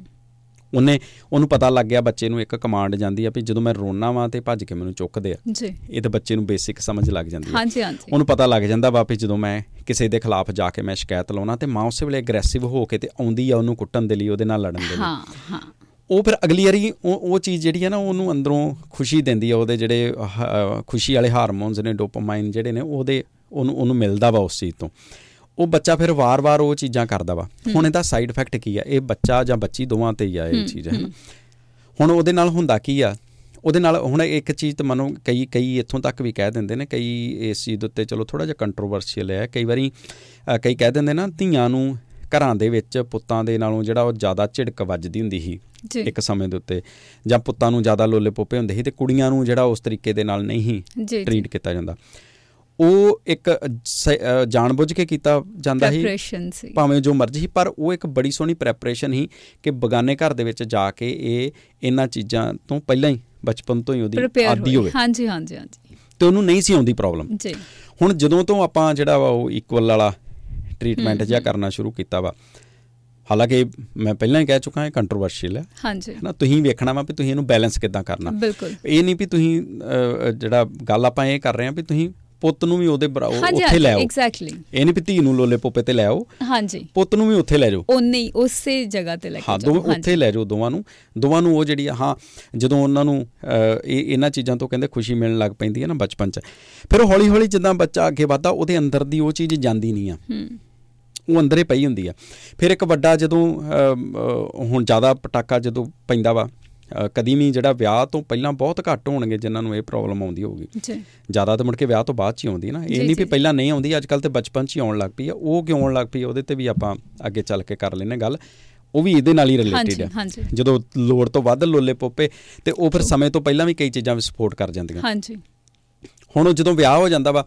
ਉਹਨੇ ਉਹਨੂੰ ਪਤਾ ਲੱਗ ਗਿਆ ਬੱਚੇ ਨੂੰ ਇੱਕ ਕਮਾਂਡ ਜਾਂਦੀ ਆ ਵੀ ਜਦੋਂ ਮੈਂ ਰੋਣਾ ਵਾਂ ਤੇ ਭੱਜ ਕੇ ਮੈਨੂੰ ਚੁੱਕਦੇ ਆ। ਜੀ। ਇਹ ਤਾਂ ਬੱਚੇ ਨੂੰ ਬੇਸਿਕ ਸਮਝ ਲੱਗ ਜਾਂਦੀ ਆ। ਹਾਂਜੀ ਹਾਂਜੀ। ਉਹਨੂੰ ਪਤਾ ਲੱਗ ਜਾਂਦਾ ਵਾ ਵੀ ਜਦੋਂ ਮੈਂ ਕਿਸੇ ਦੇ ਖਿਲਾਫ ਜਾ ਕੇ ਮੈਂ ਸ਼ਿਕਾਇਤ ਲਾਉਣਾ ਤੇ ਮਾਂ ਉਸੇ ਵੇਲੇ ਐਗਰੈਸਿਵ ਹੋ ਕੇ ਤੇ ਆਉਂਦੀ ਆ ਉਹਨੂੰ ਕੁੱਟਣ ਦੇ ਲਈ ਉਹਦੇ ਨਾਲ ਲੜਨ ਦੇ ਲਈ। ਹਾਂ ਹਾਂ। ਉਹ ਫਿਰ ਅਗਲੀ ਵਾਰੀ ਉਹ ਉਹ ਚੀਜ਼ ਜਿਹੜੀ ਹੈ ਨਾ ਉਹਨੂੰ ਅੰਦਰੋਂ ਖੁਸ਼ੀ ਦਿੰਦੀ ਆ ਉਹਦੇ ਜਿਹੜੇ ਖੁਸ਼ੀ ਵਾਲੇ ਹਾਰਮੋਨਸ ਨੇ ਡੋਪਾਮਾਈਨ ਜਿਹੜੇ ਨੇ ਉਹਦੇ ਉਹਨੂੰ ਉਹਨੂੰ ਮਿਲਦਾ ਵਾ ਉਸ ਚੀਜ਼ ਤੋਂ। ਉਹ ਬੱਚਾ ਫਿਰ ਵਾਰ-ਵਾਰ ਉਹ ਚੀਜ਼ਾਂ ਕਰਦਾ ਵਾ। ਹੁਣ ਇਹਦਾ ਸਾਈਡ ਇਫੈਕਟ ਕੀ ਆ? ਇਹ ਬੱਚਾ ਜਾਂ ਬੱਚੀ ਦੋਵਾਂ ਤੇ ਹੀ ਆ ਇਹ ਚੀਜ਼ ਹੈ ਨਾ? ਹੁਣ ਉਹਦੇ ਨਾਲ ਹੁੰਦਾ ਕੀ ਆ? ਉਹਦੇ ਨਾਲ ਹੁਣ ਇੱਕ ਚੀਜ਼ ਤਾਂ ਮਨੋ ਕਈ ਕਈ ਇੱਥੋਂ ਤੱਕ ਵੀ ਕਹਿ ਦਿੰਦੇ ਨੇ ਕਈ ਇਸ ਚੀਜ਼ ਦੇ ਉੱਤੇ ਚਲੋ ਥੋੜਾ ਜਿਹਾ ਕੰਟਰੋਵਰਸ਼ੀਅਲ ਹੈ। ਕਈ ਵਾਰੀ ਕਈ ਕਹਿ ਦਿੰਦੇ ਨਾ ਧੀਆਂ ਨੂੰ ਘਰਾਂ ਦੇ ਵਿੱਚ ਪੁੱਤਾਂ ਦੇ ਨਾਲੋਂ ਜਿਹੜਾ ਉਹ ਜ਼ਿਆਦਾ ਝਿੜਕ ਵੱਜਦੀ ਹੁੰਦੀ ਸੀ ਇੱਕ ਸਮੇਂ ਦੇ ਉੱਤੇ ਜਾਂ ਪੁੱਤਾਂ ਨੂੰ ਜ਼ਿਆਦਾ ਲੋਲੇ ਪੋਪੇ ਹੁੰਦੇ ਸੀ ਤੇ ਕੁੜੀਆਂ ਨੂੰ ਜਿਹੜਾ ਉਸ ਤਰੀਕੇ ਦੇ ਨਾਲ ਨਹੀਂ ਟ੍ਰੀਟ ਕੀਤਾ ਜਾਂਦਾ। ਉਹ ਇੱਕ ਜਾਣਬੁੱਝ ਕੇ ਕੀਤਾ ਜਾਂਦਾ ਸੀ। ਭਾਵੇਂ ਜੋ ਮਰਜ਼ੀ ਸੀ ਪਰ ਉਹ ਇੱਕ ਬੜੀ ਸੋਹਣੀ ਪ੍ਰੈਪਰੇਸ਼ਨ ਸੀ ਕਿ ਬਗਾਨੇ ਘਰ ਦੇ ਵਿੱਚ ਜਾ ਕੇ ਇਹ ਇਹਨਾਂ ਚੀਜ਼ਾਂ ਤੋਂ ਪਹਿਲਾਂ ਹੀ ਬਚਪਨ ਤੋਂ ਹੀ ਉਹਦੀ ਆਦੀ ਹੋਵੇ। ਹਾਂਜੀ ਹਾਂਜੀ ਹਾਂਜੀ। ਤੇ ਉਹਨੂੰ ਨਹੀਂ ਸੀ ਆਉਂਦੀ ਪ੍ਰੋਬਲਮ ਜੀ। ਹੁਣ ਜਦੋਂ ਤੋਂ ਆਪਾਂ ਜਿਹੜਾ ਉਹ ਇਕੁਅਲ ਵਾਲਾ ਟ੍ਰੀਟਮੈਂਟ ਜਿਹਾ ਕਰਨਾ ਸ਼ੁਰੂ ਕੀਤਾ ਵਾ। ਹਾਲਾਂਕਿ ਮੈਂ ਪਹਿਲਾਂ ਹੀ ਕਹਿ ਚੁੱਕਾ ਹਾਂ ਕੰਟਰੋਵਰਸ਼ੀਅਲ ਹੈ। ਹਾਂਜੀ। ਨਾ ਤੁਸੀਂ ਵੇਖਣਾ ਵਾ ਵੀ ਤੁਸੀਂ ਇਹਨੂੰ ਬੈਲੈਂਸ ਕਿੱਦਾਂ ਕਰਨਾ। ਬਿਲਕੁਲ। ਇਹ ਨਹੀਂ ਵੀ ਤੁਸੀਂ ਜਿਹੜਾ ਗੱਲ ਆਪਾਂ ਇਹ ਕਰ ਰਹੇ ਹਾਂ ਵੀ ਤੁਸੀਂ ਪੁੱਤ ਨੂੰ ਵੀ ਉਹਦੇ ਉਹ- ਉੱਥੇ ਲੈ ਆਓ। ਐਗਜ਼ੈਕਟਲੀ ਇਹ ਨਹੀਂ ਵੀ ਧੀ ਨੂੰ ਲੋਲੇ ਪੋਪੇ ਤੇ ਲੈ ਆਓ। ਹਾਂਜੀ। ਪੁੱਤ ਨੂੰ ਵੀ ਉੱਥੇ ਲੈ ਜਾਓ। ਉਹਨੇ ਹੀ ਉਸੇ ਜਗ੍ਹਾ ਤੇ ਲੈ ਕੇ ਹਾਂ ਜਾਓ। ਦੋਵੇਂ ਉੱਥੇ ਲੈ ਜਾਓ ਦੋਵਾਂ ਨੂੰ। ਦੋਵਾਂ ਨੂੰ ਉਹ ਜਿਹੜੀ ਹਾਂ ਜਦੋਂ ਉਹਨਾਂ ਨੂੰ ਇਹ ਇਹਨਾਂ ਚੀਜ਼ਾਂ ਤੋਂ ਕਹਿੰਦੇ ਖੁਸ਼ੀ ਮਿਲਣ ਲੱਗ ਪੈਂਦੀ ਹੈ ਨਾ ਬਚਪਨ 'ਚ। ਫਿਰ ਹੌਲੀ ਹੌਲੀ ਜਿੱਦਾਂ ਬੱਚਾ ਅੱਗੇ ਵਧਦਾ ਉਹਦੇ ਅੰਦਰ ਦੀ ਉਹ ਚੀਜ਼ ਜਾਂਦੀ ਨਹੀਂ ਆ। ਹੂੰ। ਉਹ ਅੰਦਰੇ ਪਈ ਹੁੰਦੀ ਆ। ਫਿਰ ਇੱਕ ਵੱਡਾ ਜਦੋਂ ਹੁਣ ਜ਼ਿਆਦਾ ਪਟਾਕਾ ਜਦੋਂ ਪੈਂਦਾ ਵਾ ਅ, ਕਦੀ ਵੀ ਜਿਹੜਾ ਵਿਆਹ ਤੋਂ ਪਹਿਲਾਂ ਬਹੁਤ ਘੱਟ ਹੋਣਗੇ ਜਿਨ੍ਹਾਂ ਨੂੰ ਇਹ ਪ੍ਰੋਬਲਮ ਆਉਂਦੀ ਹੋਊਗੀ। ਜੀ। ਜ਼ਿਆਦਾ ਤਾਂ ਮੁੜ ਕੇ ਵਿਆਹ ਤੋਂ ਬਾਅਦ ਚ ਹੀ ਆਉਂਦੀ ਹੈ ਨਾ। ਇਹ ਨਹੀਂ ਵੀ। ਪਹਿਲਾਂ ਨਹੀਂ ਆਉਂਦੀ ਅੱਜ ਕੱਲ ਤੇ ਬਚਪਨ ਚ ਹੀ ਆਉਣ ਲੱਗ ਪਈ ਆ। ਉਹ ਕਿਉਂ ਆਉਣ ਲੱਗ ਪਈ ਉਹਦੇ ਤੇ ਵੀ ਆਪਾਂ ਅੱਗੇ ਚੱਲ ਕੇ ਕਰ ਲੈਨੇ ਗੱਲ। ਉਹ ਵੀ ਇਹਦੇ ਨਾਲ ਹੀ ਰਿਲੇਟਡ ਹਾਂਜੀ ਜਦੋਂ ਲੋੜ ਤੋਂ ਵੱਧ ਲੋਲੇ ਪੋਪੇ ਤੇ ਉਹ ਫਿਰ ਸਮੇਂ ਤੋਂ ਪਹਿਲਾਂ ਵੀ ਕਈ ਚੀਜ਼ਾਂ ਵੀ ਸਪੋਰਟ ਕਰ ਜਾਂਦੀਆਂ। ਹਾਂਜੀ। ਹੁਣ ਜਦੋਂ ਵਿਆਹ ਹੋ ਜਾਂਦਾ ਵਾ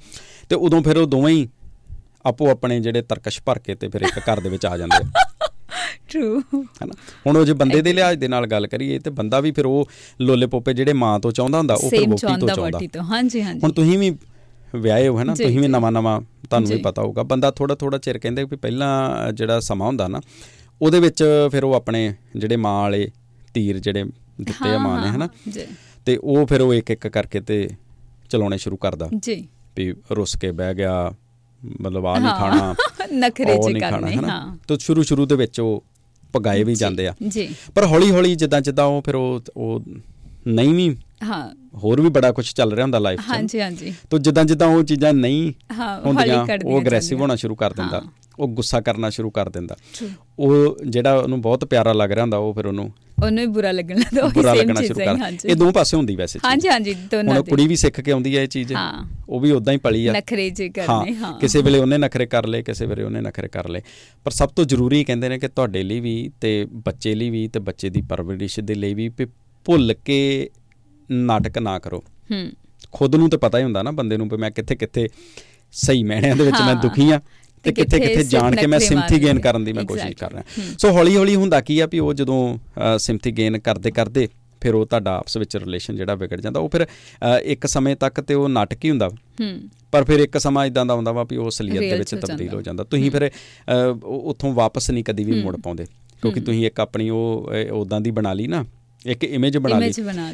ਤੇ ਉਦੋਂ ਫਿਰ ਉਹ ਦੋਵੇਂ ਹੀ ਆਪੋ ਆਪਣੇ ਜਿਹੜੇ ਤਰਕਸ਼ ਭਰ ਕੇ ਤੇ ਫਿਰ ਇੱਕ ਘਰ ਦੇ ਵਿੱਚ ਆ ਜਾਂਦੇ ਆ। <laughs> ਟਰੂ ਹੈਨਾ? ਹੁਣ ਉਹ ਜੇ ਬੰਦੇ ਦੇ ਲਿਹਾਜ਼ ਦੇ ਨਾਲ ਗੱਲ ਕਰੀਏ ਤੇ ਬੰਦਾ ਵੀ ਫਿਰ ਉਹ ਲੋਲੇ ਪੋਪੇ ਜਿਹੜੇ ਮਾਂ ਤੋਂ ਚਾਹੁੰਦਾ ਹੁੰਦਾ ਉਹ ਫਿਰ ਵੋਟੀ ਤੋਂ ਚਾਹੁੰਦਾ ਹਾਂਜੀ ਹਾਂਜੀ। ਹੁਣ ਤੁਸੀਂ ਵੀ ਵਿਆਹੇ ਹੋ ਹੈ ਨਾ ਤੁਸੀਂ ਵੀ। ਨਵਾਂ ਨਵਾਂ ਤੁਹਾਨੂੰ ਵੀ। ਪਤਾ ਹੋਊਗਾ। ਬੰਦਾ ਥੋੜਾ ਥੋੜਾ ਚਿਰ ਕਹਿੰਦੇ ਵੀ ਪਹਿਲਾਂ ਜਿਹੜਾ ਸਮਾਂ ਹੁੰਦਾ ਨਾ ਉਹਦੇ ਵਿੱਚ ਫਿਰ ਉਹ ਆਪਣੇ ਜਿਹੜੇ ਮਾਂ ਵਾਲੇ ਤੀਰ ਜਿਹੜੇ ਦਿੱਤੇ ਆ ਮਾਂ ਨੇ ਹੈ ਨਾ ਜੀ। ਤੇ ਉਹ ਫਿਰ ਉਹ ਇੱਕ ਇੱਕ ਕਰਕੇ ਤੇ ਚਲਾਉਣੇ ਸ਼ੁਰੂ ਕਰਦਾ। ਜੀ। ਵੀ ਰੁੱਸ ਕੇ ਬਹਿ ਗਿਆ ਮਤਲਬ ਆ ਨਹੀਂ। ਖਾਣਾ। <laughs> ਨਖਰੇ ਚ ਕਰਨੇ ਹੈ। ਤਾਂ ਸ਼ੁਰੂ ਸ਼ੁਰੂ ਦੇ ਵਿੱਚ ਉਹ ਪਗਾਏ ਵੀ ਜਾਂਦੇ ਆ। ਜੀ। ਪਰ ਹੌਲੀ ਹੌਲੀ ਜਿੱਦਾਂ ਜਿੱਦਾਂ ਉਹ ਫਿਰ ਉਹ ਉਹ ਨਹੀਂ ਵੀ ਹਾਂ। ਹੋਰ ਵੀ ਬੜਾ ਕੁਝ ਚੱਲ ਰਿਹਾ ਹੁੰਦਾ ਲਾਈਫ 'ਚ। ਹਾਂਜੀ ਹਾਂਜੀ। ਤੋ ਜਿੱਦਾਂ ਜਿੱਦਾਂ ਉਹ ਚੀਜ਼ਾਂ ਨਹੀਂ ਹੁੰਦੀਆਂ ਉਹ ਅਗਰੈਸਿਵ। ਹੋਣਾ ਸ਼ੁਰੂ ਕਰ ਦਿੰਦਾ। ਉਹ ਗੁੱਸਾ ਕਰਨਾ ਸ਼ੁਰੂ ਕਰ ਦਿੰਦਾ. ਉਹ ਜਿਹੜਾ ਉਹਨੂੰ ਬਹੁਤ ਪਿਆਰਾ ਲੱਗ ਰਿਹਾ ਹੁੰਦਾ ਉਹ ਫਿਰ ਉਹਨੂੰ ਉਹਨੂੰ ਹੀ ਬੁਰਾ ਲੱਗਣ ਲੱਗਦਾ ਉਹ ਬੁਰਾ ਸੇਮ ਲੱਗਣਾ ਚੀਜ਼ ਸ਼ੁਰੂ ਹੈ ਕਰ। ਹਾਂਜੀ। ਇਹ ਦੋ ਪਾਸੇ ਹੁੰਦੀ ਵੈਸੇ। ਹਾਂਜੀ ਹਾਂਜੀ ਦੋਨਾਂ ਹੁਣ ਦੇ। ਕੁੜੀ ਵੀ ਸਿੱਖ ਕੇ ਆਉਂਦੀ ਹੈ ਇਹ ਚੀਜ਼। ਹਾਂ। ਉਹ ਵੀ ਉਦਾਂ ਹੀ ਪਲੀ ਆ। ਨਖਰੇ ਜੇ ਕਰਨੇ ਹਾਂ ਕਿਸੇ ਵੇਲੇ ਉਹਨੇ ਨਖਰੇ ਕਰ ਲਏ ਕਿਸੇ ਵੇਲੇ ਉਹਨੇ ਨਖਰੇ ਕਰ ਲਏ। ਪਰ ਸਭ ਤੋਂ ਜ਼ਰੂਰੀ ਕਹਿੰਦੇ ਨੇ ਕਿ ਤੁਹਾਡੇ ਲਈ ਵੀ ਤੇ ਬੱਚੇ ਲਈ ਵੀ ਤੇ ਬੱਚੇ ਦੀ ਪਰਵਰਿਸ਼ ਦੇ ਲਈ ਵੀ ਭੁੱਲ ਕੇ ਨਾਟਕ ਨਾ ਕਰੋ। ਹੂੰ। ਖੁਦ ਨੂੰ ਤਾਂ ਪਤਾ ਹੀ ਹੁੰਦਾ ਨਾ ਬੰਦੇ ਨੂੰ ਵੀ ਮੈਂ ਕਿੱਥੇ ਕਿੱਥੇ ਸਹੀ ਮੈਣਿਆਂ ਦੇ ਵਿੱਚ ਮੈਂ। ਦੁਖੀ ਆ ਤੇ ਕਿੱਥੇ ਕਿੱਥੇ ਜਾਣ ਕੇ ਮੈਂ ਸਿੰਪਥੀ ਗੇਨ। ਕਰਨ ਦੀ ਮੈਂ ਕੋਸ਼ਿਸ਼ ਕਰ. ਰਿਹਾ। ਸੋ ਹੌਲੀ ਹੌਲੀ ਹੁੰਦਾ ਕੀ ਆ ਵੀ ਉਹ ਜਦੋਂ ਸਿੰਪਥੀ ਗੇਨ ਕਰਦੇ ਕਰਦੇ ਫਿਰ ਉਹ ਤੁਹਾਡਾ ਆਪਸ ਵਿੱਚ ਰਿਲੇਸ਼ਨ ਜਿਹੜਾ ਵਿਗੜ ਜਾਂਦਾ ਉਹ ਫਿਰ ਇੱਕ ਸਮੇਂ ਤੱਕ ਤੇ ਉਹ ਨਾਟਕ ਹੀ ਹੁੰਦਾ। ਹੂੰ। ਪਰ ਫਿਰ ਇੱਕ ਸਮਾਂ ਇਦਾਂ ਦਾ ਆਉਂਦਾ ਵਾ ਵੀ ਉਹ ਅਸਲੀਅਤ ਦੇ ਵਿੱਚ ਤਬਦੀਲ। ਹੋ ਜਾਂਦਾ। ਤੁਸੀਂ ਫਿਰ ਉੱਥੋਂ ਵਾਪਸ ਨਹੀਂ ਕਦੀ ਵੀ ਮੁੜ ਪਾਉਂਦੇ। ਕਿਉਂਕਿ ਤੁਸੀਂ ਇੱਕ ਆਪਣੀ ਉਹ ਉਦਾਂ ਦੀ ਬਣਾ ਲਈ ਨਾ। ਇੱਕ ਇਮੇਜ ਬਣਾ ਲਈ।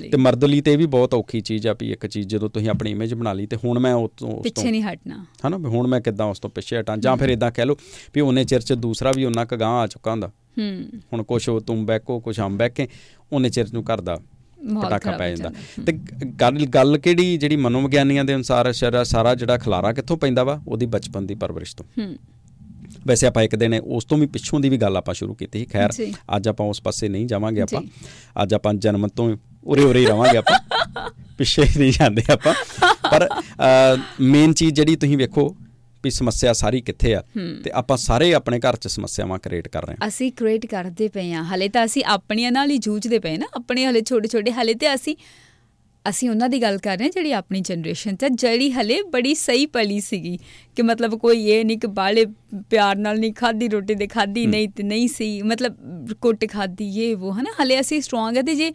ਤੇ ਮਰਦ ਲਈ ਤੇ ਇਹ ਵੀ ਬਹੁਤ ਔਖੀ ਚੀਜ਼ ਆ ਵੀ ਇੱਕ ਚੀਜ਼ ਜਦੋਂ ਤੁਸੀਂ ਆਪਣੀ ਇਮੇਜ ਬਣਾ ਲਈ ਤੇ ਹੁਣ ਮੈਂ ਉਹ ਤੋਂ ਉਸ ਪਿੱਛੇ ਨਹੀਂ ਹਟਣਾ। ਹਨਾ ਹੁਣ ਮੈਂ ਕਿੱਦਾਂ ਉਸ ਤੋਂ ਪਿੱਛੇ ਹਟਾਂ? ਜਾਂ ਫਿਰ ਇਦਾਂ ਕਹਿ ਲਓ ਵੀ ਉਹਨੇ ਚਿਰ ਚ ਦੂਸਰਾ ਵੀ ਉਹਨਾਂ ਕਗਾਂ ਆ ਚੁੱਕਾ ਹੁੰਦਾ। ਹੂੰ। ਹੁਣ ਕੁਛ ਉਹ ਤੁਮ ਬੈਕੋ ਕੁਛ ਹਮ ਬੈਕੇ ਉਹਨੇ ਚਿਰ ਨੂੰ ਕਰਦਾ ਪਟਾਕਾ ਪੈ ਜਾਂਦਾ। ਤੇ ਗੱਲ ਗੱਲ ਕਿਹੜੀ ਜਿਹੜੀ ਮਨੋਵਿਗਿਆਨੀਆਂ ਦੇ ਅਨੁਸਾਰ ਸਾਰਾ ਜਿਹੜਾ ਖਲਾਰਾ ਕਿੱਥੋਂ ਪੈਂਦਾ ਵਾ? ਉਹਦੀ ਬਚਪਨ ਦੀ ਪਰਵਰਿਸ਼ ਤੋਂ। ਹੂੰ। ਵੈਸੇ ਆਪਾਂ ਇੱਕ ਦਿਨ ਉਸ ਤੋਂ ਵੀ ਪਿੱਛੋਂ ਦੀ ਵੀ ਗੱਲ ਆਪਾਂ ਸ਼ੁਰੂ ਕੀਤੀ ਸੀ। ਖੈਰ ਅੱਜ ਆਪਾਂ ਉਸ ਪਾਸੇ ਨਹੀਂ ਜਾਵਾਂਗੇ ਆਪਾਂ। ਅੱਜ ਆਪਾਂ ਜਨਮ ਤੋਂ ਉਰੇ ਉਰੇ ਰਵਾਂਗੇ ਆਪਾਂ। <laughs> ਪਿੱਛੇ ਨਹੀਂ ਜਾਂਦੇ ਆਪਾਂ। ਪਰ ਮੇਨ ਚੀਜ਼ ਜਿਹੜੀ ਤੁਸੀਂ ਵੇਖੋ ਵੀ ਸਮੱਸਿਆ ਸਾਰੀ ਕਿੱਥੇ ਆ? ਤੇ ਆਪਾਂ ਸਾਰੇ ਆਪਣੇ ਘਰ 'ਚ ਸਮੱਸਿਆਵਾਂ ਕ੍ਰੀਏਟ ਕਰ ਰਹੇ ਹਾਂ। ਅਸੀਂ ਕ੍ਰੀਏਟ ਕਰਦੇ ਪਏ ਆ ਹਲੇ ਤਾਂ ਅਸੀਂ ਆਪਣੀਆਂ ਨਾਲ ਹੀ ਜੂਝਦੇ ਪਏ ਨਾ। ਆਪਣੇ ਹਲੇ ਛੋਟੇ ਛੋਟੇ ਹਲੇ ਤੇ ਅਸੀਂ ਅਸੀਂ ਉਹਨਾਂ ਦੀ ਗੱਲ ਕਰ ਰਹੇ ਹਾਂ ਜਿਹੜੀ ਆਪਣੀ ਜਨਰੇਸ਼ਨ ਤੇ ਜਿਹੜੀ ਹਲੇ ਬੜੀ ਸਹੀ ਪਲੀ ਸੀਗੀ ਕਿ ਮਤਲਬ ਕੋਈ ਇਹ ਨਹੀਂ ਕਿ ਬਾਲੇ ਪਿਆਰ ਨਾਲ ਨਹੀਂ ਖਾਦੀ ਰੋਟੀ ਦੇ ਖਾਦੀ ਨਹੀਂ ਤੇ ਨਹੀਂ ਸੀ ਮਤਲਬ ਕੁੱਟ ਖਾਦੀ ਇਹ ਉਹ ਹਨਾ? ਹਲੇ ਅਸੀਂ ਸਟਰੋਂਗ ਹੈ ਤੇ ਜੇ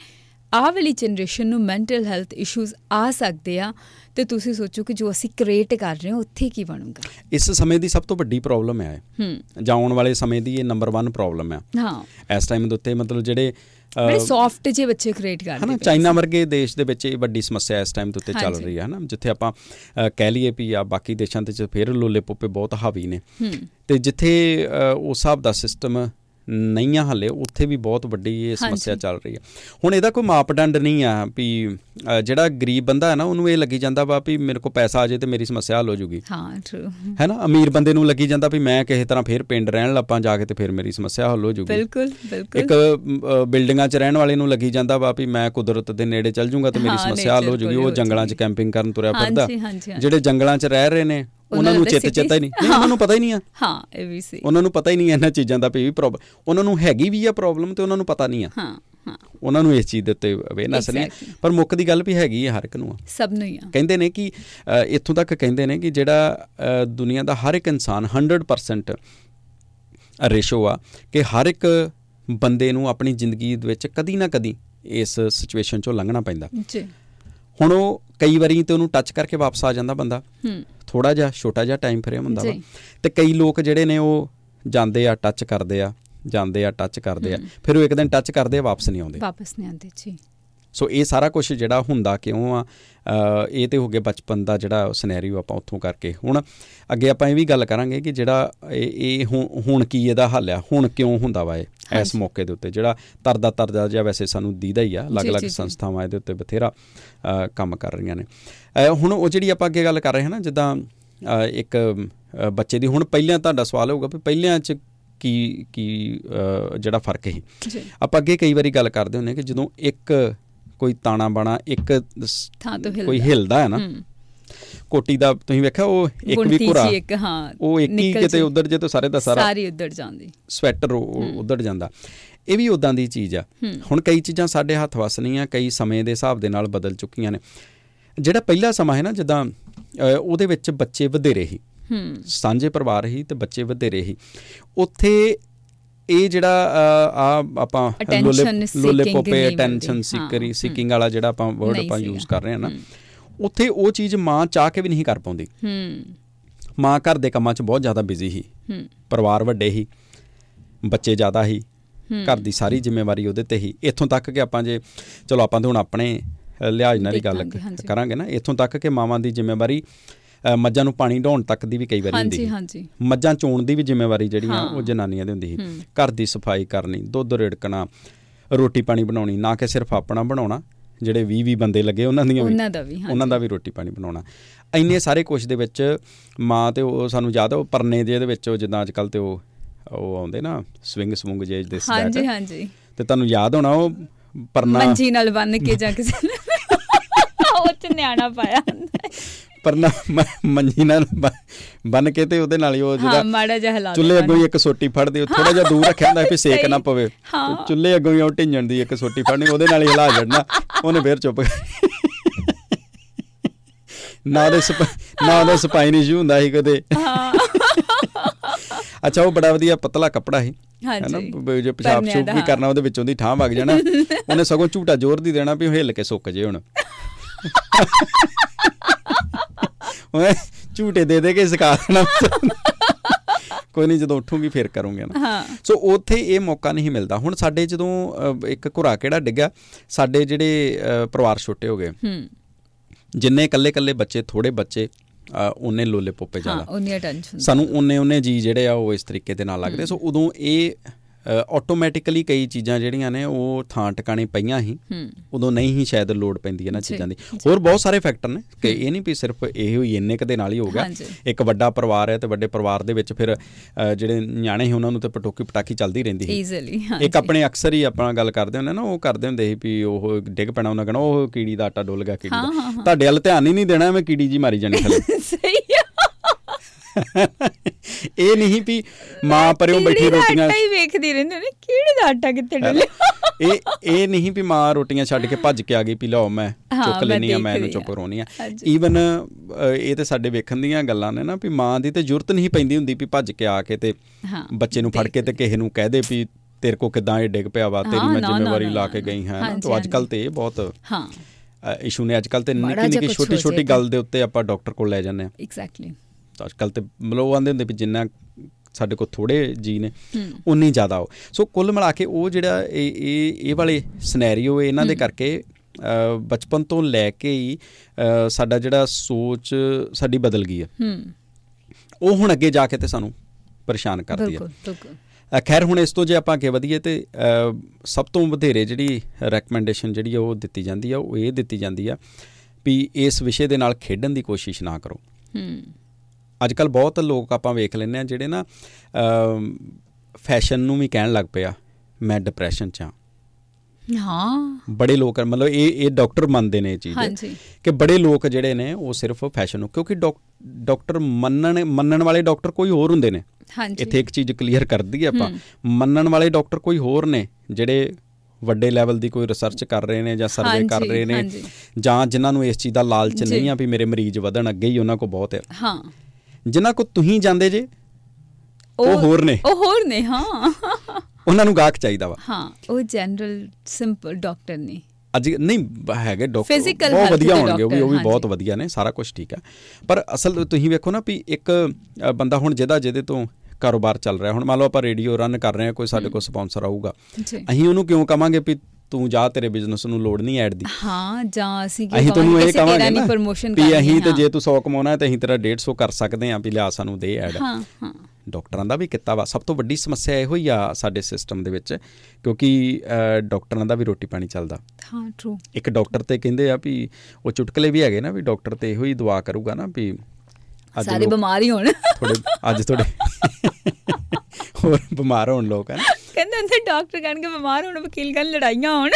ਆਹ ਵਾਲੀ ਜਨਰੇਸ਼ਨ ਨੂੰ ਮੈਂਟਲ ਹੈਲਥ ਇਸ਼ੂਜ਼ ਆ ਸਕਦੇ ਆ ਤੇ ਤੁਸੀਂ ਸੋਚੋ ਕਿ ਜੋ ਅਸੀਂ ਕ੍ਰੀਏਟ ਕਰ ਰਹੇ ਹਾਂ ਉੱਥੇ ਕੀ ਬਣੂਗਾ? ਇਸ ਸਮੇਂ ਦੀ ਸਭ ਤੋਂ ਵੱਡੀ ਪ੍ਰੋਬਲਮ ਹੈ ਹੂੰ। ਜਾਂ ਆਉਣ ਵਾਲੇ ਸਮੇਂ ਦੀ ਇਹ ਨੰਬਰ 1 ਪ੍ਰੋਬਲਮ ਹੈ ਹਾਂ। ਇਸ ਟਾਈਮ ਦੇ ਉੱਤੇ ਮਤਲਬ ਜਿਹੜੇ ਬੜੇ ਸੌਫਟ ਜੇ ਬੱਚੇ ਕ੍ਰੀਏਟ ਕਰਦੇ ਹਨਾ ਚਾਈਨਾ ਵਰਗੇ ਦੇਸ਼ ਦੇ ਵਿੱਚ ਇਹ ਵੱਡੀ ਸਮੱਸਿਆ ਇਸ ਟਾਈਮ ਦੇ ਉੱਤੇ ਚੱਲ ਰਹੀ ਹੈ ਹਨਾ। ਜਿੱਥੇ ਆਪਾਂ ਕਹਿ ਲਈਏ ਵੀ ਆ ਬਾਕੀ ਦੇਸ਼ਾਂ ਦੇ ਚ ਫੇਰ ਲੋਲੇ ਪੋਪੇ ਬਹੁਤ ਹਾਵੀ ਨੇ। ਤੇ ਜਿੱਥੇ ਉਸ ਹਿਸਾਬ ਦਾ ਸਿਸਟਮ ਨਹੀਂ ਆ ਹਲੇ ਉੱਥੇ ਵੀ ਬਹੁਤ ਵੱਡੀ ਇਹ ਸਮੱਸਿਆ ਚੱਲ ਰਹੀ ਹੈ ਹੁਣ ਇਹਦਾ ਕੋਈ ਮਾਪਦੰਡ ਨਹੀਂ ਆ ਵੀ ਜਿਹੜਾ ਗਰੀਬ ਬੰਦਾ ਹੈ ਨਾ ਉਹਨੂੰ ਇਹ ਲੱਗੀ ਜਾਂਦਾ ਵਾ ਵੀ ਮੇਰੇ ਕੋਲ ਪੈਸਾ ਆ ਜੇ ਤੇ ਮੇਰੀ ਸਮੱਸਿਆ ਹੱਲ ਹੋ ਜੂਗੀ। ਹਾਂ ਟਰੂ ਹੈ ਨਾ ਅਮੀਰ ਬੰਦੇ ਨੂੰ ਲੱਗੀ ਜਾਂਦਾ ਵੀ ਮੈਂ ਕਿਸੇ ਤਰ੍ਹਾਂ ਫੇਰ ਪਿੰਡ ਰਹਿਣ ਲੱਪਾਂ ਜਾ ਕੇ ਤੇ ਫਿਰ ਮੇਰੀ ਸਮੱਸਿਆ ਹੱਲ ਹੋ ਜੂਗੀ। ਬਿਲਕੁਲ ਬਿਲਕੁਲ। ਇੱਕ ਬਿਲਡਿੰਗਾਂ 'ਚ ਰਹਿਣ ਵਾਲੇ ਨੂੰ ਲੱਗੀ ਜਾਂਦਾ ਵਾ ਵੀ ਮੈਂ ਕੁਦਰਤ ਦੇ ਨੇੜੇ ਚੱਲ ਜੂਗਾ ਤੇ ਮੇਰੀ ਸਮੱਸਿਆ ਹੱਲ ਹੋ ਜੂਗੀ ਉਹ ਜੰਗਲਾਂ 'ਚ ਕੈਂਪਿੰਗ ਕਰਨ ਤੁਰਿਆ ਫਿਰਦਾ। ਜਿਹੜੇ ਜੰਗਲਾਂ 'ਚ ਰਹਿ ਰਹੇ ਨੇ ਉਹਨਾਂ ਨੂੰ ਚਿੱਤ ਚੇਤਾ ਹੀ ਨਹੀਂ। ਨਹੀਂ ਉਹਨਾਂ ਨੂੰ ਪਤਾ ਹੀ ਨਹੀਂ ਆ। ਹਾਂ ਇਹ ਵੀ ਸੀ ਉਹਨਾਂ ਨੂੰ ਪਤਾ ਹੀ ਨਹੀਂ ਇਹਨਾਂ ਚੀਜ਼ਾਂ ਦਾ ਵੀ ਪ੍ਰੋਬਲਮ ਉਹਨਾਂ ਨੂੰ ਹੈਗੀ ਵੀ ਆ ਪ੍ਰੋਬਲਮ ਤੇ ਉਹਨਾਂ ਨੂੰ ਪਤਾ ਨਹੀਂ ਆ। ਹਾਂ ਹਾਂ। ਉਹਨਾਂ ਨੂੰ ਇਸ ਚੀਜ਼ ਦੇ ਉੱਤੇ ਅਵੇਅਰਨੈਸ ਨਹੀਂ। ਪਰ ਮੁੱਖ ਦੀ ਗੱਲ ਵੀ ਹੈਗੀ ਆ ਹਰ ਇੱਕ ਨੂੰ ਸਭ ਨੂੰ ਹੀ ਆ। ਕਹਿੰਦੇ ਨੇ ਕਿ ਇੱਥੋਂ ਤੱਕ ਕਹਿੰਦੇ ਨੇ ਕਿ ਜਿਹੜਾ ਦੁਨੀਆ ਦਾ ਹਰ ਇੱਕ ਇਨਸਾਨ 100% ਰੇਸ਼ੋ ਆ ਕਿ ਹਰ ਇੱਕ ਬੰਦੇ ਨੂੰ ਆਪਣੀ ਜ਼ਿੰਦਗੀ ਦੇ ਵਿੱਚ ਕਦੀ ਨਾ ਕਦੀ ਇਸ ਸਿਚੁਏਸ਼ਨ ਚੋਂ ਲੰਘਣਾ ਪੈਂਦਾ। ਜੀ। ਹੁਣ ਉਹ ਕਈ ਵਾਰੀ ਤੇ ਉਹਨੂੰ ਟੱਚ ਕਰਕੇ ਵਾਪਸ ਆ ਜਾਂਦਾ ਬੰਦਾ। ਹੂੰ। ਥੋੜਾ ਜਿਹਾ ਛੋਟਾ ਜਿਹਾ ਟਾਈਮ ਫਰੇਮ ਹੁੰਦਾ ਵਾ। ਤੇ ਕਈ ਲੋਕ ਜਿਹੜੇ ਨੇ ਉਹ ਜਾਂਦੇ ਆ ਟੱਚ ਕਰਦੇ ਆ ਜਾਂਦੇ ਆ ਟੱਚ ਕਰਦੇ ਆ। ਫਿਰ ਉਹ ਇੱਕ ਦਿਨ ਟੱਚ ਕਰਦੇ ਆ ਵਾਪਸ ਨਹੀਂ ਆਉਂਦੇ। ਵਾਪਸ ਨਹੀਂ ਆਉਂਦੇ ਜੀ। ਸੋ ਇਹ ਸਾਰਾ ਕੁਝ ਜਿਹੜਾ ਹੁੰਦਾ ਕਿਉਂ ਆ ਇਹ ਤੇ ਹੋ ਗਿਆ ਬਚਪਨ ਦਾ ਜਿਹੜਾ ਸਿਨੈਰੀਓ ਆਪਾਂ ਉੱਥੋਂ ਕਰਕੇ। ਹੁਣ ਅੱਗੇ ਆਪਾਂ ਇਹ ਵੀ ਗੱਲ ਕਰਾਂਗੇ ਕਿ ਜਿਹੜਾ ਇਹ ਹੁਣ ਕੀ ਇਹਦਾ ਹੱਲ ਆ ਹੁਣ ਕਿਉਂ ਹੁੰਦਾ ਵਾ ਇਹ? ਇਸ ਮੌਕੇ ਦੇ ਉੱਤੇ ਜਿਹੜਾ ਤਰਦਾ ਤਰਦਾ ਜਿਹਾ ਵੈਸੇ ਸਾਨੂੰ ਦੀਦਾ ਹੀ ਆ ਅਲੱਗ-ਅਲੱਗ ਸੰਸਥਾਵਾਂ ਇਹਦੇ ਉੱਤੇ ਬਥੇਰਾ ਕੰਮ ਕਰ ਰਹੀਆਂ ਨੇ। ਹੁਣ ਉਹ ਜਿਹੜੀ ਆਪਾਂ ਅੱਗੇ ਗੱਲ ਕਰ ਰਹੇ ਹਾਂ ਨਾ ਜਿੱਦਾਂ ਇੱਕ ਬੱਚੇ ਦੀ ਹੁਣ ਪਹਿਲਾਂ ਤੁਹਾਡਾ ਸਵਾਲ ਹੋਊਗਾ ਵੀ ਪਹਿਲਿਆਂ 'ਚ ਕੀ ਕੀ ਜਿਹੜਾ ਫ਼ਰਕ ਹੈ ਆਪਾਂ ਅੱਗੇ ਕਈ ਵਾਰੀ ਗੱਲ ਕਰਦੇ ਹੁੰਨੇ ਕਿ ਜਦੋਂ ਇੱਕ ਕੋਈ ਤਾਣਾ ਬਾਣਾ ਇੱਕ ਥਾਂ ਤੋਂ ਕੋਈ ਹਿਲਦਾ ਹੈ ਨਾ ਕੋਟੀ ਦਾ ਤੁਸੀਂ ਵੇਖਿਆ ਉਹ ਇੱਕ ਵੀ ਘੁਰਾ? ਇੱਕ ਹਾਂ ਉਹ ਇੱਕ ਹੀ ਕਿਤੇ ਉਧਰ ਜੇ ਤਾਂ ਸਾਰੇ ਦਾ ਸਾਰਾ ਸਾਰੀ ਉਧਰ ਜਾਂਦੀ। ਸਵੈਟਰ ਉਧਰ ਜਾਂਦਾ। ਇਹ ਵੀ ਉਦਾਂ ਦੀ ਚੀਜ਼ ਆ। ਹੁਣ ਕਈ ਚੀਜ਼ਾਂ ਸਾਡੇ ਹੱਥ ਵਸ ਨਹੀਂ ਆ ਕਈ ਸਮੇਂ ਦੇ ਹਿਸਾਬ ਦੇ ਨਾਲ ਬਦਲ ਚੁੱਕੀਆਂ ਨੇ। ਜਿਹੜਾ ਪਹਿਲਾ ਸਮਾਂ ਹੈ ਨਾ ਜਦਾਂ ਉਹਦੇ ਵਿੱਚ ਬੱਚੇ ਵਧੇਰੇ ਹੀ। ਸਾਂਝੇ ਪਰਿਵਾਰ ਹੀ ਤੇ ਬੱਚੇ ਵਧੇਰੇ ਹੀ। ਉੱਥੇ ਇਹ ਜਿਹੜਾ ਆ ਆਪਾਂ ਲੋਲੇ ਲੋਲੇ ਪੋਪੇ ਅਟੈਂਸ਼ਨ ਸੀਕਰੀ ਸੀਕਿੰਗ ਵਾਲਾ ਜਿਹੜਾ ਆਪਾਂ ਵਰਡ ਆਪਾਂ ਯੂਜ਼ ਕਰ ਰਹੇ ਹਾਂ ਨਾ। ਉੱਥੇ ਉਹ ਚੀਜ਼ ਮਾਂ ਚਾਹ ਕੇ ਵੀ ਨਹੀਂ ਕਰ ਪਾਉਂਦੀ। ਹੂੰ। ਮਾਂ ਘਰ ਦੇ ਕੰਮਾਂ 'ਚ ਬਹੁਤ ਜ਼ਿਆਦਾ ਬਿਜ਼ੀ ਸੀ। ਹੂੰ। ਪਰਿਵਾਰ ਵੱਡੇ ਹੀ ਬੱਚੇ ਜ਼ਿਆਦਾ ਹੀ। ਘਰ ਦੀ ਸਾਰੀ ਜ਼ਿੰਮੇਵਾਰੀ ਉਹਦੇ ਤੇ ਹੀ ਇੱਥੋਂ ਤੱਕ ਕਿ ਆਪਾਂ ਜੇ ਚਲੋ ਆਪਾਂ ਤਾਂ ਹੁਣ ਆਪਣੇ ਲਿਹਾਜ਼ ਨਾਲ ਹੀ ਗੱਲ ਕਰਾਂਗੇ ਨਾ। ਇੱਥੋਂ ਤੱਕ ਕਿ ਮਾਵਾਂ ਦੀ ਜ਼ਿੰਮੇਵਾਰੀ ਮੱਝਾਂ ਨੂੰ ਪਾਣੀ ਢੋਣ ਤੱਕ ਦੀ ਵੀ ਕਈ ਵਾਰੀ ਹੁੰਦੀ ਹੈ ਹਾਂਜੀ ਹਾਂਜੀ। ਮੱਝਾਂ ਚੋਣ ਦੀ ਵੀ ਜ਼ਿੰਮੇਵਾਰੀ ਜਿਹੜੀ ਆ ਉਹ ਜਨਾਨੀਆਂ ਦੀ ਹੁੰਦੀ ਸੀ। ਘਰ ਦੀ ਸਫ਼ਾਈ ਕਰਨੀ ਦੁੱਧ ਰਿੜਕਣਾ ਰੋਟੀ ਪਾਣੀ ਬਣਾਉਣੀ ਨਾ ਕਿ ਸਿਰਫ ਆਪਣਾ ਬਣਾਉਣਾ। ਜਿਹੜੇ 20 20 ਬੰਦੇ ਲੱਗੇ ਉਹਨਾਂ ਦੀਆਂ ਵੀ ਉਹਨਾਂ ਦਾ ਵੀ ਉਹਨਾਂ ਦਾ ਵੀ ਰੋਟੀ ਪਾਣੀ ਬਣਾਉਣਾ। ਇੰਨੇ ਸਾਰੇ ਕੁਝ ਦੇ ਵਿੱਚ ਮਾਂ ਤੇ ਉਹ ਸਾਨੂੰ ਯਾਦ ਉਹ ਪਰਨੇ ਦੇ ਇਹਦੇ ਵਿੱਚ ਉਹ ਜਿੱਦਾਂ ਅੱਜ ਕੱਲ ਤੇ ਉਹ ਉਹ ਆਉਂਦੇ ਨਾ ਸਵਿੰਗ ਸਮੂੰਗ ਜੇ ਦੇ ਸਟੈਟ ਹਾਂਜੀ ਹਾਂਜੀ। ਤੇ ਤੁਹਾਨੂੰ ਯਾਦ ਹੋਣਾ ਉਹ ਪਰਨਾ ਮੰਜੀ ਨਾਲ ਬੰਨ ਕੇ ਜਾਂ ਕਿਸੇ ਉਹ ਚ ਨਿਆਣਾ ਪਾਇਆ ਪਰਨਾ ਮੰਜੀ ਨਾਲ ਬੰਨ ਕੇ ਤੇ ਉਹਦੇ ਨਾਲ ਹੀ ਉਹ ਜਿਹੜਾ ਮਾੜਾ ਜਿਹਾ ਹਲਾ ਚੁੱਲ੍ਹੇ ਅੱਗੋਂ ਇੱਕ ਸੋਟੀ ਫੜਦੇ ਉਹ ਥੋੜਾ ਜਿਹਾ ਦੂਰ ਰੱਖਿਆ ਹੁੰਦਾ ਵੀ ਸੇਕ ਨਾ ਪਵੇ। ਚੁੱਲ੍ਹੇ ਅੱਗੋਂ ਹੀ ਉਹ ਢਿੰਜਣ ਦੀ ਇੱਕ ਸੋਟੀ ਫੜਨੀ ਉਹਦੇ ਨਾਲ ਹੀ ਹਿਲਾ ਛੱਡਣਾ ਉਹਨੇ ਫੇਰ ਚੁੱਪ ਨਾ ਦੇ ਨਾ ਦੇ ਸਪਾਈ ਨਹੀਂ ਜੂ ਹੁੰਦਾ ਸੀ ਕਦੇ। ਹਾਂ। ਅੱਛਾ ਉਹ ਬੜਾ ਵਧੀਆ ਪਤਲਾ ਕੱਪੜਾ ਸੀ। ਹਾਂਜੀ। ਜੇ ਪਿਸ਼ਾਬ ਸ਼ੂਪ ਵੀ ਕਰਨਾ ਉਹਦੇ ਵਿੱਚੋਂ ਦੀ ਠਾਂ ਵਗ ਜਾਣਾ ਉਹਨੇ ਸਗੋਂ ਝੂਟਾ ਜ਼ੋਰ ਦੀ ਦੇਣਾ ਵੀ ਹਿੱਲ ਕੇ ਸੁੱਕ ਜੇ ਹੁਣ। ਓਏ ਝੂਟੇ ਦੇ ਦੇ ਕੇ ਸਿਖਾ ਦੇਣਾ। ਕੋਈ ਨਹੀਂ ਜਦੋਂ ਉੱਠੂਗੀ ਫੇਰ ਕਰੂੰਗੇ ਨਾ। ਸੋ ਉੱਥੇ ਇਹ ਮੌਕਾ ਨਹੀਂ ਮਿਲਦਾ। ਹੁਣ ਸਾਡੇ ਜਦੋਂ ਇੱਕ ਘੁਰਾ ਕਿਹੜਾ ਡਿੱਗਿਆ ਸਾਡੇ ਜਿਹੜੇ ਪਰਿਵਾਰ ਛੋਟੇ ਹੋ ਗਏ ਹੂੰ। ਜਿੰਨੇ ਇਕੱਲੇ ਇਕੱਲੇ ਬੱਚੇ ਥੋੜੇ ਬੱਚੇ ਉਹਨੇ ਲੋਲੇ ਪੋਪੇ ਜ਼ਿਆਦਾ। ਹਾਂ ਉਹਨੇ ਟੈਨਸ਼ਨ ਸਾਨੂੰ ਉਹਨੇ ਉਹਨੇ ਜੀ ਜਿਹੜੇ ਆ ਉਹ ਇਸ ਤਰੀਕੇ ਦੇ ਨਾਲ ਲੱਗਦੇ। ਸੋ ਉਦੋਂ ਇਹ ਆਟੋਮੈਟਿਕਲੀ ਕਈ ਚੀਜ਼ਾਂ ਜਿਹੜੀਆਂ ਨੇ ਉਹ ਥਾਂ ਟਿਕਾਣੇ ਪਈਆਂ ਹੀ। ਉਦੋਂ ਨਹੀਂ ਹੀ ਸ਼ਾਇਦ ਲੋਡ ਪੈਂਦੀ ਇਹਨਾਂ ਚੀਜ਼ਾਂ ਦੀ। ਹੋਰ ਬਹੁਤ ਸਾਰੇ ਫੈਕਟਰ ਨੇ ਕਿ ਇਹ ਨਹੀਂ ਵੀ ਸਿਰਫ ਇਹ ਹੋਈ ਇੰਨੇ ਕਦੇ ਨਾਲ ਹੀ ਹੋ ਗਿਆ। ਇੱਕ ਵੱਡਾ ਪਰਿਵਾਰ ਹੈ ਤੇ ਵੱਡੇ ਪਰਿਵਾਰ ਦੇ ਵਿੱਚ ਫਿਰ ਜਿਹੜੇ ਨਿਆਣੇ ਸੀ ਉਹਨਾਂ ਨੂੰ ਤੇ ਪਟੋਕੀ ਪਟਾਕੀ ਚੱਲਦੀ ਰਹਿੰਦੀ ਸੀ। ਈਜ਼ੀਲੀ ਇੱਕ ਆਪਣੇ ਅਕਸਰ ਹੀ ਆਪਣਾ ਗੱਲ ਕਰਦੇ ਹੁੰਦੇ ਨਾ ਉਹ ਕਰਦੇ ਹੁੰਦੇ ਸੀ ਵੀ ਉਹ ਡਿੱਗ ਪੈਣਾ ਉਹਨਾਂ ਕਹਣਾ ਉਹ ਕੀੜੀ ਦਾ ਆਟਾ ਡੁੱਲ ਗਿਆ ਕੀੜੀ ਦਾ। ਤੁਹਾਡੇ ਵੱਲ ਧਿਆਨ ਹੀ ਨਹੀਂ ਦੇਣਾ ਮੈਂ ਕੀੜੀ ਜੀ ਮਾਰੀ ਜਾਣੀ <laughs> ਥੱਲੇ। ਇਹ ਨਹੀਂ ਵੀ ਮਾਂ ਪਰਿਓ ਬੈਠੀ ਰੋਟੀਆਂ ਆਟਾ ਹੀ ਵੇਖਦੀ ਰਹਿੰਦੇ ਨੇ ਕਿਹੜੇ ਦਾ ਆਟਾ ਕਿੱਥੇ ਡੁੱਲਿਆ? ਇਹ ਇਹ ਨਹੀਂ ਵੀ ਮਾਂ ਰੋਟੀਆਂ ਛੱਡ ਕੇ ਭੱਜ ਕੇ ਆ ਗਈ ਵੀ ਲਓ ਮੈਂ ਚੁੱਕ ਲੈਣੀ ਆ ਮੈਂ ਇਹਨੂੰ ਚੁੱਪ ਕਰਾਉਣੀ ਆ ਈਵਨ ਇਹ ਤੇ ਸਾਡੇ ਵੇਖਣ ਦੀਆਂ ਗੱਲਾਂ ਨੇ ਨਾ ਵੀ ਮਾਂ ਦੀ ਤੇ ਜ਼ਰੂਰਤ ਨਹੀਂ ਪੈਂਦੀ ਹੁੰਦੀ ਵੀ ਭੱਜ ਕੇ ਆ ਕੇ ਤੇ ਬੱਚੇ ਨੂੰ ਫੜ ਕੇ ਤੇ ਕਿਸੇ ਨੂੰ ਕਹਿ ਦੇ ਵੀ ਤੇਰੇ ਕੋ ਕਿਦਾਂ ਇਹ ਡਿੱਗ ਪਿਆ ਵਾ ਤੇਰੀ ਮੈਂ ਜ਼ਿੰਮੇਵਾਰੀ ਲਾ ਕੇ ਗਈ ਹਾਂ। ਤਾਂ ਅੱਜ ਕੱਲ ਤੇ ਇਹ ਬਹੁਤ ਹਾਂ। ਇਸ਼ੂ ਨੇ। ਅੱਜ ਕੱਲ ਤੇ ਨਿੱਕੀ ਨਿੱਕੀ ਛੋਟੀ ਛੋਟੀ ਗੱਲ ਦੇ ਉੱਤੇ ਆਪਾਂ ਡਾਕਟਰ ਕੋਲ ਲੈ ਜਾਂਦੇ ਆ ਐਗਜ਼ੈਕਟਲੀ ਅੱਜ ਕੱਲ ਤੇ ਮਤਲਬ ਆਂਦੇ ਹੁੰਦੇ ਵੀ ਜਿੰਨਾ ਸਾਡੇ ਕੋਲ ਥੋੜੇ ਜੀ ਨੇ ਉਨੀ ਜ਼ਿਆਦਾ ਹੋ ਸੋ ਕੁੱਲ ਮਿਲਾ ਕੇ ਉਹ ਜਿਹੜਾ ਇਹ ਇਹ ਇਹ ਵਾਲੇ ਸਿਨੈਰੀਓ ਇਹਨਾਂ ਦੇ ਕਰਕੇ ਬਚਪਨ ਤੋਂ ਲੈ ਕੇ ਹੀ ਸਾਡਾ ਜਿਹੜਾ ਸੋਚ ਸਾਡੀ ਬਦਲ ਗਈ ਹੈ। ਉਹ ਹੁਣ ਅੱਗੇ ਜਾ ਕੇ ਤੇ ਸਾਨੂੰ ਪਰੇਸ਼ਾਨ ਕਰਦੀ ਹੈ ਬਿਲਕੁਲ ਬਿਲਕੁਲ। ਖੈਰ ਹੁਣ ਇਸ ਤੋਂ ਜੇ ਆਪਾਂ ਅੱਗੇ ਵਧੀਏ ਤੇ ਸਭ ਤੋਂ ਵਧੇਰੇ ਜਿਹੜੀ ਰეკਮੈਂਡੇਸ਼ਨ ਜਿਹੜੀ ਉਹ ਦਿੱਤੀ ਜਾਂਦੀ ਆ ਉਹ ਇਹ ਦਿੱਤੀ ਜਾਂਦੀ ਆ ਵੀ ਇਸ ਵਿਸ਼ੇ ਦੇ ਨਾਲ ਖੇਡਣ ਦੀ ਕੋਸ਼ਿਸ਼ ਨਾ ਕਰੋ। ਹੂੰ। ਅੱਜ ਕੱਲ ਬਹੁਤ ਲੋਕ ਆਪਾਂ ਵੇਖ ਲੈਂਦੇ ਆ ਜਿਹੜੇ ਨਾ ਫੈਸ਼ਨ ਨੂੰ ਵੀ ਕਹਿਣ ਲੱਗ ਪਿਆ ਮੈਂ ਡਿਪਰੈਸ਼ਨ 'ਚ ਆ ਹਾਂ। ਬੜੇ ਲੋਕ ਮਤਲਬ ਇਹ ਇਹ ਡਾਕਟਰ ਮੰਨਦੇ ਨੇ ਇਹ ਚੀਜ਼। ਕਿ ਬੜੇ ਲੋਕ ਜਿਹੜੇ ਨੇ ਉਹ ਸਿਰਫ ਫੈਸ਼ਨ ਨੂੰ ਕਿਉਂਕਿ ਡਾਕਟਰ ਮੰਨਣ ਮੰਨਣ ਵਾਲੇ ਡਾਕਟਰ ਕੋਈ ਹੋਰ ਹੁੰਦੇ ਨੇ। ਇੱਥੇ ਇੱਕ ਚੀਜ਼ ਕਲੀਅਰ ਕਰਦੀ ਆਪਾਂ। ਮੰਨਣ ਵਾਲੇ ਡਾਕਟਰ ਕੋਈ ਹੋਰ ਨੇ ਜਿਹੜੇ ਵੱਡੇ ਲੈਵਲ ਦੀ ਕੋਈ ਰਿਸਰਚ ਕਰ ਰਹੇ ਨੇ ਜਾਂ ਸਰਵੇ ਕਰ ਰਹੇ ਨੇ ਜਾਂ ਜਿਨ੍ਹਾਂ ਨੂੰ ਇਸ ਚੀਜ਼ ਦਾ ਲਾਲਚ ਨਹੀਂ ਆ ਵੀ ਮੇਰੇ ਮਰੀਜ਼ ਵਧਣ ਅੱਗੇ ਹੀ ਉਹਨਾਂ ਕੋ ਬਹੁਤ ਹੈ। ਹਾਂ। ਜਿਨ੍ਹਾਂ ਕੋ ਤੁਸੀਂ ਜਾਂਦੇ ਜੇ ਉਹ ਹੋਰ ਨੇ। ਉਹ ਹੋਰ ਨੇ ਹਾਂ। ਉਹਨਾਂ ਨੂੰ ਗਾਹਕ ਚਾਹੀਦਾ ਵਾ। ਹਾਂ ਉਹ ਜਨਰਲ ਸਿੰਪਲ ਡਾਕਟਰ ਨੇ। ਅੱਜ ਨਹੀਂ ਹੈਗੇ ਡਾਕਟਰ ਬਹੁਤ ਵਧੀਆ ਹੋਣਗੇ ਉਹ ਵੀ ਉਹ ਵੀ ਬਹੁਤ ਵਧੀਆ ਨੇ ਸਾਰਾ ਕੁਝ ਠੀਕ ਹੈ। ਪਰ ਅਸਲ ਤੁਸੀਂ ਵੇਖੋ ਨਾ ਵੀ ਇੱਕ ਬੰਦਾ ਹੁਣ ਜਿਹਦਾ ਜਿਹਦੇ ਤੋਂ ਕਾਰੋਬਾਰ ਚੱਲ ਰਿਹਾ ਹੁਣ ਮੰਨ ਲਓ ਆਪਾਂ ਰੇਡੀਓ ਰਨ ਕਰ ਰਹੇ ਹਾਂ ਕੋਈ ਸਾਡੇ ਕੋਲ ਸਪਾਂਸਰ ਆਊਗਾ। ਅਸੀਂ ਉਹਨੂੰ ਕਿਉਂ ਕਵਾਂਗੇ ਵੀ ਤੂੰ ਜਾ ਤੇਰੇ ਬਿਜ਼ਨਸ ਨੂੰ ਲੋੜ ਨਹੀਂ ਐਡ ਦੀ। ਹਾਂ ਜਾਂ ਅਸੀਂ ਕਿ ਤੁਹਾਨੂੰ ਇਹ ਕਹਾਂਗੇ ਨਾ ਪ੍ਰੋਮੋਸ਼ਨ ਕਰਨੀ ਹੈ ਵੀ ਅਸੀਂ ਤੇ ਜੇ ਤੂੰ 100 ਕਮਾਉਣਾ ਹੈ ਤੇ ਅਸੀਂ ਤੇਰਾ 150 ਕਰ ਸਕਦੇ ਆਂ ਵੀ ਲਿਆ ਸਾਨੂੰ ਦੇ ਐਡ। ਹਾਂ ਹਾਂ। ਡਾਕਟਰਾਂ ਦਾ ਵੀ ਕਿੱਤਾ ਵਾ। ਸਭ ਤੋਂ ਵੱਡੀ ਸਮੱਸਿਆ ਇਹੋ ਹੀ ਆ ਸਾਡੇ ਸਿਸਟਮ ਦੇ ਵਿੱਚ ਕਿਉਂਕਿ ਡਾਕਟਰਾਂ ਦਾ ਵੀ ਰੋਟੀ ਪਾਣੀ ਚੱਲਦਾ। ਹਾਂ ਟਰੂ ਇੱਕ ਡਾਕਟਰ ਤੇ ਕਹਿੰਦੇ ਆ ਵੀ ਉਹ ਚੁਟਕਲੇ ਵੀ ਹੈਗੇ ਨਾ ਵੀ ਡਾਕਟਰ ਤੇ ਇਹੋ ਹੀ ਦੁਆ ਕਰੂਗਾ ਨਾ ਵੀ ਸਾਰੇ ਬਿਮਾਰ ਹੀ ਹੋਣ। ਥੋੜੇ ਅੱਜ ਥੋੜੇ <laughs> ਹੋਰ ਬਿਮਾਰ ਹੋਣ ਲੋਕ ਹਨ ਕਹਿੰਦੇ ਹੁੰਦੇ ਡਾਕਟਰ ਕਹਿਣਗੇ ਬਿਮਾਰ ਹੋਣ ਵਕੀਲ ਕਹਿਣ ਲੜਾਈਆਂ ਹੋਣ।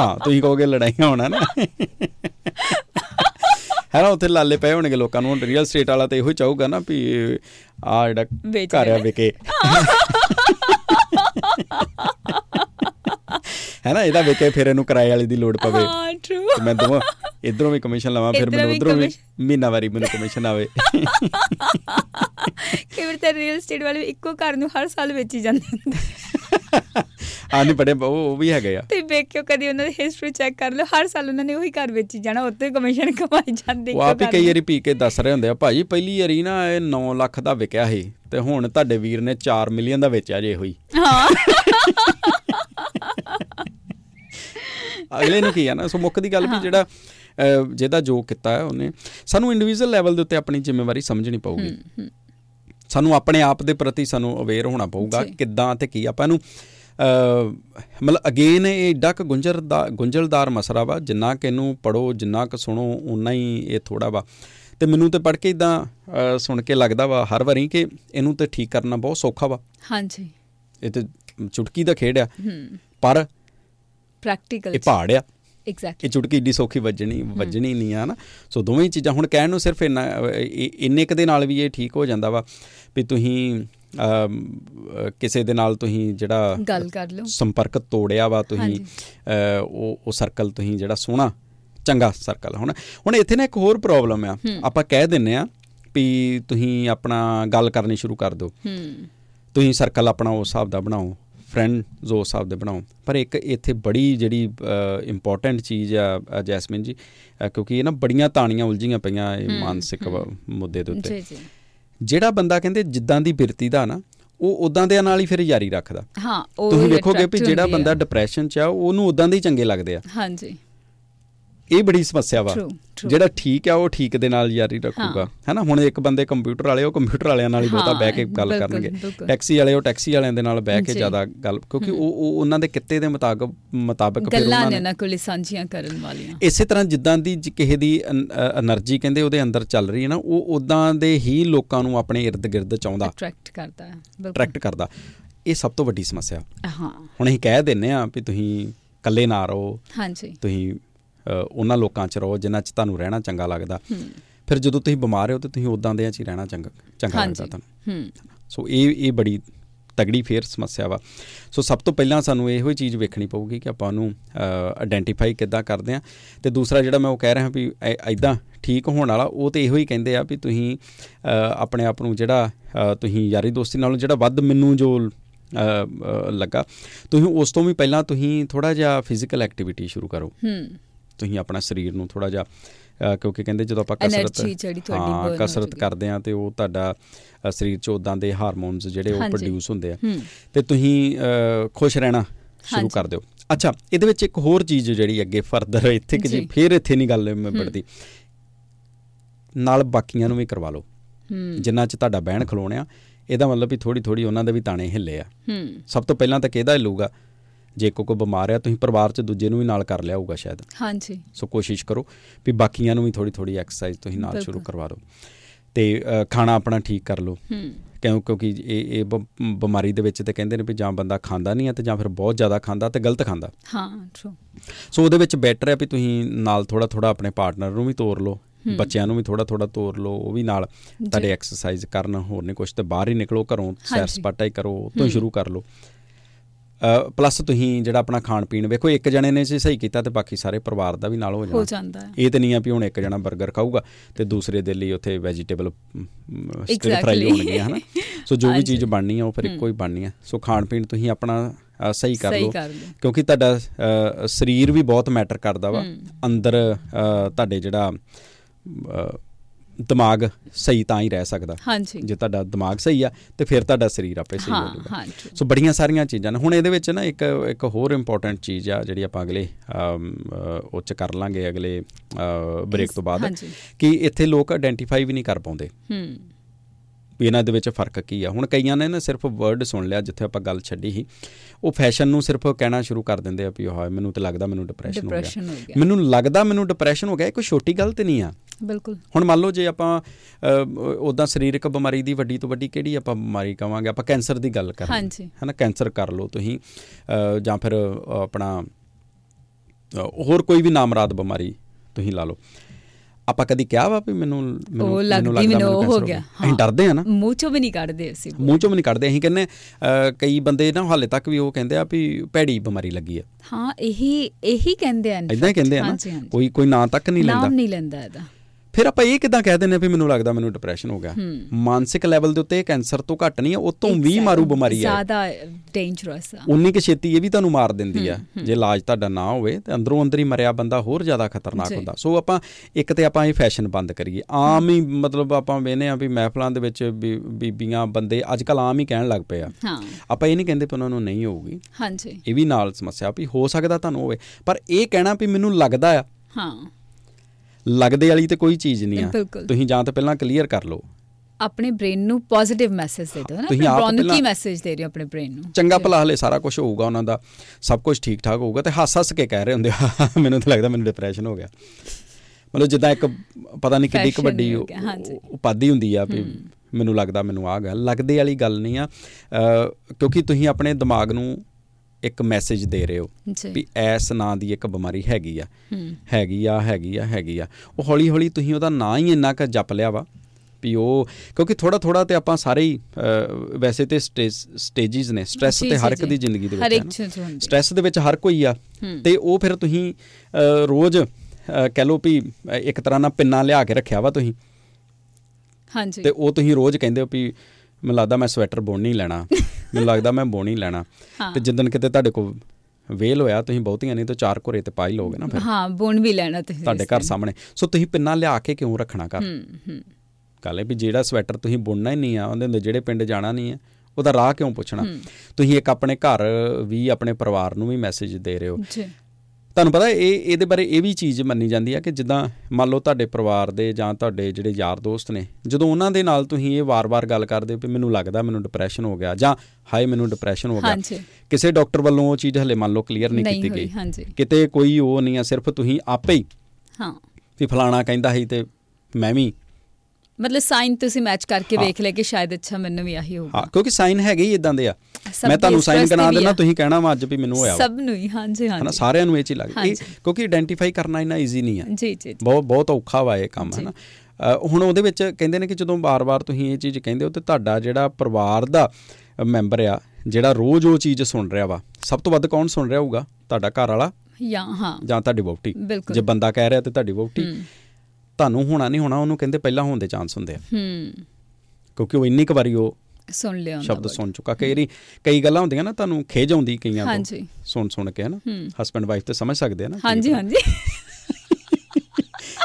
ਹਾਂ ਤੁਸੀਂ ਕਹੋਗੇ ਲੜਾਈਆਂ ਹੋਣਾ ਨਾ। ਹੈ ਨਾ ਉੱਥੇ ਲਾਲੇ ਪਏ ਹੋਣਗੇ ਲੋਕਾਂ ਨੂੰ ਰੀਅਲ ਸਟੇਟ ਵਾਲਾ ਤੇ ਇਹੋ ਹੀ ਚਾਹੂਗਾ ਨਾ ਵੀ ਆ ਜਿਹੜਾ ਘਰ ਆ ਵਿਕੇ। ਹੈ ਨਾ ਇਹਦਾ ਵੇਖੇ ਫਿਰ ਇਹਨੂੰ ਕਿਰਾਏ ਵਾਲੀ ਦੀ ਲੋੜ ਪਵੇ। ਹਾਂ ਟਰੂ ਮੈਂ ਦਵਾਂ ਇਧਰੋਂ ਵੀ ਕਮਿਸ਼ਨ ਲਵਾਂ ਫਿਰ ਮੈਨੂੰ ਉਧਰੋਂ ਵੀ ਮਹੀਨਾਵਾਰੀ ਮੈਨੂੰ ਕਮਿਸ਼ਨ ਆਵੇ। ਕਿ ਫਿਰ ਤੇ ਰੀਅਲ ਸਟੇਟ ਵਾਲੇ ਇੱਕੋ ਘਰ ਨੂੰ ਹਰ ਸਾਲ ਵੇਚੀ ਜਾਂਦੇ ਹੁੰਦੇ। ਆ ਨਹੀਂ ਬੜੇ ਉਹ ਵੀ ਹੈਗੇ ਆ। ਤੇ ਵੇਖਿਓ ਕਦੀ ਉਹਨਾਂ ਦੀ ਹਿਸਟਰੀ ਚੈੱਕ ਕਰ ਲਓ ਹਰ ਸਾਲ ਉਹਨਾਂ ਨੇ ਉਹੀ ਘਰ ਵੇਚੀ ਜਾਣਾ ਉੱਤੇ ਕਮਿਸ਼ਨ ਕਮਾਈ ਜਾਂਦੇ ਉਹ ਆਪ ਹੀ ਕਈ ਵਾਰੀ ਪੀ ਕੇ ਦੱਸ ਰਹੇ ਹੁੰਦੇ ਆ ਭਾਜੀ ਪਹਿਲੀ ਵਾਰੀ ਨਾ ਇਹ 9 ਲੱਖ ਦਾ ਵਿਕਿਆ ਸੀ ਤੇ ਹੁਣ ਤੁਹਾਡੇ ਵੀਰ ਨੇ 4 ਮਿਲੀਅਨ ਦਾ ਵੇਚਿਆ ਜੇ ਹੋਈ ਹਾਂ। ਅਗਲੇ ਨੂੰ ਕੀ ਆ ਨਾ ਸੋ ਮੁੱਖ ਦੀ ਗੱਲ ਵੀ ਜਿਹੜਾ ਜਿਹਦਾ ਜੋ ਕੀਤਾ ਉਹਨੇ ਸਾਨੂੰ ਇੰਡੀਵਿਜੂਅਲ ਲੈਵਲ ਦੇ ਉੱਤੇ ਆਪਣੀ ਜ਼ਿੰਮੇਵਾਰੀ ਸਮਝਣੀ ਪਊਗੀ। ਸਾਨੂੰ ਆਪਣੇ ਆਪ ਦੇ ਪ੍ਰਤੀ ਸਾਨੂੰ ਅਵੇਅਰ ਹੋਣਾ ਪਊਗਾ ਕਿੱਦਾਂ ਤੇ ਕੀ ਆਪਾਂ ਇਹਨੂੰ ਮਤਲਬ ਅਗੇਨ ਇਹ ਏਡਾ ਕ ਗੁੰਜਰ ਦਾ ਗੁੰਝਲਦਾਰ ਮਸਲਾ ਵਾ ਜਿੰਨਾ ਕਿ ਇਹਨੂੰ ਪੜੋ ਜਿੰਨਾ ਕ ਸੁਣੋ ਉਨਾ ਹੀ ਇਹ ਥੋੜਾ ਵਾ। ਤੇ ਮੈਨੂੰ ਤੇ ਪੜ ਕੇ ਇਦਾਂ ਸੁਣ ਕੇ ਲੱਗਦਾ ਵਾ ਹਰ ਵਾਰੀ ਕਿ ਇਹਨੂੰ ਤੇ ਠੀਕ ਕਰਨਾ ਬਹੁਤ ਸੌਖਾ ਵਾ। ਹਾਂਜੀ। ਇਹ ਤੇ ਚੁਟਕੀ ਦਾ ਖੇਡ ਆ। ਪਰ ਪ੍ਰੈਕਟੀਕਲ ਇਹ ਪਹਾੜ ਆ। ਐਗਜ਼ੈਕਟਲੀ ਇਹ ਚੁਟਕੀ ਏਡੀ ਸੌਖੀ ਵੱਜਣੀ ਵੱਜਣੀ ਨਹੀਂ ਆ ਨਾ। ਸੋ ਦੋਵੇਂ ਚੀਜ਼ਾਂ ਹੁਣ ਕਹਿਣ ਨੂੰ ਸਿਰਫ ਇੰਨਾ ਇੰਨੇ ਕ ਦੇ ਨਾਲ ਵੀ ਇਹ ਠੀਕ ਹੋ ਜਾਂਦਾ ਵਾ ਵੀ ਤੁਸੀਂ ਕਿਸੇ ਦੇ ਨਾਲ ਤੁਸੀਂ ਜਿਹੜਾ ਗੱਲ ਕਰ ਲਓ। ਸੰਪਰਕ ਤੋੜਿਆ ਵਾ ਤੁਸੀਂ ਉਹ ਉਹ ਸਰਕਲ ਤੁਸੀਂ ਜਿਹੜਾ ਸੋਹਣਾ ਚੰਗਾ ਸਰਕਲ ਹੁਣ ਹੁਣ ਇੱਥੇ ਨਾ ਇੱਕ ਹੋਰ ਪ੍ਰੋਬਲਮ ਆ। ਆਪਾਂ ਕਹਿ ਦਿੰਨੇ ਆ ਵੀ ਤੁਸੀਂ ਆਪਣਾ ਗੱਲ ਕਰਨੀ ਸ਼ੁਰੂ ਕਰ ਦਿਓ। ਤੁਸੀਂ ਸਰਕਲ ਆਪਣਾ ਉਸ ਹਿਸਾਬ ਦਾ ਬਣਾਓ। ਫਰੈਂਡ ਜੋ ਹਿਸਾਬ ਦੇ ਬਣਾਓ। ਪਰ ਇੱਕ ਇੱਥੇ ਬੜੀ ਜਿਹੜੀ ਇੰਪੋਰਟੈਂਟ ਚੀਜ਼ ਆ ਜੈਸਮਿਨ ਜੀ ਕਿਉਂਕਿ ਇਹ ਨਾ ਬੜੀਆਂ ਤਾਣੀਆਂ ਉਲਝੀਆਂ ਪਈਆਂ ਇਹ ਮਾਨਸਿਕ ਮੁੱਦੇ ਦੇ ਉੱਤੇ। ਜੀ ਜੀ। ਜਿਹੜਾ ਬੰਦਾ ਕਹਿੰਦੇ ਜਿੱਦਾਂ ਦੀ ਬਿਰਤੀ ਦਾ ਨਾ ਉਹ ਉਦਾਂ ਦੇ ਨਾਲ ਹੀ ਫਿਰ ਯਾਰੀ ਰੱਖਦਾ। ਹਾਂ ਉਹ ਤੁਸੀਂ ਵੇਖੋਗੇ ਵੀ ਜਿਹੜਾ ਬੰਦਾ ਡਿਪਰੈਸ਼ਨ 'ਚ ਆ ਉਹਨੂੰ ਉਦਾਂ ਦੇ ਹੀ ਚੰਗੇ ਲੱਗਦੇ ਆ। ਹਾਂਜੀ। ਇਹ ਬੜੀ ਸਮੱਸਿਆ ਵਾ। ਜਿਹੜਾ ਠੀਕ ਆ ਉਹ ਠੀਕ ਦੇ ਨਾਲ ਜਾਰੀ ਰੱਖੂਗਾ। ਹੈਨਾ? ਹੁਣ ਇੱਕ ਬੰਦੇ ਕੰਪਿਊਟਰ ਵਾਲੇ ਉਹ ਕੰਪਿਊਟਰ ਵਾਲਿਆਂ ਨਾਲ ਹੀ ਬਹੁਤਾ ਬਹਿ ਕੇ ਗੱਲ ਕਰਨਗੇ। ਟੈਕਸੀ ਵਾਲੇ ਉਹ ਟੈਕਸੀ ਵਾਲਿਆਂ ਦੇ ਨਾਲ ਬਹਿ ਕੇ ਜ਼ਿਆਦਾ ਗੱਲ ਕਿਉਂਕਿ ਉਹ ਉਹਨਾਂ ਦੇ ਕਿੱਤੇ ਦੇ ਮੁਤਾਬਕ ਮੁਤਾਬਕ ਫਿਰ ਉਹਨਾਂ ਨੇ ਨਾ ਕੋਲੇ ਸਾਂਝੀਆਂ ਕਰਨ ਵਾਲੀਆਂ। ਇਸੇ ਤਰ੍ਹਾਂ ਜਿੱਦਾਂ ਦੀ ਕਿਸੇ ਦੀ એનર્ਜੀ ਕਹਿੰਦੇ ਉਹਦੇ ਅੰਦਰ ਚੱਲ ਰਹੀ ਹੈ ਨਾ ਉਹ ਉਦਾਂ ਦੇ ਹੀ ਲੋਕਾਂ ਨੂੰ ਆਪਣੇ ird-gird ਚਾਹੁੰਦਾ। ਅਟਰੈਕਟ ਕਰਦਾ ਹੈ ਅਟਰੈਕਟ ਕਰਦਾ। ਇਹ ਸਭ ਤੋਂ ਵੱਡੀ ਸਮੱਸਿਆ। ਹਾਂ। ਹੁਣ ਅਸੀਂ ਕਹਿ ਦਿੰਨੇ ਆ ਵੀ ਤੁਸੀਂ ਇਕੱਲੇ ਨਾ ਰਹੋ। ਹਾਂਜੀ। ਤੁਸੀਂ ਉਹਨਾਂ ਲੋਕਾਂ 'ਚ ਰਹੋ ਜਿਨ੍ਹਾਂ 'ਚ ਤੁਹਾਨੂੰ ਰਹਿਣਾ ਚੰਗਾ ਲੱਗਦਾ। ਫਿਰ ਜਦੋਂ ਤੁਸੀਂ ਬਿਮਾਰ ਹੋ ਤੇ ਤੁਸੀਂ ਉਦਾਂ ਦੇ 'ਚ ਹੀ ਰਹਿਣਾ ਚੰਗਾ ਚੰਗਾ ਲੱਗਦਾ ਤੁਹਾਨੂੰ। ਹੂੰ। ਸੋ ਇਹ ਇਹ ਬੜੀ ਤਗੜੀ ਫੇਰ ਸਮੱਸਿਆ ਵਾ। ਸੋ ਸਭ ਤੋਂ ਪਹਿਲਾਂ ਸਾਨੂੰ ਇਹੋ ਹੀ ਚੀਜ਼ ਵੇਖਣੀ ਪਊਗੀ ਕਿ ਆਪਾਂ ਉਹਨੂੰ ਆਇਡੈਂਟੀਫਾਈ ਕਿੱਦਾਂ ਕਰਦੇ ਆ। ਤੇ ਦੂਸਰਾ ਜਿਹੜਾ ਮੈਂ ਉਹ ਕਹਿ ਰਿਹਾ ਵੀ ਐਦਾਂ ਠੀਕ ਹੋਣ ਵਾਲਾ ਉਹ ਤੇ ਇਹੋ ਹੀ ਕਹਿੰਦੇ ਆ ਵੀ ਤੁਸੀਂ ਆਪਣੇ ਆਪ ਨੂੰ ਜਿਹੜਾ ਤੁਸੀਂ ਯਾਰੀ ਦੋਸਤੀ ਨਾਲੋਂ ਜਿਹੜਾ ਵੱਧ ਮੈਨੂੰ ਜੋ ਲੱਗਾ ਤੁਸੀਂ ਉਸ ਤੋਂ ਵੀ ਪਹਿਲਾਂ ਤੁਸੀਂ ਥੋੜਾ ਜਿਹਾ ਫਿਜ਼ੀਕਲ ਐਕਟੀਵਿਟੀ ਸ਼ੁਰੂ ਕਰੋ। ਹੂੰ। ਤੁਸੀਂ ਆਪਣਾ ਸਰੀਰ ਨੂੰ ਥੋੜਾ ਜਿਹਾ ਕਿਉਂਕਿ ਕਹਿੰਦੇ ਜਦੋਂ ਆਪਾਂ ਕਸਰਤ ਹਾਂ ਕਸਰਤ। ਕਰਦੇ ਆ ਤੇ ਉਹ ਤੁਹਾਡਾ ਸਰੀਰ 'ਚ ਉਦਾਂ ਦੇ ਹਾਰਮੋਨਸ ਜਿਹੜੇ ਉਹ। ਪ੍ਰੋਡਿਊਸ ਹੁੰਦੇ ਆ। ਤੇ ਤੁਸੀਂ ਖੁਸ਼ ਰਹਿਣਾ ਸ਼ੁਰੂ। ਕਰ ਦਿਓ। ਅੱਛਾ ਇਹਦੇ ਵਿੱਚ ਇੱਕ ਹੋਰ ਚੀਜ਼ ਜਿਹੜੀ ਅੱਗੇ ਫਰਦਰ <laughs> ਇੱਥੇ ਕਿ ਜੀ। ਫੇਰ ਇੱਥੇ ਨਹੀਂ ਗੱਲ ਮਿਬੜਦੀ ਨਾਲ ਬਾਕੀਆਂ ਨੂੰ ਵੀ ਕਰਵਾ ਲਓ। ਜਿੰਨਾ 'ਚ ਤੁਹਾਡਾ ਬਹਿਣ ਖਲੋਣਿਆ ਇਹਦਾ ਮਤਲਬ ਵੀ ਥੋੜੀ ਥੋੜੀ ਉਹਨਾਂ ਦੇ ਵੀ ਤਾਣੇ ਹਿੱਲੇ ਆ। ਸਭ ਤੋਂ ਪਹਿਲਾਂ ਤਾਂ ਕਿਹਦਾ ਹਿੱਲੂਗਾ? ਜੇ ਕੋਈ ਕੋਈ ਬਿਮਾਰ ਆ ਤੁਸੀਂ ਪਰਿਵਾਰ 'ਚ ਦੂਜੇ ਨੂੰ ਵੀ ਨਾਲ ਕਰ ਲਿਆ ਹੋਊਗਾ ਸ਼ਾਇਦ। ਹਾਂਜੀ। ਸੋ ਕੋਸ਼ਿਸ਼ ਕਰੋ ਵੀ ਬਾਕੀਆਂ ਨੂੰ ਵੀ ਥੋੜੀ ਥੋੜੀ ਐਕਸਰਸਾਈਜ਼ ਤੁਸੀਂ ਨਾਲ ਸ਼ੁਰੂ। ਕਰਵਾ ਦਿਓ। ਤੇ ਖਾਣਾ ਆਪਣਾ ਠੀਕ ਕਰ ਲਓ। ਹੂੰ। ਕਿਉਂ? ਕਿਉਂਕਿ ਇਹ ਇਹ ਬਿਮਾਰੀ ਦੇ ਵਿੱਚ ਤੇ ਕਹਿੰਦੇ ਨੇ ਵੀ ਜਾਂ ਬੰਦਾ ਖਾਂਦਾ ਨਹੀਂ ਆ ਤੇ ਜਾਂ ਫਿਰ ਬਹੁਤ ਜ਼ਿਆਦਾ ਖਾਂਦਾ ਤੇ ਗਲਤ ਖਾਂਦਾ। ਹਾਂ ਟਰੂ ਸੋ ਉਹਦੇ ਵਿੱਚ ਬੈਟਰ ਹੈ ਵੀ ਤੁਸੀਂ ਨਾਲ ਥੋੜਾ ਥੋੜਾ ਆਪਣੇ ਪਾਰਟਨਰ ਨੂੰ ਵੀ ਤੋਰ ਲਓ ਬੱਚਿਆਂ ਨੂੰ ਵੀ ਥੋੜਾ ਥੋੜਾ ਤੋਰ ਲਓ ਉਹ ਵੀ ਨਾਲ ਤੁਹਾਡੇ ਐਕਸਰਸਾਈਜ਼ ਕਰਨ ਹੋਰ ਨਹੀਂ ਕੁਛ ਤੇ ਬਾਹਰ ਹੀ ਨਿਕਲੋ ਘਰੋਂ ਸੈਰ। ਸਪਾਟਾ ਹੀ ਕਰੋ ਤੋਂ ਹੀ। ਸ਼ੁਰੂ ਕਰ ਲਓ। ਪਲੱਸ ਤੁਸੀਂ ਜਿਹੜਾ ਆਪਣਾ ਖਾਣ ਪੀਣ ਵੇਖੋ ਇੱਕ ਜਣੇ ਨੇ ਜੇ ਸਹੀ ਕੀਤਾ ਤੇ ਬਾਕੀ ਸਾਰੇ ਪਰਿਵਾਰ ਦਾ ਵੀ ਨਾਲ ਹੋ ਹੋ ਜਾਣਾ ਜਾਂਦਾ ਹੈ ਇਹ ਤੇ ਨਹੀਂ ਆ ਵੀ ਹੁਣ ਇੱਕ ਜਣਾ 버ਗਰ ਖਾਊਗਾ ਤੇ ਦੂਸਰੇ ਦੇ ਲਈ ਉੱਥੇ ਵੈਜੀਟੇਬਲ ਸਟਿਰ ਫਰਾਈ. ਹੋਣਗੇ ਹਨਾ ਸੋ ਜੋ ਵੀ। ਚੀਜ਼ ਬਣਨੀ ਆ ਉਹ ਫਿਰ ਇੱਕੋ ਹੀ ਬਣਨੀ ਆ ਸੋ ਖਾਣ ਪੀਣ ਤੁਸੀਂ ਆਪਣਾ ਸਹੀ ਕਰ ਲਓ। ਕਿਉਂਕਿ ਤੁਹਾਡਾ ਸਰੀਰ ਵੀ ਬਹੁਤ ਮੈਟਰ ਕਰਦਾ ਵਾ ਹੂੰ। ਅੰਦਰ ਤੁਹਾਡੇ ਜਿਹੜਾ ਦਿਮਾਗ ਸਹੀ ਤਾਂ ਹੀ ਰਹਿ ਸਕਦਾ। ਜੇ ਤੁਹਾਡਾ ਦਿਮਾਗ ਸਹੀ ਆ ਤੇ ਫਿਰ ਤੁਹਾਡਾ ਸਰੀਰ ਆਪੇ ਸਹੀ ਹੋ ਜਾਊਗਾ। ਸੋ ਬੜੀਆਂ ਸਾਰੀਆਂ ਚੀਜ਼ਾਂ ਨੇ। ਹੁਣ ਇਹਦੇ ਵਿੱਚ ਨਾ ਇੱਕ ਇੱਕ ਹੋਰ ਇੰਪੋਰਟੈਂਟ ਚੀਜ਼ ਆ ਜਿਹੜੀ ਆਪਾਂ ਅਗਲੇ ਉਹ ਚ ਕਰ ਲਾਂਗੇ ਅਗਲੇ ਬ੍ਰੇਕ ਤੋਂ ਬਾਅਦ। ਕਿ ਇੱਥੇ ਲੋਕ ਆਇਡੈਂਟੀਫਾਈ ਵੀ ਨਹੀਂ ਕਰ ਪਾਉਂਦੇ। ਹੂੰ। ਵੀ ਇਹਨਾਂ ਦੇ ਵਿੱਚ ਫ਼ਰਕ ਕੀ ਆ। ਹੁਣ ਕਈਆਂ ਨੇ ਨਾ ਸਿਰਫ ਵਰਡ ਸੁਣ ਲਿਆ ਜਿੱਥੇ ਆਪਾਂ ਗੱਲ ਛੱਡੀ ਸੀ। ਉਹ ਫੈਸ਼ਨ ਨੂੰ ਸਿਰਫ ਕਹਿਣਾ ਸ਼ੁਰੂ ਕਰ ਦਿੰਦੇ ਆ ਵੀ ਹਾਏ ਮੈਨੂੰ ਤਾਂ ਲੱਗਦਾ ਮੈਨੂੰ ਡਿਪਰੈਸ਼ਨ ਹੋ ਗਿਆ। ਮੈਨੂੰ ਲੱਗਦਾ ਮੈਨੂੰ ਡਿਪਰੈਸ਼ਨ ਹੋ ਗਿਆ ਇਹ ਕੋਈ ਛੋਟੀ ਗੱਲ ਤੇ ਨਹੀਂ ਆ। ਬਿਲਕੁਲ। ਹੁਣ ਮੰਨ ਲਓ ਜੇ ਆਪਾਂ ਉਦਾਂ ਸਰੀਰਕ ਬਿਮਾਰੀ ਦੀ ਵੱਡੀ ਤੋਂ ਵੱਡੀ ਕਿਹੜੀ ਆਪਾਂ ਬਿਮਾਰੀ ਕਵਾਂਗੇ? ਆਪਾਂ ਕੈਂਸਰ ਦੀ ਗੱਲ ਕਰਾਂਗੇ। ਹਾਂਜੀ। ਹਨਾ ਕੈਂਸਰ ਕਰ ਲਓ ਤੁਸੀਂ ਜਾਂ ਫਿਰ ਆਪਣਾ ਹੋਰ ਕੋਈ ਵੀ ਨਾਮਰਾਦ ਬਿਮਾਰੀ ਤੁਸੀਂ ਲਾ ਲਓ। ਆਪਾਂ ਕਦੀ ਕਿਹਾ ਵਾ ਵੀ ਮੈਨੂੰ ਮੈਨੂੰ ਲੱਗਦੀ ਮੈਨੂੰ ਹੋ ਗਿਆ। ਅਸੀਂ ਡਰਦੇ ਆ ਨਾ। ਮੂੰਹ ਚੋਂ ਵੀ ਨਹੀਂ ਕੱਢਦੇ ਅਸੀਂ। ਮੂੰਹ ਚੋਂ ਵੀ ਨਹੀਂ ਕੱਢਦੇ। ਅਸੀਂ ਕਹਿੰਦੇ ਅ, ਕਈ ਬੰਦੇ ਨਾ ਹਾਲੇ ਤੱਕ ਵੀ ਉਹ ਕਹਿੰਦੇ ਆ ਵੀ ਭੈੜੀ ਬਿਮਾਰੀ ਲੱਗੀ ਆ। ਹਾਂ ਇਹੀ ਇਹੀ ਕਹਿੰਦੇ ਆ ਇਦਾਂ। ਕਹਿੰਦੇ ਆ ਨਾ। ਕੋਈ ਕੋਈ ਨਾਂ ਤੱਕ ਨਹੀਂ ਲੈਂਦਾ। ਨਾਮ ਨਹੀਂ ਲੈਂਦਾ ਇਹਦਾ। ਫਿਰ ਆਪਾਂ ਇਹ ਕਿਦਾਂ ਕਹਿ ਆ ਵੀ ਮੈਨੂੰ ਲੱਗਦਾ ਮੈਨੂੰ ਡਿਪਰੈਸ਼ਨ ਹੋ ਗਿਆ। ਮਾਨਸਿਕ ਲੈਵਲ ਦੇ ਉੱਤੇ ਇਹ ਕੈਂਸਰ ਤੋਂ ਘੱਟ ਨਹੀਂ ਆ ਉਹ ਤੋਂ ਵੀ ਮਾਰੂ ਬਿਮਾਰੀ ਹੈ। ਜ਼ਿਆਦਾ ਡੇਂਜਰਸ ਆ। ਉਨੀ ਕਿ ਛੇਤੀ ਇਹ ਵੀ ਤੁਹਾਨੂੰ ਮਾਰ ਦਿੰਦੀ ਆ ਜੇ ਇਲਾਜ ਤੁਹਾਡਾ ਨਾ ਹੋਵੇ ਤੇ ਅੰਦਰੋਂ ਅੰਦਰ ਹੀ ਮਰਿਆ ਬੰਦਾ ਹੋਰ ਜ਼ਿਆਦਾ ਖਤਰਨਾਕ। ਹੁੰਦਾ। ਸੋ ਆਪਾਂ ਇੱਕ ਤੇ ਆਪਾਂ ਇਹ ਫੈਸ਼ਨ ਬੰਦ ਕਰੀਏ। ਆਮ ਹੀ ਮਤਲਬ ਆਪਾਂ ਵੇਨੇ ਆ ਵੀ ਮਹਿਫਲਾਂ ਦੇ ਵਿੱਚ ਬੀਬੀਆਂ ਬੰਦੇ ਅੱਜ ਕੱਲ ਆਮ ਹੀ ਕਹਿਣ ਲੱਗ ਪਏ ਆ। ਹਾਂ। ਆਪਾਂ ਇਹ ਨਹੀਂ ਕਹਿੰਦੇ ਕਿ ਉਹਨਾਂ ਨੂੰ ਨਹੀਂ ਹੋਊਗੀ। ਹਾਂਜੀ। ਇਹ ਵੀ ਨਾਲ ਸਮੱਸਿਆ ਵੀ ਹੋ ਸਕਦਾ ਤੁਹਾਨੂੰ ਹੋਵੇ। ਪਰ ਇਹ ਕਹਿਣਾ ਵੀ ਮੈਨੂੰ ਲੱਗਦਾ ਆ ਹਾਂ। ਲੱਗਦੇ ਵਾਲੀ ਤੇ ਕੋਈ ਚੀਜ਼ ਨਹੀਂ ਆ। ਤੁਸੀਂ ਜਾਂ ਤਾਂ ਪਹਿਲਾਂ ਕਲੀਅਰ ਕਰ ਲਓ। ਆਪਣੇ ਬ੍ਰੇਨ ਨੂੰ ਪੋਜ਼ਿਟਿਵ ਮੈਸੇਜ ਦੇ ਦਿਓ ਨਾ ਤੁਸੀਂ ਆਪਣੇ ਆਪ brain ਨੂੰ ਕੀ ਪਹਿਲਾਂ- ਮੈਸੇਜ ਦੇ ਰਹੇ ਹੋ ਆਪਣੇ ਬ੍ਰੇਨ ਨੂੰ। ਚੰਗਾ ਭਲਾ ਹਲੇ ਸਾਰਾ ਕੁਝ ਹੋਊਗਾ ਉਹਨਾਂ ਦਾ ਸਭ ਕੁਝ ਠੀਕ ਠਾਕ ਹੋਊਗਾ ਤੇ ਹੱਸ ਹੱਸ ਕੇ ਕਹਿ ਰਹੇ ਹੁੰਦੇ ਆ। <laughs> ਮੈਨੂੰ ਤਾਂ ਲੱਗਦਾ ਮੈਨੂੰ ਡਿਪਰੈਸ਼ਨ ਹੋ ਗਿਆ। ਮਤਲਬ ਜਿੱਦਾਂ ਇੱਕ ਪਤਾ ਨਹੀਂ ਕਿੱਡੀ ਵੱਡੀ ਉਪਾਧੀ ਹੁੰਦੀ ਆ ਵੀ ਮੈਨੂੰ ਲੱਗਦਾ ਮੈਨੂੰ ਆ ਗੱਲ ਲੱਗਦੇ ਵਾਲੀ ਗੱਲ ਨਹੀਂ ਆ। ਕਿਉਂਕਿ ਤੁਸੀਂ ਆਪਣੇ ਦਿਮਾਗ ਨੂੰ ਇੱਕ ਮੈਸੇਜ ਦੇ ਰਹੇ ਹੋ ਵੀ ਐਸ ਨਾਂ ਦੀ ਇੱਕ ਬਿਮਾਰੀ ਹੈਗੀ ਆ ਹੈਗੀ ਆ ਹੈਗੀ ਆ ਹੈਗੀ ਆ ਉਹ ਹੌਲੀ ਹੌਲੀ ਤੁਸੀਂ ਉਹਦਾ ਨਾਂ ਹੀ ਇੰਨਾ ਕੁ ਜਪ ਲਿਆ ਵਾ ਵੀ ਉਹ ਕਿਉਂਕਿ ਥੋੜਾ ਥੋੜਾ ਤੇ ਆਪਾਂ ਸਾਰੇ ਹੀ ਵੈਸੇ ਤੇ ਸਟੇਜਿਸ ਨੇ ਸਟ੍ਰੈਸ ਜੀ, ਤੇ ਹਰ ਇੱਕ ਦੀ। ਜ਼ਿੰਦਗੀ ਦੇ ਹਰ ਵਿੱਚ ਇੱਕ ਹੈ ਨਾ। ਚੀਜ਼ ਹੁੰਦੀ। ਸਟ੍ਰੈਸ ਦੇ ਵਿੱਚ ਹਰ ਕੋਈ ਆ। ਤੇ ਉਹ ਫਿਰ ਤੁਸੀਂ ਰੋਜ਼ ਕਹਿ ਲਓ ਵੀ ਇੱਕ ਤਰ੍ਹਾਂ ਨਾਲ ਪਿੰਨਾ ਲਿਆ ਕੇ ਰੱਖਿਆ ਵਾ ਤੁਸੀਂ ਹਾਂਜੀ ਤੇ ਉਹ ਤੁਸੀਂ ਰੋਜ਼ ਕਹਿੰਦੇ ਹੋ ਵੀ ਮੈਨੂੰ ਲੱਗਦਾ ਮੈਂ ਸਵੈਟਰ ਬੁਣ ਨਹੀਂ ਲੈਣਾ ਮੈਨੂੰ ਲੱਗਦਾ ਮੈਂ ਬੁਣ ਲੈਣਾ। ਤੇ ਜਿੱਦਨ ਕਿਤੇ ਤੁਹਾਡੇ ਕੋਲ ਵੇਲ ਹੋਇਆ ਤੁਸੀਂ ਬਹੁਤੀਆਂ ਨਹੀਂ ਤਾਂ ਚਾਰ ਘੋਰੇ ਤੇ ਪਾ ਹੀ ਲਓਗੇ ਨਾ ਫਿਰ। ਹਾਂ ਬੁਣ ਵੀ ਲੈਣਾ ਤੁਸੀਂ ਤੁਹਾਡੇ ਘਰ। ਸਾਹਮਣੇ। ਸੋ ਤੁਸੀਂ ਪਿੰਨਾ ਲਿਆ ਕੇ ਕਿਉਂ ਰੱਖਣਾ ਘਰ? ਹੂੰ ਹੂੰ। ਗੱਲ ਹੈ ਵੀ ਜਿਹੜਾ ਸਵੈਟਰ ਤੁਸੀਂ ਬੁਣਨਾ ਹੀ ਨਹੀਂ ਆ ਉਹਦੇ ਹੁੰਦੇ ਜਿਹੜੇ ਪਿੰਡ ਜਾਣਾ ਨਹੀਂ ਹੈ ਉਹਦਾ ਰਾਹ ਕਿਉਂ ਪੁੱਛਣਾ? ਤੁਸੀਂ ਇੱਕ ਆਪਣੇ ਘਰ ਵੀ ਆਪਣੇ ਪਰਿਵਾਰ ਨੂੰ ਵੀ ਮੈਸੇਜ ਦੇ ਰਹੇ ਹੋ। ਤੁਹਾਨੂੰ ਪਤਾ ਇਹ ਇਹਦੇ ਬਾਰੇ ਇਹ ਵੀ ਚੀਜ਼ ਮੰਨੀ ਜਾਂਦੀ ਆ ਕਿ ਜਿੱਦਾਂ ਮੰਨ ਲਓ ਤੁਹਾਡੇ ਪਰਿਵਾਰ ਦੇ ਜਾਂ ਤੁਹਾਡੇ ਜਿਹੜੇ ਯਾਰ ਦੋਸਤ ਨੇ ਜਦੋਂ ਉਹਨਾਂ ਦੇ ਨਾਲ ਤੁਸੀਂ ਇਹ ਵਾਰ-ਵਾਰ ਗੱਲ ਕਰਦੇ ਹੋ ਕਿ ਮੈਨੂੰ ਲੱਗਦਾ ਮੈਨੂੰ ਡਿਪਰੈਸ਼ਨ ਹੋ ਗਿਆ ਜਾਂ ਹਾਏ ਮੈਨੂੰ ਡਿਪਰੈਸ਼ਨ ਹੋ ਗਿਆ ਹਾਂਜੀ। ਕਿਸੇ ਡਾਕਟਰ ਵੱਲੋਂ ਉਹ ਚੀਜ਼ ਹਲੇ ਮੰਨ ਲਓ ਕਲੀਅਰ ਨਹੀਂ ਕੀਤੀ ਗਈ। ਕਿਤੇ ਕੋਈ ਉਹ ਨਹੀਂ ਆ ਸਿਰਫ ਤੁਸੀਂ ਆਪੇ ਹੀ ਹਾਂ ਵੀ ਫਲਾਣਾ ਕਹਿੰਦਾ ਸੀ ਤੇ ਮੈਂ ਵੀ ਮਤਲਬ ਸਾਈਨ ਤੁਸੀਂ ਮੈਚ ਕਰਕੇ। ਵੇਖ ਲਿਆ ਕਿ ਸ਼ਾਇਦ ਅੱਛਾ ਮੈਨੂੰ ਵੀ ਆਹੀ ਹੋਊਗਾ ਹਾਂ ਕਿਉਂਕਿ ਸਾਈਨ ਹੈਗੇ ਹੀ ਇਦਾਂ ਦੇ ਆ ਮੈਂ ਤੁਹਾਨੂੰ ਸਾਈਨ ਕਰਾ ਦੇਣਾ। ਤੁਸੀਂ ਕਹਿਣਾ ਵਾ ਅੱਜ ਵੀ ਮੈਨੂੰ ਹੋਇਆ ਸਭ ਨੂੰ ਹੀ ਹਾਂਜੀ ਹਨਾ ਹਾਂਜੀ ਸਾਰਿਆਂ ਨੂੰ ਇਹ ਚੀਜ਼ ਲੱਗਦੀ। ਕਿਉਂਕਿ ਆਇਡੈਂਟੀਫਾਈ ਕਰਨਾ ਇੰਨਾ ਈਜ਼ੀ ਨਹੀਂ ਆ ਜੀ ਜੀ। ਬਹੁਤ ਬਹੁਤ ਔਖਾ ਵਾ ਇਹ ਕੰਮ। ਹਨਾ ਹੁਣ ਉਹਦੇ ਵਿੱਚ ਕਹਿੰਦੇ ਨੇ ਕਿ ਜਦੋਂ ਬਾਰ-ਬਾਰ ਤੁਸੀਂ ਇਹ ਚੀਜ਼ ਕਹਿੰਦੇ ਹੋ ਤੇ ਤੁਹਾਡਾ ਜਿਹੜਾ ਪਰਿਵਾਰ ਦਾ ਮੈਂਬਰ ਆ ਜਿਹੜਾ ਰੋਜ਼ ਉਹ ਚੀਜ਼ ਸੁਣ ਰਿਹਾ ਵਾ ਸਭ ਤੋਂ ਵੱਧ ਕੌਣ ਸੁਣ ਰਿਹਾ ਹੋਊਗਾ ਤੁਹਾਡਾ ਘਰ ਵਾਲਾ ਜਾਂ ਹਾਂ ਜਾਂ ਤੁਹਾਡੀ ਵਹੁਟੀ। ਜੇ ਬੰਦਾ ਕਹਿ ਰਿਹਾ ਤੇ ਤੁਹਾਡੀ ਵਹੁਟੀ ਤੁਹਾਨੂੰ ਹੋਣਾ ਨਹੀਂ ਹੋਣਾ ਉਹਨੂੰ ਕਹਿੰਦੇ ਪਹਿਲਾਂ ਹੋਣ ਦੇ ਚਾਂਸ ਹੁੰਦੇ ਆ। ਹੂੰ। ਕਿਉਂਕਿ ਉਹ ਇੰਨੀ ਕੁ ਵਾਰੀ ਉਹ ਸੁਣ ਲਿਆ ਹੁੰਦਾ ਸ਼ਬਦ। ਸੁਣ ਚੁੱਕਾ। ਕਈ ਕਈ ਗੱਲਾਂ ਹੁੰਦੀਆਂ ਨਾ ਤੁਹਾਨੂੰ ਖੇਜ ਆਉਂਦੀ ਕਈਆਂ ਤੋਂ। ਹਾਂਜੀ। ਸੁਣ ਸੁਣ ਕੇ ਹਨਾ। ਹਸਬੰਡ ਵਾਈਫ ਤੇ ਸਮਝ ਸਕਦੇ ਆ ਨਾ। ਹਾਂਜੀ ਹਾਂਜੀ।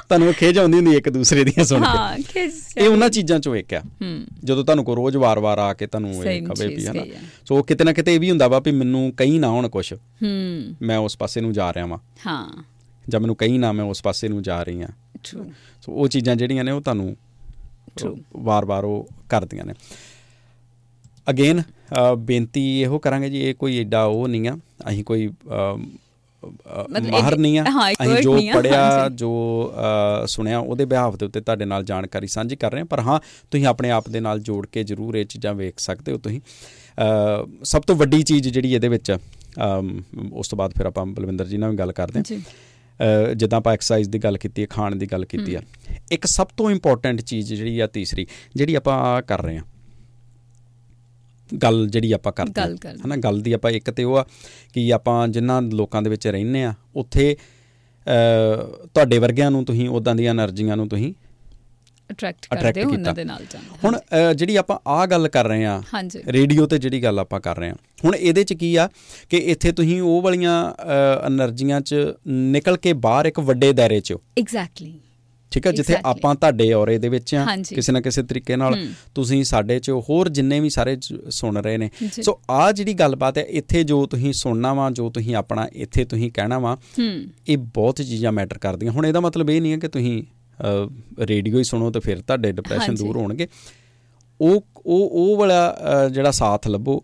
ਤੁਹਾਨੂੰ ਖੇਜ ਆਉਂਦੀ ਹੁੰਦੀ ਇੱਕ ਦੂਸਰੇ ਦੀਆਂ ਸੁਣ ਕੇ। ਹਾਂ ਖਿੱਚ ਇਹ ਉਹਨਾਂ ਚੀਜ਼ਾਂ ਚੋਂ ਇੱਕ ਆ। ਹੂੰ। ਜਦੋਂ ਤੁਹਾਨੂੰ ਕੋ ਰੋਜ਼ ਵਾਰ-ਵਾਰ ਆ ਕੇ ਤੁਹਾਨੂੰ ਇਹ ਖਵੇ ਵੀ ਹਨਾ। ਸੋ ਕਿਤੇ ਨਾ ਕਿਤੇ ਇਹ ਵੀ ਹੁੰਦਾ ਵਾ ਵੀ ਮੈਨੂੰ ਕਹੀਂ ਨਾ ਹੋਣ ਕੁਛ। ਹੂੰ। ਮੈਂ ਉਸ ਪਾਸੇ ਨੂੰ ਜਾ ਰਿਹਾ ਵਾਂ। ਹਾਂ। ਜਾਂ ਮੈਨੂੰ ਕਹੀਂ ਨਾ ਮੈਂ ਉਸ ਪਾਸੇ ਨੂੰ ਜਾ ਰਹੀ ਹਾਂ। ਸੋ ਉਹ ਚੀਜ਼ਾਂ ਜਿਹੜੀਆਂ ਨੇ ਉਹ ਤੁਹਾਨੂੰ. ਵਾਰ-ਵਾਰ ਉਹ ਕਰਦੀਆਂ ਨੇ। ਅਗੇਨ ਬੇਨਤੀ ਇਹੋ ਕਰਾਂਗੇ ਜੀ ਇਹ ਕੋਈ ਐਡਾ ਉਹ ਨਹੀਂ ਆ। ਅਸੀਂ ਕੋਈ ਮਾਹਰ ਨਹੀਂ ਆ। ਅਸੀਂ ਜੋ ਪੜਿਆ। <laughs> ਜੋ ਸੁਣਿਆ ਉਹਦੇ ਬਿਹਾਫ ਦੇ ਉੱਤੇ ਤੁਹਾਡੇ ਨਾਲ ਜਾਣਕਾਰੀ ਸਾਂਝੀ ਕਰ ਰਹੇ ਹਾਂ। ਪਰ ਹਾਂ ਤੁਸੀਂ ਆਪਣੇ ਆਪ ਦੇ ਨਾਲ ਜੋੜ ਕੇ ਜ਼ਰੂਰ ਇਹ ਚੀਜ਼ਾਂ ਵੇਖ ਸਕਦੇ ਹੋ ਤੁਸੀਂ। ਸਭ ਤੋਂ ਵੱਡੀ ਚੀਜ਼ ਜਿਹੜੀ ਇਹਦੇ ਵਿੱਚ ਉਸ ਤੋਂ ਬਾਅਦ ਫਿਰ ਆਪਾਂ ਬਲਵਿੰਦਰ ਜੀ ਨਾਲ ਵੀ ਗੱਲ ਕਰਦੇ ਹਾਂ। ਜਿੱਦਾਂ ਆਪਾਂ ਐਕਸਰਸਾਈਜ਼ ਦੀ ਗੱਲ ਕੀਤੀ ਹੈ ਖਾਣ ਦੀ ਗੱਲ ਕੀਤੀ ਆ ਇੱਕ ਸਭ ਤੋਂ ਇੰਪੋਰਟੈਂਟ ਚੀਜ਼ ਜਿਹੜੀ ਆ ਤੀਸਰੀ ਜਿਹੜੀ ਆਪਾਂ ਕਰ ਰਹੇ ਆ ਗੱਲ ਜਿਹੜੀ ਆਪਾਂ ਕਰਦੇ ਹਾਂ। ਹਨਾ ਗੱਲ ਦੀ ਆਪਾਂ ਇੱਕ ਤੇ ਉਹ ਆ ਕਿ ਆਪਾਂ ਜਿਨ੍ਹਾਂ ਲੋਕਾਂ ਦੇ ਵਿੱਚ ਰਹਿੰਨੇ ਆ ਉੱਥੇ ਤੁਹਾਡੇ ਵਰਗਿਆਂ ਨੂੰ ਤੁਸੀਂ ਉਦਾਂ ਦੀਆਂ એનર્ਜੀਆਂ ਨੂੰ ਤੁਸੀਂ ਅਟਰੈਕਟ ਕਰਦੇ ਹੋ ਉਹਨਾਂ ਦੇ ਨਾਲ ਜਾਂਦਾ। ਹੁਣ ਜਿਹੜੀ ਆਪਾਂ ਆ ਗੱਲ ਕਰ ਰਹੇ ਆ ਰੇਡੀਓ ਤੇ ਜਿਹੜੀ ਗੱਲ ਆਪਾਂ ਕਰ ਰਹੇ ਆ ਹੁਣ ਇਹਦੇ ਚ ਕੀ ਆ ਕਿ ਇੱਥੇ ਤੁਸੀਂ ਉਹ ਵਾਲੀਆਂ એનર્ਜੀਆਂ ਚ ਨਿਕਲ ਕੇ ਬਾਹਰ ਇੱਕ ਵੱਡੇ ਦਾਇਰੇ ਚ ਐਗਜ਼ੈਕਟਲੀ ਠੀਕ ਹੈ ਜਿੱਥੇ ਆਪਾਂ ਤੁਹਾਡੇ ਔਰੇ ਦੇ ਵਿੱਚ ਆ ਕਿਸੇ ਨਾ ਕਿਸੇ ਤਰੀਕੇ ਨਾਲ ਤੁਸੀਂ ਸਾਡੇ ਚ ਹੋਰ ਜਿੰਨੇ ਵੀ ਸਾਰੇ ਸੁਣ ਰਹੇ ਨੇ। ਸੋ ਆ ਜਿਹੜੀ ਗੱਲਬਾਤ ਹੈ ਇੱਥੇ ਜੋ ਤੁਸੀਂ ਸੁਣਨਾ ਵਾ ਜੋ ਤੁਸੀਂ ਆਪਣਾ ਇੱਥੇ ਤੁਸੀਂ ਕਹਿਣਾ ਵਾ ਇਹ ਬਹੁਤ ਚੀਜ਼ਾਂ ਮੈਟਰ ਕਰਦੀਆਂ। ਹੁਣ ਇਹਦਾ ਮਤਲਬ ਇਹ ਨਹੀਂ ਹੈ ਕਿ ਤੁਸੀਂ ਰੇਡੀਓ ਹੀ ਸੁਣੋ ਤੇ ਫਿਰ ਤੁਹਾਡੇ ਡਿਪਰੈਸ਼ਨ। ਦੂਰ ਹੋਣਗੇ। ਉਹ ਉਹ ਉਹ ਵਾਲਾ ਜਿਹੜਾ ਸਾਥ ਲੱਭੋ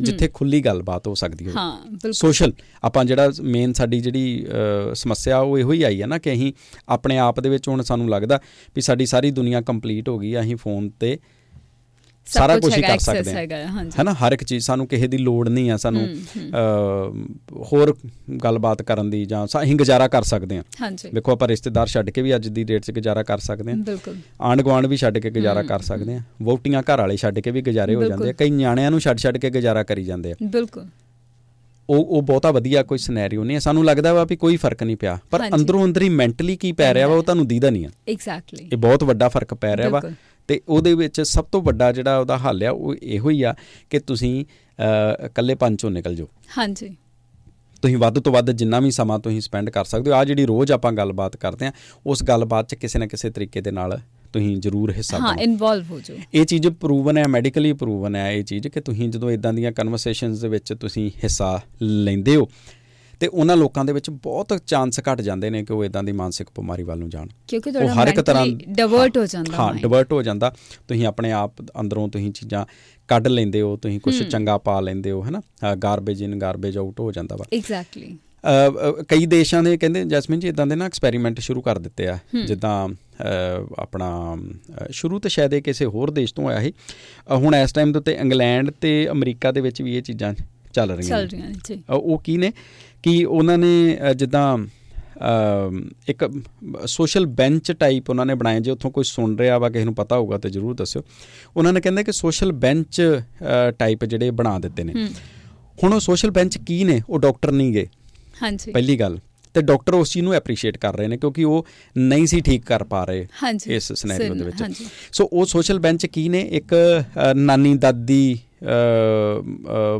ਜਿੱਥੇ ਖੁੱਲੀ ਗੱਲਬਾਤ ਹੋ ਸਕਦੀ ਹੋਵੇ। ਹਾਂ ਬਿਲਕੁਲ। ਸੋਸ਼ਲ ਆਪਾਂ ਜਿਹੜਾ ਮੇਨ ਸਾਡੀ ਜਿਹੜੀ ਸਮੱਸਿਆ ਉਹ ਇਹੋ ਹੀ ਆਈ ਹੈ ਨਾ ਕਿ ਅਸੀਂ ਆਪਣੇ ਆਪ ਦੇ ਵਿੱਚ ਹੁਣ ਸਾਨੂੰ ਲੱਗਦਾ ਵੀ ਸਾਡੀ ਸਾਰੀ ਦੁਨੀਆ ਕੰਪਲੀਟ ਹੋ ਗਈ ਆ ਅਸੀਂ ਫੋਨ ਤੇ ਸਾਰਾ ਕੁਝ ਹੀ ਕਰ ਸਕਦੇ ਹਾਂ। ਹੈਨਾ ਹਰ ਇੱਕ ਚੀਜ਼ ਸਾਨੂੰ ਕਿਸੇ ਦੀ ਲੋੜ ਨਹੀਂ ਆ ਸਾਨੂੰ ਹੋਰ ਗੱਲਬਾਤ ਕਰਨ ਦੀ ਜਾਂ ਅਸੀਂ ਗੁਜ਼ਾਰਾ ਕਰ ਸਕਦੇ ਹਾਂ। ਹਾਂਜੀ। ਵੇਖੋ ਆਪਾਂ ਰਿਸ਼ਤੇਦਾਰ ਛੱਡ ਕੇ ਵੀ ਅੱਜ ਦੀ ਡੇਟ 'ਚ ਗੁਜ਼ਾਰਾ ਕਰ ਸਕਦੇ ਹਾਂ। ਬਿਲਕੁਲ। ਆਂਢ ਗੁਆਂਢ ਵੀ ਛੱਡ ਕੇ ਗੁਜ਼ਾਰਾ ਕਰ ਸਕਦੇ ਹਾਂ। ਵੋਟੀਆਂ ਘਰ ਵਾਲੇ ਛੱਡ ਕੇ ਵੀ ਗੁਜ਼ਾਰੇ ਹੋ ਜਾਂਦੇ ਆ। ਕਈ ਨਿਆਣਿਆਂ ਨੂੰ ਛੱਡ ਛੱਡ ਕੇ ਗੁਜ਼ਾਰਾ ਕਰੀ ਜਾਂਦੇ ਆ। ਬਿਲਕੁਲ। ਉਹ ਉਹ ਬਹੁਤਾ ਵਧੀਆ ਕੋਈ ਸਿਨੈਰੀਓ ਨਹੀਂ ਸਾਨੂੰ ਲੱਗਦਾ ਵਾ ਵੀ ਕੋਈ ਫ਼ਰਕ ਨਹੀਂ ਪਿਆ। ਪਰ। ਅੰਦਰੋਂ ਅੰਦਰ ਹੀ ਮੈਂਟਲੀ ਕੀ ਪੈ ਰਿਹਾ ਵਾ ਉਹ ਤੁਹਾਨੂੰ ਦੀਦਾ ਨਹੀਂ ਆ। ਐਗਜ਼ੈਕਟਲੀ ਇਹ ਬਹੁਤ ਵੱਡਾ ਫ਼ਰਕ ਪੈ ਰਿਹਾ ਵਾ। ਤੇ ਉਹਦੇ ਵਿੱਚ ਸਭ ਤੋਂ ਵੱਡਾ ਜਿਹੜਾ ਉਹਦਾ ਹੱਲ ਆ ਉਹ ਇਹੋ ਹੀ ਆ ਕਿ ਤੁਸੀਂ ਅ, ਇਕੱਲੇ ਪੰਚੋਂ ਨਿਕਲ ਜਾਓ। ਹਾਂਜੀ। ਤੁਸੀਂ ਵੱਧ ਤੋਂ ਵੱਧ ਜਿੰਨਾ ਵੀ ਸਮਾਂ ਤੁਸੀਂ ਸਪੈਂਡ ਕਰ ਸਕਦੇ ਹੋ ਆ ਜਿਹੜੀ ਰੋਜ਼ ਆਪਾਂ ਗੱਲਬਾਤ ਕਰਦੇ ਆ ਉਸ ਗੱਲਬਾਤ 'ਚ ਕਿਸੇ ਨਾ ਕਿਸੇ ਤਰੀਕੇ ਦੇ ਨਾਲ ਤੁਸੀਂ ਜ਼ਰੂਰ ਹਿੱਸਾ ਹਾਂ ਇਨਵੋਲਵ ਹੋ ਜਾਓ। ਇਹ ਚੀਜ਼ ਪ੍ਰੂਵਨ ਹੈ ਮੈਡੀਕਲੀ ਪ੍ਰੂਵਨ ਹੈ ਇਹ ਚੀਜ਼ ਕਿ ਤੁਸੀਂ ਜਦੋਂ ਇਦਾਂ ਦੀਆਂ ਕਨਵਰਸੇਸ਼ਨਸ ਦੇ ਵਿੱਚ ਤੁਸੀਂ ਹਿੱਸਾ ਲੈਂਦੇ ਹੋ ਤੇ ਉਹਨਾਂ ਲੋਕਾਂ ਦੇ ਵਿੱਚ ਬਹੁਤ ਚਾਂਸ ਘਟ ਜਾਂਦੇ ਨੇ ਕਿ ਉਹ ਇਦਾਂ ਦੀ ਮਾਨਸਿਕ ਬਿਮਾਰੀ ਵੱਲ ਨੂੰ ਜਾਣ। ਕਿਉਂਕਿ ਉਹ ਤੁਹਾਡਾ ਹਰ ਇੱਕ ਤਰ੍ਹਾਂ ਡਿਵਰਟ ਹੋ ਜਾਂਦਾ ਹਾਂ। ਡਿਵਰਟ ਹੋ ਜਾਂਦਾ। ਤੁਸੀਂ ਆਪਣੇ ਆਪ ਅੰਦਰੋਂ ਤੁਸੀਂ ਚੀਜ਼ਾਂ ਕੱਢ ਲੈਂਦੇ ਹੋ ਤੁਸੀਂ ਕੁਝ ਚੰਗਾ ਪਾ ਲੈਂਦੇ ਹੋ ਹੈਨਾ? ਗਾਰਬੇਜ ਇਨ ਗਾਰਬੇਜ ਆਊਟ ਹੋ ਜਾਂਦਾ ਵਾ। ਐਗਜ਼ੈਕਟਲੀ ਕਈ ਦੇਸ਼ਾਂ ਦੇ ਕਹਿੰਦੇ ਜੈਸਮਿਨ ਜੀ ਇਦਾਂ ਦੇ ਨਾ ਐਕਸਪੈਰੀਮੈਂਟ ਸ਼ੁਰੂ ਕਰ ਦਿੱਤੇ ਆ। ਜਿੱਦਾਂ ਆਪਣਾ ਸ਼ੁਰੂ ਤੇ ਸ਼ਾਇਦ ਇਹ ਕਿਸੇ ਹੋਰ ਦੇਸ਼ ਤੋਂ ਆਇਆ ਸੀ। ਹੁਣ ਇਸ ਟਾਈਮ ਦੇ ਉੱਤੇ ਇੰਗਲੈਂਡ ਤੇ ਅਮਰੀਕਾ ਦੇ ਵਿੱਚ ਵੀ ਇਹ ਚੀਜ਼ਾਂ ਚੱਲ ਰਹੀਆਂ ਚੱਲ। ਰਹੀਆਂ ਜੀ। ਉਹ ਕੀ ਨੇ? ਕਿ ਉਹਨਾਂ ਨੇ ਜਿੱਦਾਂ ਇੱਕ ਸੋਸ਼ਲ ਬੈਂਚ ਟਾਈਪ ਉਹਨਾਂ ਨੇ ਬਣਾਏ ਜੇ ਉੱਥੋਂ ਕੋਈ ਸੁਣ ਰਿਹਾ ਵਾ ਕਿਸੇ ਨੂੰ ਪਤਾ ਹੋਊਗਾ ਤੇ ਜਰੂਰ ਦੱਸਿਓ। ਉਹਨਾਂ ਨੇ ਕਹਿੰਦੇ ਕਿ ਸੋਸ਼ਲ ਬੈਂਚ ਟਾਈਪ ਜਿਹੜੇ ਬਣਾ ਦਿੱਤੇ ਨੇ। ਹੁਣ ਉਹ ਸੋਸ਼ਲ ਬੈਂਚ ਕੀ ਨੇ? ਉਹ ਡਾਕਟਰ ਨਹੀਂ ਗਏ ਹਾਂਜੀ। ਪਹਿਲੀ ਗੱਲ। ਤੇ ਡਾਕਟਰ ਉਸ ਚੀਜ਼ ਨੂੰ ਐਪਰੀਸ਼ੀਏਟ ਕਰ ਰਹੇ ਨੇ ਕਿਉਂਕਿ ਉਹ ਨਹੀਂ ਸੀ ਠੀਕ ਕਰ ਪਾ ਰਹੇ ਇਸ ਸਿਨੈਰੀਓ ਦੇ ਵਿੱਚ। ਸੋ ਉਹ ਸੋਸ਼ਲ ਬੈਂਚ ਕੀ ਨੇ? ਇੱਕ ਨਾਨੀ ਦਾਦੀ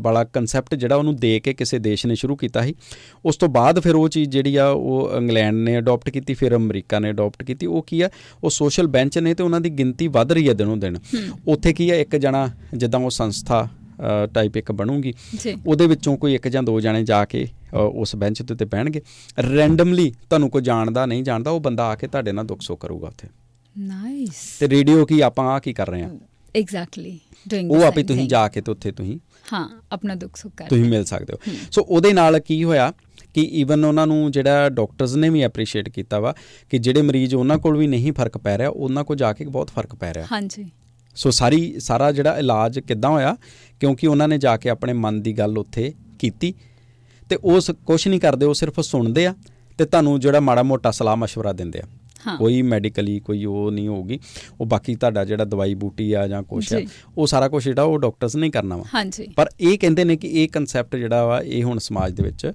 ਵਾਲਾ ਕਨਸੈਪਟ ਜਿਹੜਾ ਉਹਨੂੰ ਦੇ ਕੇ ਕਿਸੇ ਦੇਸ਼ ਨੇ ਸ਼ੁਰੂ ਕੀਤਾ ਸੀ। ਉਸ ਤੋਂ ਬਾਅਦ ਫਿਰ ਉਹ ਚੀਜ਼ ਜਿਹੜੀ ਆ ਉਹ ਇੰਗਲੈਂਡ ਨੇ ਅਡਾਪਟ ਕੀਤੀ ਫਿਰ ਅਮਰੀਕਾ ਨੇ ਅਡਾਪਟ ਕੀਤੀ। ਉਹ ਕੀ ਆ ਉਹ ਸੋਸ਼ਲ ਬੈਂਚ ਨੇ ਤੇ ਉਹਨਾਂ ਦੀ ਗਿਣਤੀ ਵੱਧ ਰਹੀ ਹੈ ਦਿਨੋਂ ਦਿਨ। ਉੱਥੇ ਕੀ ਆ ਇੱਕ ਜਣਾ ਜਿੱਦਾਂ ਉਹ ਸੰਸਥਾ ਟਾਈਪ ਇੱਕ ਬਣੂਗੀ ਉਹਦੇ ਵਿੱਚੋਂ ਕੋਈ ਇੱਕ ਜਾਂ ਦੋ ਜਣੇ ਜਾ ਕੇ ਉਸ ਬੈਂਚ ਤੇ ਬਹਿਣਗੇ। ਰੈਂਡਮਲੀ ਤੁਹਾਨੂੰ ਕੋਈ ਜਾਣਦਾ ਨਹੀਂ ਜਾਣਦਾ ਉਹ ਬੰਦਾ ਆ ਕੇ ਤੁਹਾਡੇ ਨਾਲ ਦੁੱਖ ਸੁੱਖ ਕਰੂਗਾ ਉੱਥੇ। ਨਾਈਸ ਤੇ ਰੇਡੀਓ ਕੀ ਆਪਾਂ ਆ ਕੀ ਕਰ ਰਹੇ ਆ? ਐਗਜ਼ੈਕਟਲੀ ਉਹ ਆਪੇ ਤੁਸੀਂ ਜਾ ਕੇ ਤੇ ਉੱਥੇ ਤੁਸੀਂ ਹਾਂ ਆਪਣਾ ਦੁੱਖ ਸੁੱਖ ਕਰ ਤੁਸੀਂ ਮਿਲ ਸਕਦੇ ਹੋ ਸੋ ਉਹਦੇ ਨਾਲ ਕੀ ਹੋਇਆ ਕਿ ਈਵਨ ਉਹਨਾਂ ਨੂੰ ਜਿਹੜਾ ਡਾਕਟਰਸ ਨੇ ਵੀ ਐਪਰੀਸ਼ੀਏਟ ਕੀਤਾ ਵਾ ਕਿ ਜਿਹੜੇ ਮਰੀਜ਼ ਉਹਨਾਂ ਕੋਲ ਵੀ ਨਹੀਂ ਫਰਕ ਪੈ ਰਿਹਾ ਉਹਨਾਂ ਕੋਲ ਜਾ ਕੇ ਬਹੁਤ ਫਰਕ ਪੈ ਰਿਹਾ ਹਾਂਜੀ ਸੋ ਸਾਰੀ ਸਾਰਾ ਜਿਹੜਾ ਇਲਾਜ ਕਿੱਦਾਂ ਹੋਇਆ ਕਿਉਂਕਿ ਉਹਨਾਂ ਨੇ ਜਾ ਕੇ ਆਪਣੇ ਮਨ ਦੀ ਗੱਲ ਉੱਥੇ ਕੀਤੀ ਤੇ ਉਸ ਕੁਝ ਨਹੀਂ ਕਰਦੇ ਉਹ ਸਿਰਫ ਸੁਣਦੇ ਆ ਤੇ ਤੁਹਾਨੂੰ ਜਿਹੜਾ ਮਾੜਾ ਮੋਟਾ ਸਲਾਹ مشورہ ਦਿੰਦੇ ਆ ਕੋਈ ਮੈਡੀਕਲੀ ਕੋਈ ਉਹ ਨਹੀਂ ਹੋਊਗੀ। ਉਹ ਬਾਕੀ ਤੁਹਾਡਾ ਜਿਹੜਾ ਦਵਾਈ ਬੂਟੀ ਆ ਜਾਂ ਕੁਛ ਆ ਉਹ ਸਾਰਾ ਕੁਝ ਜਿਹੜਾ ਉਹ ਡਾਕਟਰਸ ਨਹੀਂ ਕਰਨਾ ਵਾ। ਹਾਂਜੀ। ਪਰ ਇਹ ਕਹਿੰਦੇ ਨੇ ਕਿ ਇਹ ਕਨਸੈਪਟ ਜਿਹੜਾ ਵਾ ਇਹ ਹੁਣ ਸਮਾਜ ਦੇ ਵਿੱਚ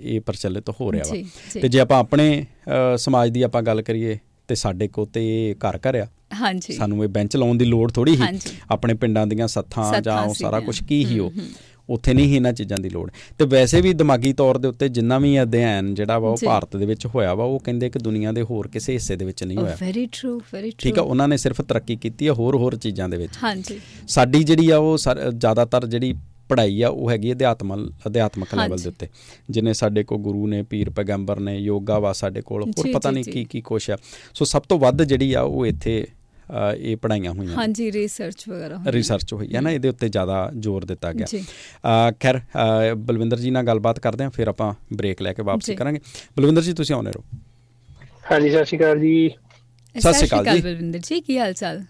ਇਹ ਪ੍ਰਚਲਿਤ ਹੋ ਰਿਹਾ ਵਾ। ਤੇ ਜੇ ਆਪਾਂ ਆਪਣੇ ਸਮਾਜ ਦੀ ਆਪਾਂ ਗੱਲ ਕਰੀਏ ਤੇ ਸਾਡੇ ਕੋ ਤੇ ਘਰ ਘਰ ਆ। ਹਾਂਜੀ। ਸਾਨੂੰ ਇਹ ਬੈਂਚ ਲਾਉਣ ਦੀ ਲੋੜ ਥੋੜੀ ਹੀ ਆਪਣੇ ਪਿੰਡਾਂ ਦੀਆਂ ਸੱਥਾਂ ਜਾਂ ਉਹ ਸਾਰਾ ਕੁਝ ਕੀ ਹੀ ਉਹ ਉੱਥੇ ਨਹੀਂ ਇਹਨਾਂ ਚੀਜ਼ਾਂ ਦੀ ਲੋੜ। ਤੇ ਵੈਸੇ ਵੀ ਦਿਮਾਗੀ ਤੌਰ ਦੇ ਉੱਤੇ ਜਿੰਨਾ ਵੀ ਅਧਿਐਨ ਜਿਹੜਾ ਵਾ ਉਹ ਭਾਰਤ ਦੇ ਵਿੱਚ ਹੋਇਆ ਵਾ ਉਹ ਕਹਿੰਦੇ ਕਿ ਦੁਨੀਆ ਦੇ ਹੋਰ ਕਿਸੇ ਹਿੱਸੇ ਦੇ ਵਿੱਚ ਨਹੀਂ ਹੋਇਆ। ਵੈਰੀ ਟਰੂ ਵੈਰੀ ਟਰੂ ਠੀਕ ਆ ਉਹਨਾਂ ਨੇ ਸਿਰਫ ਤਰੱਕੀ ਕੀਤੀ ਹੈ ਹੋਰ ਹੋਰ ਚੀਜ਼ਾਂ ਦੇ ਵਿੱਚ। ਹਾਂਜੀ। ਸਾਡੀ ਜਿਹੜੀ ਆ ਉਹ ਜ਼ਿਆਦਾਤਰ ਜਿਹੜੀ ਪੜ੍ਹਾਈ ਆ ਉਹ ਹੈਗੀ ਅਧਿਆਤਮਕ ਅਧਿਆਤਮਕ ਲੈਵਲ ਦੇ ਉੱਤੇ। ਜਿਨੇ ਸਾਡੇ ਕੋ ਗੁਰੂ ਨੇ ਪੀਰ ਪੈਗੰਬਰ ਨੇ ਯੋਗਾ ਵਾ ਸਾਡੇ ਕੋਲ ਹੋਰ ਪਤਾ ਨਹੀਂ ਕੀ ਕੀ ਕੁਛ ਆ। ਸੋ ਸਭ ਤੋਂ ਵੱਧ ਜਿਹੜੀ ਆ ਉਹ ਇੱਥੇ ਇਹ ਪੜਾਈਆਂ ਹੋਈਆਂ। ਹਾਂਜੀ ਰਿਸਰਚ ਵਗੈਰਾ ਹੋਈ। ਰਿਸਰਚ ਹੋਈ। ਹੈ ਨਾ? ਇਹਦੇ ਉੱਤੇ ਜ਼ਿਆਦਾ ਜ਼ੋਰ ਦਿੱਤਾ ਗਿਆ। ਖੈਰ ਬਲਵਿੰਦਰ ਜੀ ਨਾਲ ਗੱਲਬਾਤ ਕਰਦੇ ਹਾਂ ਫਿਰ ਆਪਾਂ ਬ੍ਰੇਕ ਲੈ ਕੇ ਵਾਪਸੀ ਕਰਾਂਗੇ। ਬਲਵਿੰਦਰ ਜੀ ਤੁਸੀਂ ਆਉਣੇ ਰਹੋ। ਹਾਂਜੀ ਸਤਿ ਸ਼੍ਰੀ ਅਕਾਲ ਜੀ। ਸਤਿ ਸ਼੍ਰੀ ਅਕਾਲ ਜੀ। ਬਲਵਿੰਦਰ ਜੀ ਕੀ ਹਾਲ ਚਾਲ?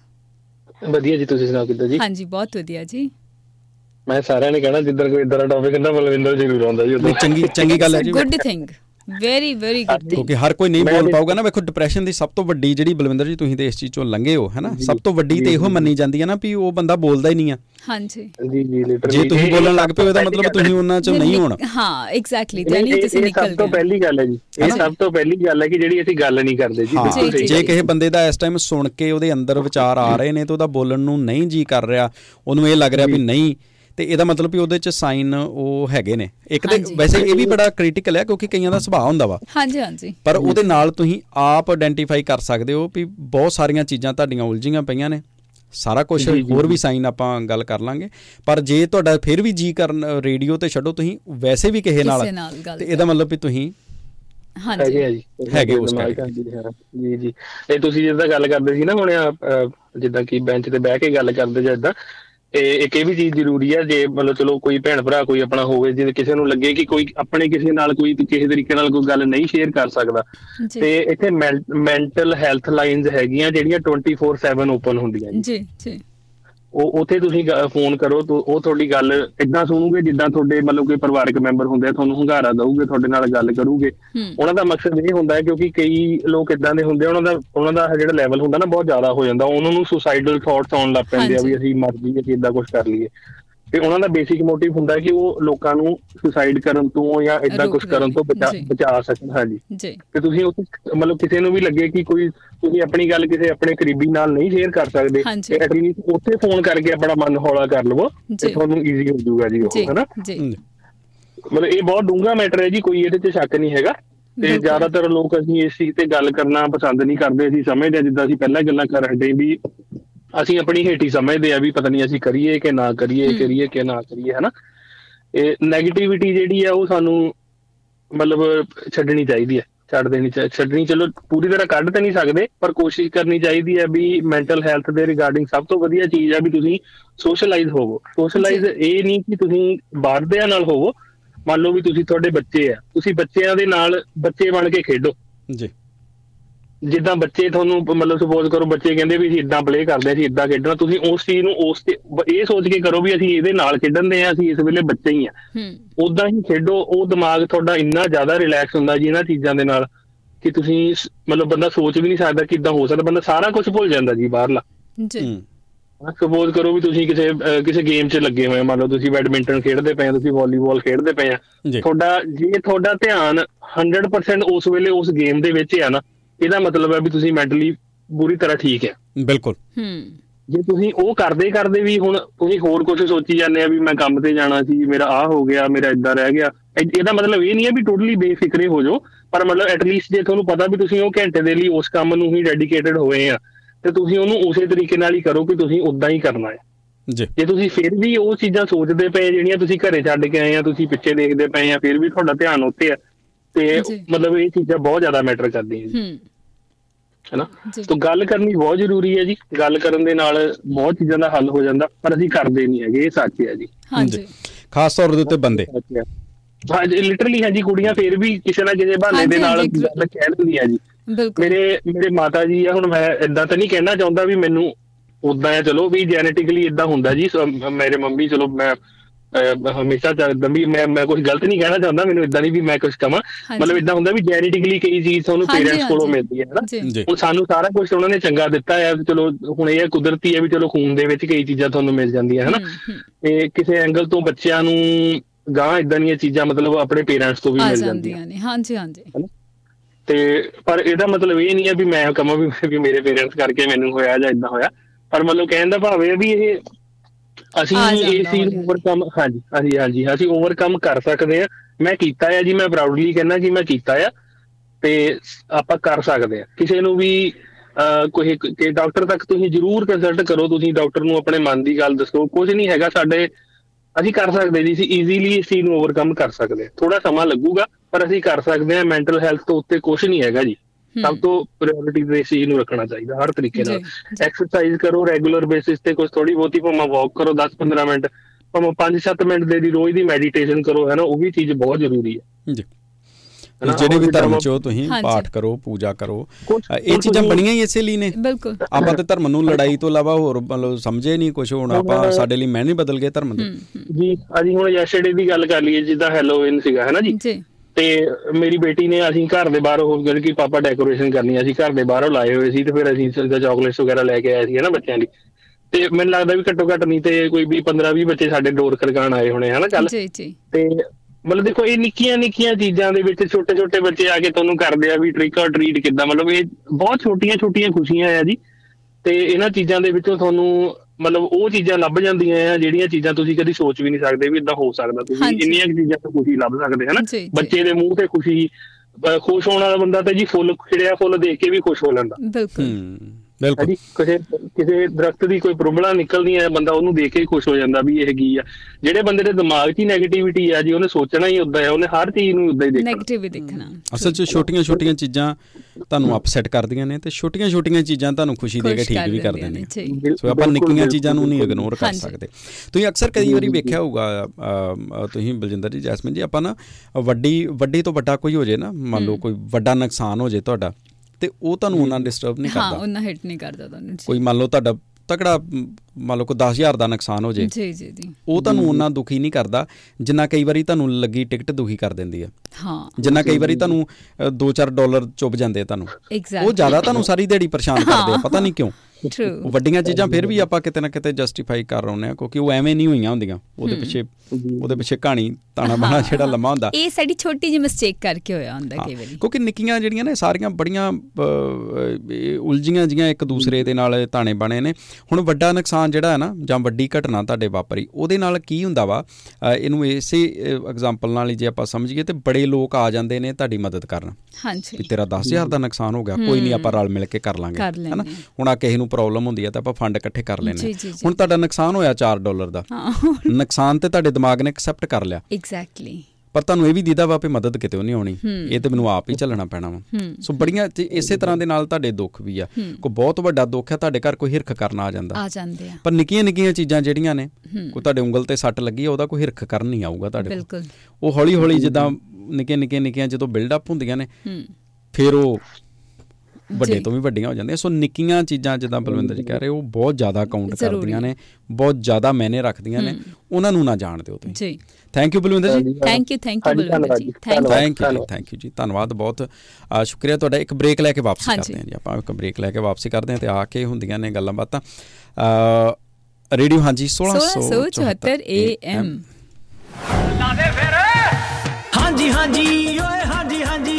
ਵਧੀਆ ਜੀ ਤੁਸੀਂ ਸੁਣਾਓ ਕਿੱਦਾਂ ਜੀ? ਹਾਂਜੀ ਬਹੁਤ ਵਧੀਆ ਜੀ। ਮੈਂ ਸਾਰਿਆਂ ਨੇ ਕਹਿਣਾ ਜਿੱਧਰ ਕੋਈ ਇਦਾਂ ਦਾ ਟੌਪਿਕ ਹੁੰਦਾ ਬਲਵਿੰਦਰ ਜ਼ਰੂਰ ਆਉਂਦਾ ਜੀ ਉਦੋਂ ਚੰਗੀ ਚੰਗੀ ਗੱਲ ਹੈ ਜੀ। Good thing very very good thing ਕਿਉਂਕਿ ਹਰ ਕੋਈ ਨਹੀਂ ਬੋਲ ਪਾਊਗਾ ਨਾ ਵੇਖੋ ਡਿਪਰੈਸ਼ਨ ਦੀ ਸਭ ਤੋਂ ਵੱਡੀ ਜਿਹੜੀ ਬਲਵਿੰਦਰ ਜੀ ਤੁਸੀਂ ਤੇ ਇਸ ਚੀਜ਼ ਚੋਂ ਲੰਘੇ ਹੋ ਹੈਨਾ ਸਭ ਤੋਂ ਵੱਡੀ ਤੇ ਇਹੋ ਮੰਨੀ ਜਾਂਦੀ ਹੈ ਨਾ ਵੀ ਉਹ ਬੰਦਾ ਬੋਲਦਾ ਹੀ ਨਹੀਂ ਆ। ਹਾਂਜੀ। ਜੀ ਜੀ ਲਿਟਰਲੀ ਜੇ ਤੁਸੀਂ ਬੋਲਣ ਲੱਗ ਪਏ ਉਹਦਾ ਮਤਲਬ ਤੁਸੀਂ ਉਹਨਾਂ ਚੋਂ ਨਹੀਂ ਹੋਣਾ। ਹਾਂ ਐਗਜ਼ੈਕਟਲੀ ਤੇ ਨਹੀਂ ਤੁਸੀਂ ਨਿਕਲ ਗਏ ਸਭ ਤੋਂ ਪਹਿਲੀ ਗੱਲ ਹੈ ਜੀ। ਇਹ ਸਭ ਤੋਂ ਪਹਿਲੀ ਗੱਲ ਹੈ ਕਿ ਜਿਹੜੀ ਅਸੀਂ ਗੱਲ ਨਹੀਂ ਕਰਦੇ ਜੀ ਜੇ ਕਿਸੇ ਬੰਦੇ ਦਾ ਇਸ ਟਾਈਮ ਸੁਣ ਕੇ ਉਹਦੇ ਅੰਦਰ ਵਿਚਾਰ ਆ ਰਹੇ ਨੇ ਤੇ ਉਹਦਾ ਬੋਲਣ ਨੂੰ ਨਹੀਂ ਜੀ ਕਰ ਰਿਹਾ ਉਹਨੂੰ ਇਹ ਲੱਗ ਰਿਹਾ ਵੀ ਨਹੀਂ ਤੇ ਇਹਦਾ ਮਤਲਬ ਵੀ ਉਹਦੇ ਚ ਸਾਈਨ ਉਹ ਹੈਗੇ ਨੇ। ਇੱਕ ਤੇ ਵੈਸੇ ਇਹ ਵੀ ਬੜਾ ਕ੍ਰਿਟੀਕਲ ਹੈ ਕਿਉਂਕਿ ਕਈਆਂ ਦਾ ਸੁਭਾਅ ਹੁੰਦਾ ਵਾ। ਹਾਂਜੀ ਹਾਂਜੀ। ਪਰ ਉਹਦੇ ਨਾਲ ਤੁਸੀਂ ਆਪ ਆਇਡੈਂਟੀਫਾਈ ਕਰ ਸਕਦੇ ਹੋ ਵੀ ਬਹੁਤ ਸਾਰੀਆਂ ਚੀਜ਼ਾਂ ਤੁਹਾਡੀਆਂ ਉਲਝੀਆਂ ਪਈਆਂ ਨੇ। ਸਾਰਾ ਕੁਝ ਹੋਰ ਵੀ ਸਾਈਨ ਆਪਾਂ ਗੱਲ ਕਰ ਲਾਂਗੇ। ਪਰ ਜੇ ਤੁਹਾਡਾ ਫਿਰ ਵੀ ਜੀ ਕਰਨ ਰੇਡੀਓ ਤੇ ਛੱਡੋ ਤੁਸੀਂ ਵੈਸੇ ਵੀ ਕਿਸੇ ਨਾਲ ਤੇ ਇਹਦਾ ਮਤਲਬ ਵੀ ਤੁਸੀਂ ਹਾਂਜੀ। ਹੈਗੇ ਉਸ ਜੀ ਜੀ। ਇਹ ਤੁਸੀਂ ਜਿੱਦਾਂ ਗੱਲ ਕਰਦੇ ਸੀ ਨਾ ਹੁਣ ਜਿੱਦਾਂ ਕਿ ਬੈਂਚ ਤੇ ਬਹਿ ਕੇ ਗੱਲ ਕਰਦੇ ਜਿੱਦਾਂ ਤੇ ਇੱਕ ਇਹ ਵੀ ਚੀਜ਼ ਜ਼ਰੂਰੀ ਹੈ ਜੇ ਮਤਲਬ ਚਲੋ ਕੋਈ ਭੈਣ ਭਰਾ ਕੋਈ ਆਪਣਾ ਹੋਵੇ ਜੇ ਕਿਸੇ ਨੂੰ ਲੱਗੇ ਕਿ ਕੋਈ ਆਪਣੇ ਕਿਸੇ ਨਾਲ ਕੋਈ ਕਿਸੇ ਤਰੀਕੇ ਨਾਲ ਕੋਈ ਗੱਲ ਨਹੀਂ ਸ਼ੇਅਰ ਕਰ ਸਕਦਾ ਤੇ ਇੱਥੇ ਮੈਂਟਲ ਹੈਲਥ ਲਾਈਨਸ ਹੈਗੀਆਂ ਜਿਹੜੀਆਂ 24/7 ਓਪਨ ਹੁੰਦੀਆਂ ਜੀ ਜੀ। ਉਹ ਉਥੇ ਤੁਸੀਂ ਫੋਨ ਕਰੋ ਤਾਂ ਉਹ ਤੁਹਾਡੀ ਗੱਲ ਇਦਾਂ ਸੁਣੂਗੇ ਜਿੱਦਾਂ ਤੁਹਾਡੇ ਮਤਲਬ ਕੋਈ ਪਰਿਵਾਰਕ ਮੈਂਬਰ ਹੁੰਦੇ ਆ ਤੁਹਾਨੂੰ ਹੰਗਾਰਾ ਦਊਗੇ ਤੁਹਾਡੇ ਨਾਲ ਗੱਲ ਕਰੂਗੇ। ਉਹਨਾਂ ਦਾ ਮਕਸਦ ਇਹ ਹੁੰਦਾ ਹੈ ਕਿਉਂਕਿ ਕਈ ਲੋਕ ਇਦਾਂ ਦੇ ਹੁੰਦੇ ਆ ਉਹਨਾਂ ਦਾ ਉਹਨਾਂ ਦਾ ਜਿਹੜਾ ਲੈਵਲ ਹੁੰਦਾ ਨਾ ਬਹੁਤ ਜ਼ਿਆਦਾ ਹੋ ਜਾਂਦਾ ਉਹਨਾਂ ਨੂੰ ਸੁਸਾਈਡਲ ਥਾਟਸ ਆਉਣ ਲੱਗ ਪੈਂਦੇ ਆ ਵੀ ਅਸੀਂ ਮਰ ਜਾਈਏ ਕਿ ਇਦਾਂ ਕੁਝ ਕਰ ਲਈਏ। ਤੇ ਉਹਨਾਂ ਦਾ ਬੇਸਿਕ ਮੋਟਿਵ ਹੁੰਦਾ ਕਿ ਉਹ ਲੋਕਾਂ ਨੂੰ ਸੁਸਾਈਡ ਕਰਨ ਤੋਂ ਜਾਂ ਇਦਾਂ ਕੁਝ ਕਰਨ ਤੋਂ ਬਚਾ ਸਕਣ ਹਾਂਜੀ। ਜੀ। ਤੇ ਤੁਸੀਂ ਉਸ ਮਤਲਬ ਕਿਸੇ ਨੂੰ ਵੀ ਲੱਗੇ ਕਿ ਕੋਈ ਤੁਸੀਂ ਆਪਣੀ ਗੱਲ ਕਿਸੇ ਆਪਣੇ ਕਰੀਬੀ ਨਾਲ ਨਹੀਂ ਸ਼ੇਅਰ ਕਰ ਸਕਦੇ ਤੇ ਐਟਲੀਸਟ ਉੱਥੇ ਫੋਨ ਕਰਕੇ ਆਪਣਾ ਮਨ ਹੌਲਾ ਕਰ ਲਵੋ ਤੇ ਤੁਹਾਨੂੰ ਈਜ਼ੀ ਹੋ ਜਾਊਗਾ ਜੀ ਉਹ ਹੈਨਾ? ਜੀ। ਮਤਲਬ ਇਹ ਬਹੁਤ ਡੂੰਘਾ ਮੈਟਰ ਹੈ ਜੀ ਕੋਈ ਇਹਦੇ ਤੇ ਸ਼ੱਕ ਨਹੀਂ ਹੈਗਾ। ਤੇ ਜ਼ਿਆਦਾਤਰ ਲੋਕ ਅਸੀਂ ਇਸ ਚੀਜ਼ ਤੇ ਗੱਲ ਕਰਨਾ ਪਸੰਦ ਨਹੀਂ ਕਰਦੇ ਅਸੀਂ ਸਮਝਦੇ ਜਿੱਦਾਂ ਅਸੀਂ ਪਹਿਲਾਂ ਗੱਲਾਂ ਕਰ ਰਹੇ ਵੀ ਅਸੀਂ ਆਪਣੀ ਹੇਠੀ ਸਮਝਦੇ ਆ ਵੀ ਪਤਾ ਨਹੀਂ ਅਸੀਂ ਕਰੀਏ ਕਿ ਨਾ ਕਰੀਏ ਕਰੀਏ ਕਿ ਨਾ ਕਰੀਏ ਹਨਾ? ਇਹ 네ਗੇਟਿਵਿਟੀ ਜਿਹੜੀ ਆ ਉਹ ਸਾਨੂੰ ਮਤਲਬ ਛੱਡਣੀ ਚਾਹੀਦੀ ਹੈ ਛੱਡ ਦੇਣੀ ਛੱਡਣੀ ਚਲੋ ਪੂਰੀ ਤਰ੍ਹਾਂ ਕੱਢ ਤੇ ਨਹੀਂ ਸਕਦੇ ਪਰ ਕੋਸ਼ਿਸ਼ ਕਰਨੀ ਚਾਹੀਦੀ ਹੈ ਵੀ ਮੈਂਟਲ ਹੈਲਥ ਦੇ ਰਿਗਾਰਡਿੰਗ ਸਭ ਤੋਂ ਵਧੀਆ ਚੀਜ਼ ਆ ਵੀ ਤੁਸੀਂ ਸੋਸ਼ਲਾਈਜ਼ ਹੋਵੋ। ਸੋਸ਼ਲਾਈਜ਼ ਇਹ ਨਹੀਂ ਕਿ ਤੁਸੀਂ ਬਾਹਰ ਦੇ ਨਾਲ ਹੋਵੋ ਮੰਨ ਲਓ ਵੀ ਤੁਸੀਂ ਤੁਹਾਡੇ ਬੱਚੇ ਆ ਤੁਸੀਂ ਬੱਚਿਆਂ ਦੇ ਨਾਲ ਬੱਚੇ ਬਣ ਕੇ ਖੇਡੋ। ਜੀ। ਜਿੱਦਾਂ ਬੱਚੇ ਤੁਹਾਨੂੰ ਮਤਲਬ ਸਪੋਜ਼ ਕਰੋ ਬੱਚੇ ਕਹਿੰਦੇ ਵੀ ਅਸੀਂ ਇਦਾਂ ਪਲੇ ਕਰਦੇ ਅਸੀਂ ਇਦਾਂ ਖੇਡਣਾ ਤੁਸੀਂ ਉਸ ਚੀਜ਼ ਨੂੰ ਉਸ ਤੇ ਇਹ ਸੋਚ ਕੇ ਕਰੋ ਵੀ ਅਸੀਂ ਇਹਦੇ ਨਾਲ ਖੇਡਣ ਦੇ ਆ ਅਸੀਂ ਇਸ ਵੇਲੇ ਬੱਚੇ ਹੀ ਆ ਉਦਾਂ ਹੀ ਖੇਡੋ ਉਹ ਦਿਮਾਗ ਤੁਹਾਡਾ ਇੰਨਾ ਜ਼ਿਆਦਾ ਰਿਲੈਕਸ ਹੁੰਦਾ ਜੀ ਇਹਨਾਂ ਚੀਜ਼ਾਂ ਦੇ ਨਾਲ ਕਿ ਤੁਸੀਂ ਮਤਲਬ ਬੰਦਾ ਸੋਚ ਵੀ ਨਹੀਂ ਸਕਦਾ ਕਿ ਇਦਾਂ ਹੋ ਸਕਦਾ ਬੰਦਾ ਸਾਰਾ ਕੁਝ ਭੁੱਲ ਜਾਂਦਾ ਜੀ ਬਾਹਰਲਾ। ਜੀ। ਸਪੋਜ਼ ਕਰੋ ਵੀ ਤੁਸੀਂ ਕਿਸੇ ਕਿਸੇ ਗੇਮ 'ਚ ਲੱਗੇ ਹੋਏ ਮੰਨ ਲਓ ਤੁਸੀਂ ਬੈਡਮਿੰਟਨ ਖੇਡਦੇ ਪਏ ਆ ਤੁਸੀਂ ਵਾਲੀਬਾਲ ਖੇਡਦੇ ਪਏ ਆ ਤੁਹਾਡਾ ਜੇ ਤੁਹਾਡਾ ਧਿਆਨ 100% ਉਸ ਵੇਲੇ ਉਸ ਗੇਮ ਦੇ ਵਿੱਚ ਆ ਨਾ ਇਹਦਾ ਮਤਲਬ ਹੈ ਵੀ ਤੁਸੀਂ ਮੈਂਟਲੀ ਪੂਰੀ ਤਰ੍ਹਾਂ ਠੀਕ ਹੈ। ਬਿਲਕੁਲ। ਹੂੰ। ਜੇ ਤੁਸੀਂ ਉਹ ਕਰਦੇ ਕਰਦੇ ਵੀ ਹੁਣ ਤੁਸੀਂ ਹੋਰ ਕੁਝ ਸੋਚੀ ਜਾਂਦੇ ਆ ਵੀ ਮੈਂ ਕੰਮ ਤੇ ਜਾਣਾ ਸੀ ਮੇਰਾ ਆ ਹੋ ਗਿਆ ਮੇਰਾ ਇਦਾਂ ਰਹਿ ਗਿਆ। ਇਹਦਾ ਮਤਲਬ ਇਹ ਨਹੀਂ ਹੈ ਵੀ ਟੋਟਲੀ ਬੇਫਿਕਰੇ ਹੋ ਜਾਓ ਪਰ ਮਤਲਬ ਐਟਲੀਸਟ ਜੇ ਤੁਹਾਨੂੰ ਪਤਾ ਵੀ ਤੁਸੀਂ ਉਹ ਘੰਟੇ ਦੇ ਲਈ ਉਸ ਕੰਮ ਨੂੰ ਹੀ ਡੈਡੀਕੇਟਿਡ ਹੋਏ ਆ ਤੇ ਤੁਸੀਂ ਉਹਨੂੰ ਉਸੇ ਤਰੀਕੇ ਨਾਲ ਹੀ ਕਰੋ ਕਿ ਤੁਸੀਂ ਉਦਾਂ ਹੀ ਕਰਨਾ ਹੈ। ਜੀ। ਜੇ ਤੁਸੀਂ ਫਿਰ ਵੀ ਉਹ ਚੀਜ਼ਾਂ ਸੋਚਦੇ ਪਏ ਜਿਹੜੀਆਂ ਤੁਸੀਂ ਘਰੇ ਛੱਡ ਕੇ ਆਏ ਆ ਤੁਸੀਂ ਪਿੱਛੇ ਦੇਖਦੇ ਪਏ ਆ ਫਿਰ ਵੀ ਤੁਹਾਡਾ ਧਿਆਨ ਉੱਥੇ ਆ ਤੇ। ਮਤਲਬ ਇਹ ਚੀਜ਼ਾਂ ਬਹੁਤ ਜ਼ਿਆਦਾ ਮੈਟਰ ਕਰਦੀਆਂ ਜੀ। ਹੂੰ। ਹੈਨਾ? ਤਾਂ ਗੱਲ ਕਰਨੀ ਬਹੁਤ ਜ਼ਰੂਰੀ ਹੈ ਜੀ। ਗੱਲ ਕਰਨ ਦੇ ਨਾਲ ਬਹੁਤ ਚੀਜ਼ਾਂ ਦਾ ਹੱਲ ਹੋ ਜਾਂਦਾ ਪਰ ਅਸੀਂ ਕਰਦੇ ਨਹੀਂ ਹੈਗੇ ਇਹ ਸੱਚ ਹੈ ਜੀ। ਹਾਂਜੀ। ਖਾਸ ਤੌਰ ਦੇ ਉੱਤੇ ਬੰਦੇ। ਹੈ। ਜੀ ਲਿਟਰਲੀ ਹੈ ਜੀ ਕੁੜੀਆਂ ਫਿਰ ਵੀ ਕਿਸੇ ਨਾ ਕਿਸੇ ਬਹਾਨੇ ਦੇ ਨਾਲ ਗੱਲ ਕਹਿ ਦਿੰਦੀਆਂ ਜੀ। ਮੇਰੇ ਮੇਰੇ ਮਾਤਾ ਜੀ ਆ ਹੁਣ ਮੈਂ ਇਦਾਂ ਤਾਂ ਨਹੀਂ ਕਹਿਣਾ ਚਾਹੁੰਦਾ ਵੀ ਮੈਨੂੰ ਉਦਾਂ ਆ ਚਲੋ ਵੀ ਜੈਨੇਟਿਕਲੀ ਇਦਾਂ ਹੁੰਦਾ ਜੀ। ਮੇਰੇ ਮੰਮੀ ਚਲੋ ਮੈਂ ਹਮੇਸ਼ਾ ਚਾਹਦਾ ਵੀ ਮੈਂ ਮੈਂ ਕੁਝ ਗਲਤ ਨਹੀਂ ਕਹਿਣਾ ਚਾਹੁੰਦਾ ਮੈਨੂੰ ਇਦਾਂ ਨਹੀਂ ਵੀ ਮੈਂ ਕੁਝ ਕਵਾਂ। ਹਾਂਜੀ। ਮਤਲਬ ਇਦਾਂ ਹੁੰਦਾ ਵੀ ਜੈਨੇਟਿਕਲੀ ਕਈ ਚੀਜ਼ ਤੁਹਾਨੂੰ ਪੇਰੈਂਟਸ ਕੋਲੋਂ। ਮਿਲਦੀ ਹੈ ਨਾ ਜੀ। ਜੀ। ਹੁਣ ਸਾਨੂੰ ਸਾਰਾ ਕੁਝ ਉਹਨਾਂ ਨੇ ਚੰਗਾ ਦਿੱਤਾ ਹੈ ਚਲੋ ਹੁਣ ਇਹ ਕੁਦਰਤੀ ਹੈ ਵੀ ਚਲੋ ਖੂਨ ਦੇ ਵਿੱਚ ਕਈ ਚੀਜ਼ਾਂ ਤੁਹਾਨੂੰ ਮਿਲ ਜਾਂਦੀਆਂ ਹਨਾ। ਤੇ ਕਿਸੇ ਐਂਗਲ ਤੋਂ ਬੱਚਿਆਂ ਨੂੰ ਗਾਂ ਇਦਾਂ ਦੀਆਂ ਚੀਜ਼ਾਂ ਮਤਲਬ ਆਪਣੇ ਪੇਰੈਂਟਸ ਤੋਂ ਵੀ ਮਿਲ ਜਾਂਦੀਆਂ। ਨੇ ਹਾਂਜੀ ਹਾਂਜੀ। ਤੇ ਪਰ ਇਹਦਾ ਮਤਲਬ ਇਹ ਨਹੀਂ ਹੈ ਵੀ ਮੈਂ ਕਹਾਂ ਵੀ ਮੇਰੇ ਪੇਰੈਂਟਸ ਕਰਕੇ ਮੈਨੂੰ ਹੋਇਆ ਜਾਂ ਇਦਾਂ ਹੋਇਆ। ਪਰ ਮਤਲਬ ਕਹਿਣ ਦਾ ਭਾਵ ਇਹ ਵੀ ਇਹ ਅਸੀਂ ਆ ਇਹ ਚੀਜ਼ ਹੌਲੀ-ਹੌਲੀ। ਓਵਰਕਮ ਹਾਂਜੀ ਹਾਂਜੀ ਹਾਂਜੀ ਅਸੀਂ ਓਵਰਕਮ ਕਰ ਸਕਦੇ ਆ ਮੈਂ ਕੀਤਾ ਹੈ ਜੀ ਮੈਂ ਪ੍ਰਾਊਡਲੀ ਕਹਿੰਦਾ ਕਿ ਮੈਂ ਕੀਤਾ ਆ। ਤੇ ਆਪਾਂ ਕਰ ਸਕਦੇ ਆ ਕਿਸੇ ਨੂੰ ਵੀ ਕੋਈ ਕਿ ਡਾਕਟਰ ਤੱਕ ਤੁਸੀਂ ਜਰੂਰ ਕੰਸਲਟ ਕਰੋ। ਤੁਸੀਂ ਡਾਕਟਰ ਨੂੰ ਆਪਣੇ ਮਨ ਦੀ ਗੱਲ ਦੱਸੋ। ਕੁਝ ਨਹੀਂ ਹੈਗਾ ਸਾਡੇ ਅਸੀਂ ਕਰ ਸਕਦੇ ਜੀ ਅਸੀਂ ਈਜ਼ੀਲੀ ਇਸ ਚੀਜ਼ ਨੂੰ ਓਵਰਕਮ ਕਰ ਸਕਦੇ ਥੋੜਾ ਸਮਾਂ ਲੱਗੂਗਾ ਪਰ ਅਸੀਂ ਕਰ ਸਕਦੇ ਹਾਂ। ਮੈਂਟਲ ਹੈਲਥ ਤੋਂ ਉੱਤੇ ਕੁਝ ਨਹੀਂ ਹੈਗਾ ਜੀ। ਸਭ ਤੋਂ ਪ੍ਰਾਇੋਰਟੀ ਤੇ ਇਸ ਚੀਜ਼ ਨੂੰ ਰੱਖਣਾ ਚਾਹੀਦਾ ਹਰ ਤਰੀਕੇ ਨਾਲ। ਐਕਸਰਸਾਈਜ਼ ਕਰੋ ਰੈਗੂਲਰ ਬੇਸਿਸ ਤੇ ਕੁਝ ਥੋੜੀ ਬਹੁਤੀ ਭਾਵੇਂ ਵਾਕ ਕਰੋ 10-15 ਮਿੰਟ ਭਾਵੇਂ 5-7 ਮਿੰਟ ਦੇ ਦੀ ਰੋਜ਼ ਦੀ ਮੈਡੀਟੇਸ਼ਨ ਕਰੋ ਹੈ ਨਾ ਉਹ ਵੀ ਚੀਜ਼ ਬਹੁਤ ਜ਼ਰੂਰੀ ਹੈ। ਜੀ। ਜਿਹੜੇ ਵੀ ਧਰਮ ਚੋ ਤੁਸੀਂ। ਪਾਠ ਕਰੋ ਪੂਜਾ ਕਰੋ ਇਹ ਚੀਜ਼ਾਂ ਬਣੀਆਂ ਹੀ ਇਸੇ ਲਈ ਨੇ। ਬਿਲਕੁਲ। ਆਪਾਂ ਤੇ ਧਰਮ ਨੂੰ ਲੜਾਈ ਤੋਂ ਇਲਾਵਾ ਹੋਰ ਮਤਲਬ ਸਮਝੇ ਨਹੀਂ ਕੁਝ ਹੁਣ ਆਪਾਂ ਸਾਡੇ ਲਈ ਮੈਂ ਨਹੀਂ ਬਦਲ ਗਏ ਧਰਮ ਦੇ। ਜੀ ਅਸੀਂ ਹੁਣ ਯੈਸਟਰਡੇ ਦੀ ਗੱਲ ਕਰ ਲਈਏ ਜਿੱਦਾਂ ਹੈਲੋਵਿਨ ਸੀਗਾ ਹੈ ਨਾ ਜੀ? ਜੀ। ਤੇ ਮੇਰੀ ਬੇਟੀ ਨੇ ਅਸੀਂ ਘਰ ਦੇ ਬਾਹਰ ਹੋ ਗਏ ਕਿ ਪਾਪਾ ਡੈਕੋਰੇਸ਼ਨ ਕਰਨੀ ਅਸੀਂ ਘਰ ਦੇ ਬਾਹਰੋਂ ਲਾਏ ਹੋਏ ਸੀ ਤੇ ਫਿਰ ਅਸੀਂ ਚਾਕਲੇਟਸ ਵਗੈਰਾ ਲੈ ਕੇ ਆਏ ਸੀ ਨਾ ਬੱਚਿਆਂ ਲਈ। ਤੇ ਮੈਨੂੰ ਲੱਗਦਾ ਵੀ ਘੱਟੋ ਘੱਟ ਨਹੀਂ ਤੇ ਕੋਈ ਵੀ 15 20 ਬੱਚੇ ਸਾਡੇ ਡੋਰ ਖੜਕਾਣ ਆਏ ਹੋਣੇ ਹਨਾ ਕੱਲ ਜੀ ਜੀ। ਤੇ ਮਤਲਬ ਦੇਖੋ ਇਹ ਨਿੱਕੀਆਂ ਨਿੱਕੀਆਂ ਚੀਜ਼ਾਂ ਦੇ ਵਿੱਚ ਛੋਟੇ ਛੋਟੇ ਬੱਚੇ ਆ ਕੇ ਤੁਹਾਨੂੰ ਕਰਦੇ ਆ ਵੀ ਟ੍ਰਿਕ ਔਰ ਟ੍ਰੀਟ ਕਿੱਦਾਂ ਮਤਲਬ ਇਹ ਬਹੁਤ ਛੋਟੀਆਂ ਛੋਟੀਆਂ ਖੁਸ਼ੀਆਂ ਆ ਜੀ। ਤੇ ਇਹਨਾਂ ਚੀਜ਼ਾਂ ਦੇ ਵਿੱਚੋਂ ਤੁਹਾਨੂੰ ਮਤਲਬ ਉਹ ਚੀਜ਼ਾਂ ਲੱਭ ਜਾਂਦੀਆਂ ਆ ਜਿਹੜੀਆਂ ਚੀਜ਼ਾਂ ਤੁਸੀਂ ਕਦੀ ਸੋਚ ਵੀ ਨਹੀਂ ਸਕਦੇ ਵੀ ਇਦਾਂ ਹੋ ਸਕਦਾ ਤੁਸੀਂ। ਇੰਨੀਆਂ ਚੀਜ਼ਾਂ ਤੋਂ ਖੁਸ਼ੀ ਲੱਭ ਸਕਦੇ ਹਨਾ। ਬੱਚੇ ਦੇ ਮੂੰਹ ਤੇ ਖੁਸ਼ੀ ਖੁਸ਼ ਹੋਣ ਵਾਲਾ ਬੰਦਾ ਤਾਂ ਜੀ ਫੁੱਲ ਖਿੜਿਆ ਫੁੱਲ ਦੇਖ ਕੇ ਵੀ ਖੁਸ਼ ਹੋ ਲੈਂਦਾ ਬਿਲਕੁਲ ਬਿਲਕੁਲ। ਕਿਸੇ ਕਿਸੇ ਦਰਖਤ ਦੀ ਕੋਈ ਪ੍ਰੋਬਲਮ ਨਿਕਲਦੀ ਹੈ ਬੰਦਾ ਉਹਨੂੰ ਦੇਖ ਕੇ ਹੀ ਖੁਸ਼ ਹੋ ਜਾਂਦਾ ਵੀ ਇਹ ਕੀ ਆ। ਜਿਹੜੇ ਬੰਦੇ ਦੇ ਦਿਮਾਗ 'ਚ ਹੀ 네ਗੇਟਿਵਿਟੀ ਆ ਜੀ ਉਹਨੇ ਸੋਚਣਾ ਹੀ ਉਦਾਂ ਹੈ ਉਹਨੇ ਹਰ ਚੀਜ਼ ਨੂੰ ਉਦਾਂ ਹੀ ਦੇਖਣਾ। 네ਗੇਟਿਵ ਦੇਖਣਾ। ਅਸਲ 'ਚ ਛੋਟੀਆਂ-ਛੋਟੀਆਂ ਚੀਜ਼ਾਂ ਤੁਹਾਨੂੰ ਅਪਸੈਟ ਕਰਦੀਆਂ ਨੇ ਤੇ ਛੋਟੀਆਂ-ਛੋਟੀਆਂ ਚੀਜ਼ਾਂ ਤੁਹਾਨੂੰ ਖੁਸ਼ੀ ਦੇ ਕੇ ਠੀਕ ਵੀ ਕਰ ਦਿੰਦੀਆਂ ਨੇ, ਸੋ ਆਪਾਂ ਨਿੱਕੀਆਂ ਚੀਜ਼ਾਂ ਨੂੰ ਨਹੀਂ। ਇਗਨੋਰ ਕਰ। ਸਕਦੇ। ਤੁਸੀਂ ਅਕਸਰ ਕਈ ਵਾਰੀ ਵੇਖਿਆ ਹੋਊਗਾ ਤੁਸੀਂ ਬਲਜਿੰਦਰ ਜੀ ਜੈਸਮਿਨ ਜੀ ਆਪਾਂ ਨਾ ਵੱਡੀ ਵੱਡੀ ਤੋਂ ਵੱਡਾ ਕੋਈ ਹੋ ਜੇ ਨਾ ਮੰਨ ਲਓ ਕੋਈ ਵੱਡਾ ਨੁਕਸਾਨ ਹੋ ਜੇ ਤੁਹਾਡਾ ਤੇ ਉਹ ਤੁਹਾਨੂੰ ਉਹਨਾਂ ਡਿਸਟਰਬ ਨਹੀਂ ਹਾਂ ਕਰਦਾ। ਉਹਨਾਂ ਹਿੱਟ ਨਹੀਂ ਕਰਦਾ ਤੁਹਾਨੂੰ ਕੋਈ ਮੰਨ ਲਓ ਤੁਹਾਡਾ ਤਕੜਾ ਮੰਨ ਲਓ ਕੋਈ 10000 ਦਾ ਨੁਕਸਾਨ ਹੋ ਜੇ ਜੀ ਜੀ ਜੀ। ਉਹ ਤੁਹਾਨੂੰ ਉਹਨਾਂ ਦੁਖੀ ਨਹੀਂ ਕਰਦਾ ਜਿੰਨਾ ਕਈ ਵਾਰੀ ਤੁਹਾਨੂੰ ਲੱਗੀ ਟਿਕਟ ਦੁਖੀ ਕਰ ਦਿੰਦੀ ਹੈ ਹਾਂ। ਜਿੰਨਾ ਕਈ ਵਾਰੀ ਤੁਹਾਨੂੰ 2-4 ਡਾਲਰ ਚੁੱਭ ਜਾਂਦੇ ਤੁਹਾਨੂੰ। ਉਹ ਜ਼ਿਆਦਾ ਤੁਹਾਨੂੰ ਸਾਰੀ ਦਿਹਾੜੀ ਪਰੇਸ਼ਾਨ ਕਰਦੇ ਆ ਪਤਾ ਨਹੀਂ ਕਿਉਂ। ਉਹ ਟਰੂ ਵੱਡੀਆਂ ਚੀਜ਼ਾਂ ਫਿਰ ਵੀ ਆਪਾਂ ਕਿਤੇ ਨਾ ਕਿਤੇ ਜਸਟੀਫਾਈ ਕਰ ਰਹੇ ਆ ਕਿਉਂਕਿ ਉਹ ਐਵੇਂ ਨਹੀਂ ਹੋਈਆਂ ਹੁੰਦੀਆਂ। ਉਹਦੇ ਪਿੱਛੇ ਉਹਦੇ ਪਿੱਛੇ ਕਹਾਣੀ ਤਾਣਾ ਬਾਣਾ ਜਿਹੜਾ ਲੰਮਾ ਹੁੰਦਾ। ਇਹ ਸਾਡੀ ਛੋਟੀ ਜਿਹੀ ਮਿਸਟੇਕ ਕਰਕੇ ਹੋਇਆ ਹੁੰਦਾ ਹਾਂ, ਕਈ ਵਾਰੀ। ਕਿਉਂਕਿ ਨਿੱਕੀਆਂ ਜਿਹੜੀਆਂ ਨੇ ਸਾਰੀਆਂ ਬੜੀਆਂ ਉਲਝੀਆਂ ਜੀਆਂ ਇੱਕ ਦੂਸਰੇ ਦੇ ਨਾਲ ਤਾਣੇ ਬਣੇ ਨੇ। ਹੁਣ ਵੱਡਾ ਨੁਕਸਾਨ ਜਿਹੜਾ ਹੈ ਨਾ ਜਾਂ ਵੱਡੀ ਘਟਨਾ ਤੁਹਾਡੇ ਵਾਪਰੀ ਉਹਦੇ ਨਾਲ ਕੀ ਹੁੰਦਾ ਵਾ? ਇਹਨੂੰ ਇਸੇ ਐਗਜ਼ਾਮਪਲ ਨਾਲ ਹੀ ਜੇ ਆਪਾਂ ਸਮਝੀਏ ਤੇ ਬੜੇ ਲੋਕ ਆ ਜਾਂਦੇ ਨੇ ਤੁਹਾਡੀ ਮਦਦ ਕਰਨ। ਹਾਂਜੀ। ਵੀ ਤੇਰਾ 10000 ਦਾ ਨੁਕਸਾਨ ਹੋ ਗਿਆ ਕੋਈ ਨਹੀਂ ਆਪਾਂ ਰਲ ਮਿਲ ਕੇ ਕਰ ਲਾਂਗੇ ਕਰ ਲੈਂਦੇ। ਹਾਂ। ਹੁਣ ਆ ਕਿਸੇ ਨੂੰ ਪ੍ਰੋਬਲਮ ਹੁੰਦੀ ਹੈ ਤਾਂ ਆਪਾਂ ਫੰਡ ਇਕੱਠੇ ਕਰ ਜੀ। ਹੁਣ ਤੁਹਾਡਾ ਨੁਕਸਾਨ ਹੋਇਆ 4 ਡਾਲਰ ਦਾ। ਨੁਕਸਾਨ ਤੇ ਤੁਹਾਡੇ ਦਿਮਾਗ ਨੇ ਐਕਸੈਪਟ ਕਰ ਲਿਆ। ਐਗਜ਼ੈਕਟਲੀ ਪਰ ਤੁਹਾਨੂੰ ਇਹ ਵੀ ਦੀਦਾ ਵਾ ਵੀ ਮਦਦ ਕਿਤੇ ਨਹੀਂ ਆਉਣੀ। ਇਹ ਤੇ ਮੈਨੂੰ ਆਪ ਹੀ ਚੱਲਣਾ ਪੈਣਾ ਵਾ। ਸੋ ਬੜੀਆਂ ਇਸੇ ਤਰ੍ਹਾਂ ਦੇ ਨਾਲ ਤੁਹਾਡੇ ਦੁੱਖ ਵੀ ਆ। ਕੋਈ ਬਹੁਤ ਵੱਡਾ ਦੁੱਖ ਹੈ ਤੁਹਾਡੇ ਘਰ ਕੋਈ ਹਿਰਖ ਕਰਨ ਆ ਜਾਂਦਾ। ਆ ਜਾਂਦੇ ਆ। ਪਰ ਨਿੱਕੀਆਂ ਨਿੱਕੀਆਂ ਚੀਜ਼ਾਂ ਜਿਹੜੀਆਂ ਨੇ। ਕੋਈ ਤੁਹਾਡੇ ਉਂਗਲ ਤੇ ਸੱਟ ਲੱਗੀ ਆ ਉਹਦਾ ਕੋਈ ਹਿਰਖ ਕਰਨ ਨਹੀਂ ਆਊਗਾ ਤੁਹਾਡੇ ਕੋਲ। ਬਿਲਕੁਲ। ਉਹ ਹੌਲੀ ਹੌਲੀ ਜਿੱਦਾਂ ਨਿੱਕੀਆਂ ਨਿੱਕੀਆਂ ਨਿੱਕੀਆਂ ਜਦੋਂ ਬਿਲਡ ਅਪ ਹੁੰਦੀਆਂ ਨੇ ਫਿਰ ਉਹ ਵੱਡੇ। ਤੋਂ ਵੀ ਵੱਡੀਆਂ ਹੋ ਜਾਂਦੀਆਂ। ਸੋ ਨਿੱਕੀਆਂ ਚੀਜ਼ਾਂ ਜਿੱਦਾਂ ਬਲਵਿੰਦਰ ਜੀ ਕਹਿ ਰਹੇ ਉਹ ਬਹੁਤ ਜ਼ਿਆਦਾ ਕਾਊਂਟ ਕਰਦੀਆਂ ਨੇ ਬਹੁਤ ਜ਼ਿਆਦਾ ਮੈਨੇ ਰੱਖਦੀਆਂ ਨੇ। ਉਹਨਾਂ ਨੂੰ ਨਾ ਜਾਣ ਦਿਓ ਤੁਸੀਂ। ਜੀ। Thank you Balwinder ji. Thank you thank you ਹਾਂਜੀ, Balwinder ji. Thank you thank you ਧੰਨਵਾਦ। ਥੈਂਕ ਯੂ ਜੀ। ਧੰਨਵਾਦ ਬਹੁਤ। ਸ਼ੁਕਰੀਆ ਤੁਹਾਡਾ। ਇੱਕ ਬ੍ਰੇਕ ਲੈ ਕੇ ਵਾਪਸੀ ਹਾਂਜੀ। ਕਰਦੇ ਹਾਂ ਜੀ। ਆਪਾਂ ਇੱਕ ਬ੍ਰੇਕ ਲੈ ਕੇ ਵਾਪਸੀ ਕਰਦੇ ਹਾਂ ਤੇ ਆ ਕੇ ਹੁੰਦੀਆਂ ਨੇ ਗੱਲਾਂ ਬਾਤਾਂ। ਅ, ਰੇਡੀਓ ਹਾਂਜੀ 1674 1674 AM ਹਾਂਜੀ ਹਾਂਜੀ। ਓਏ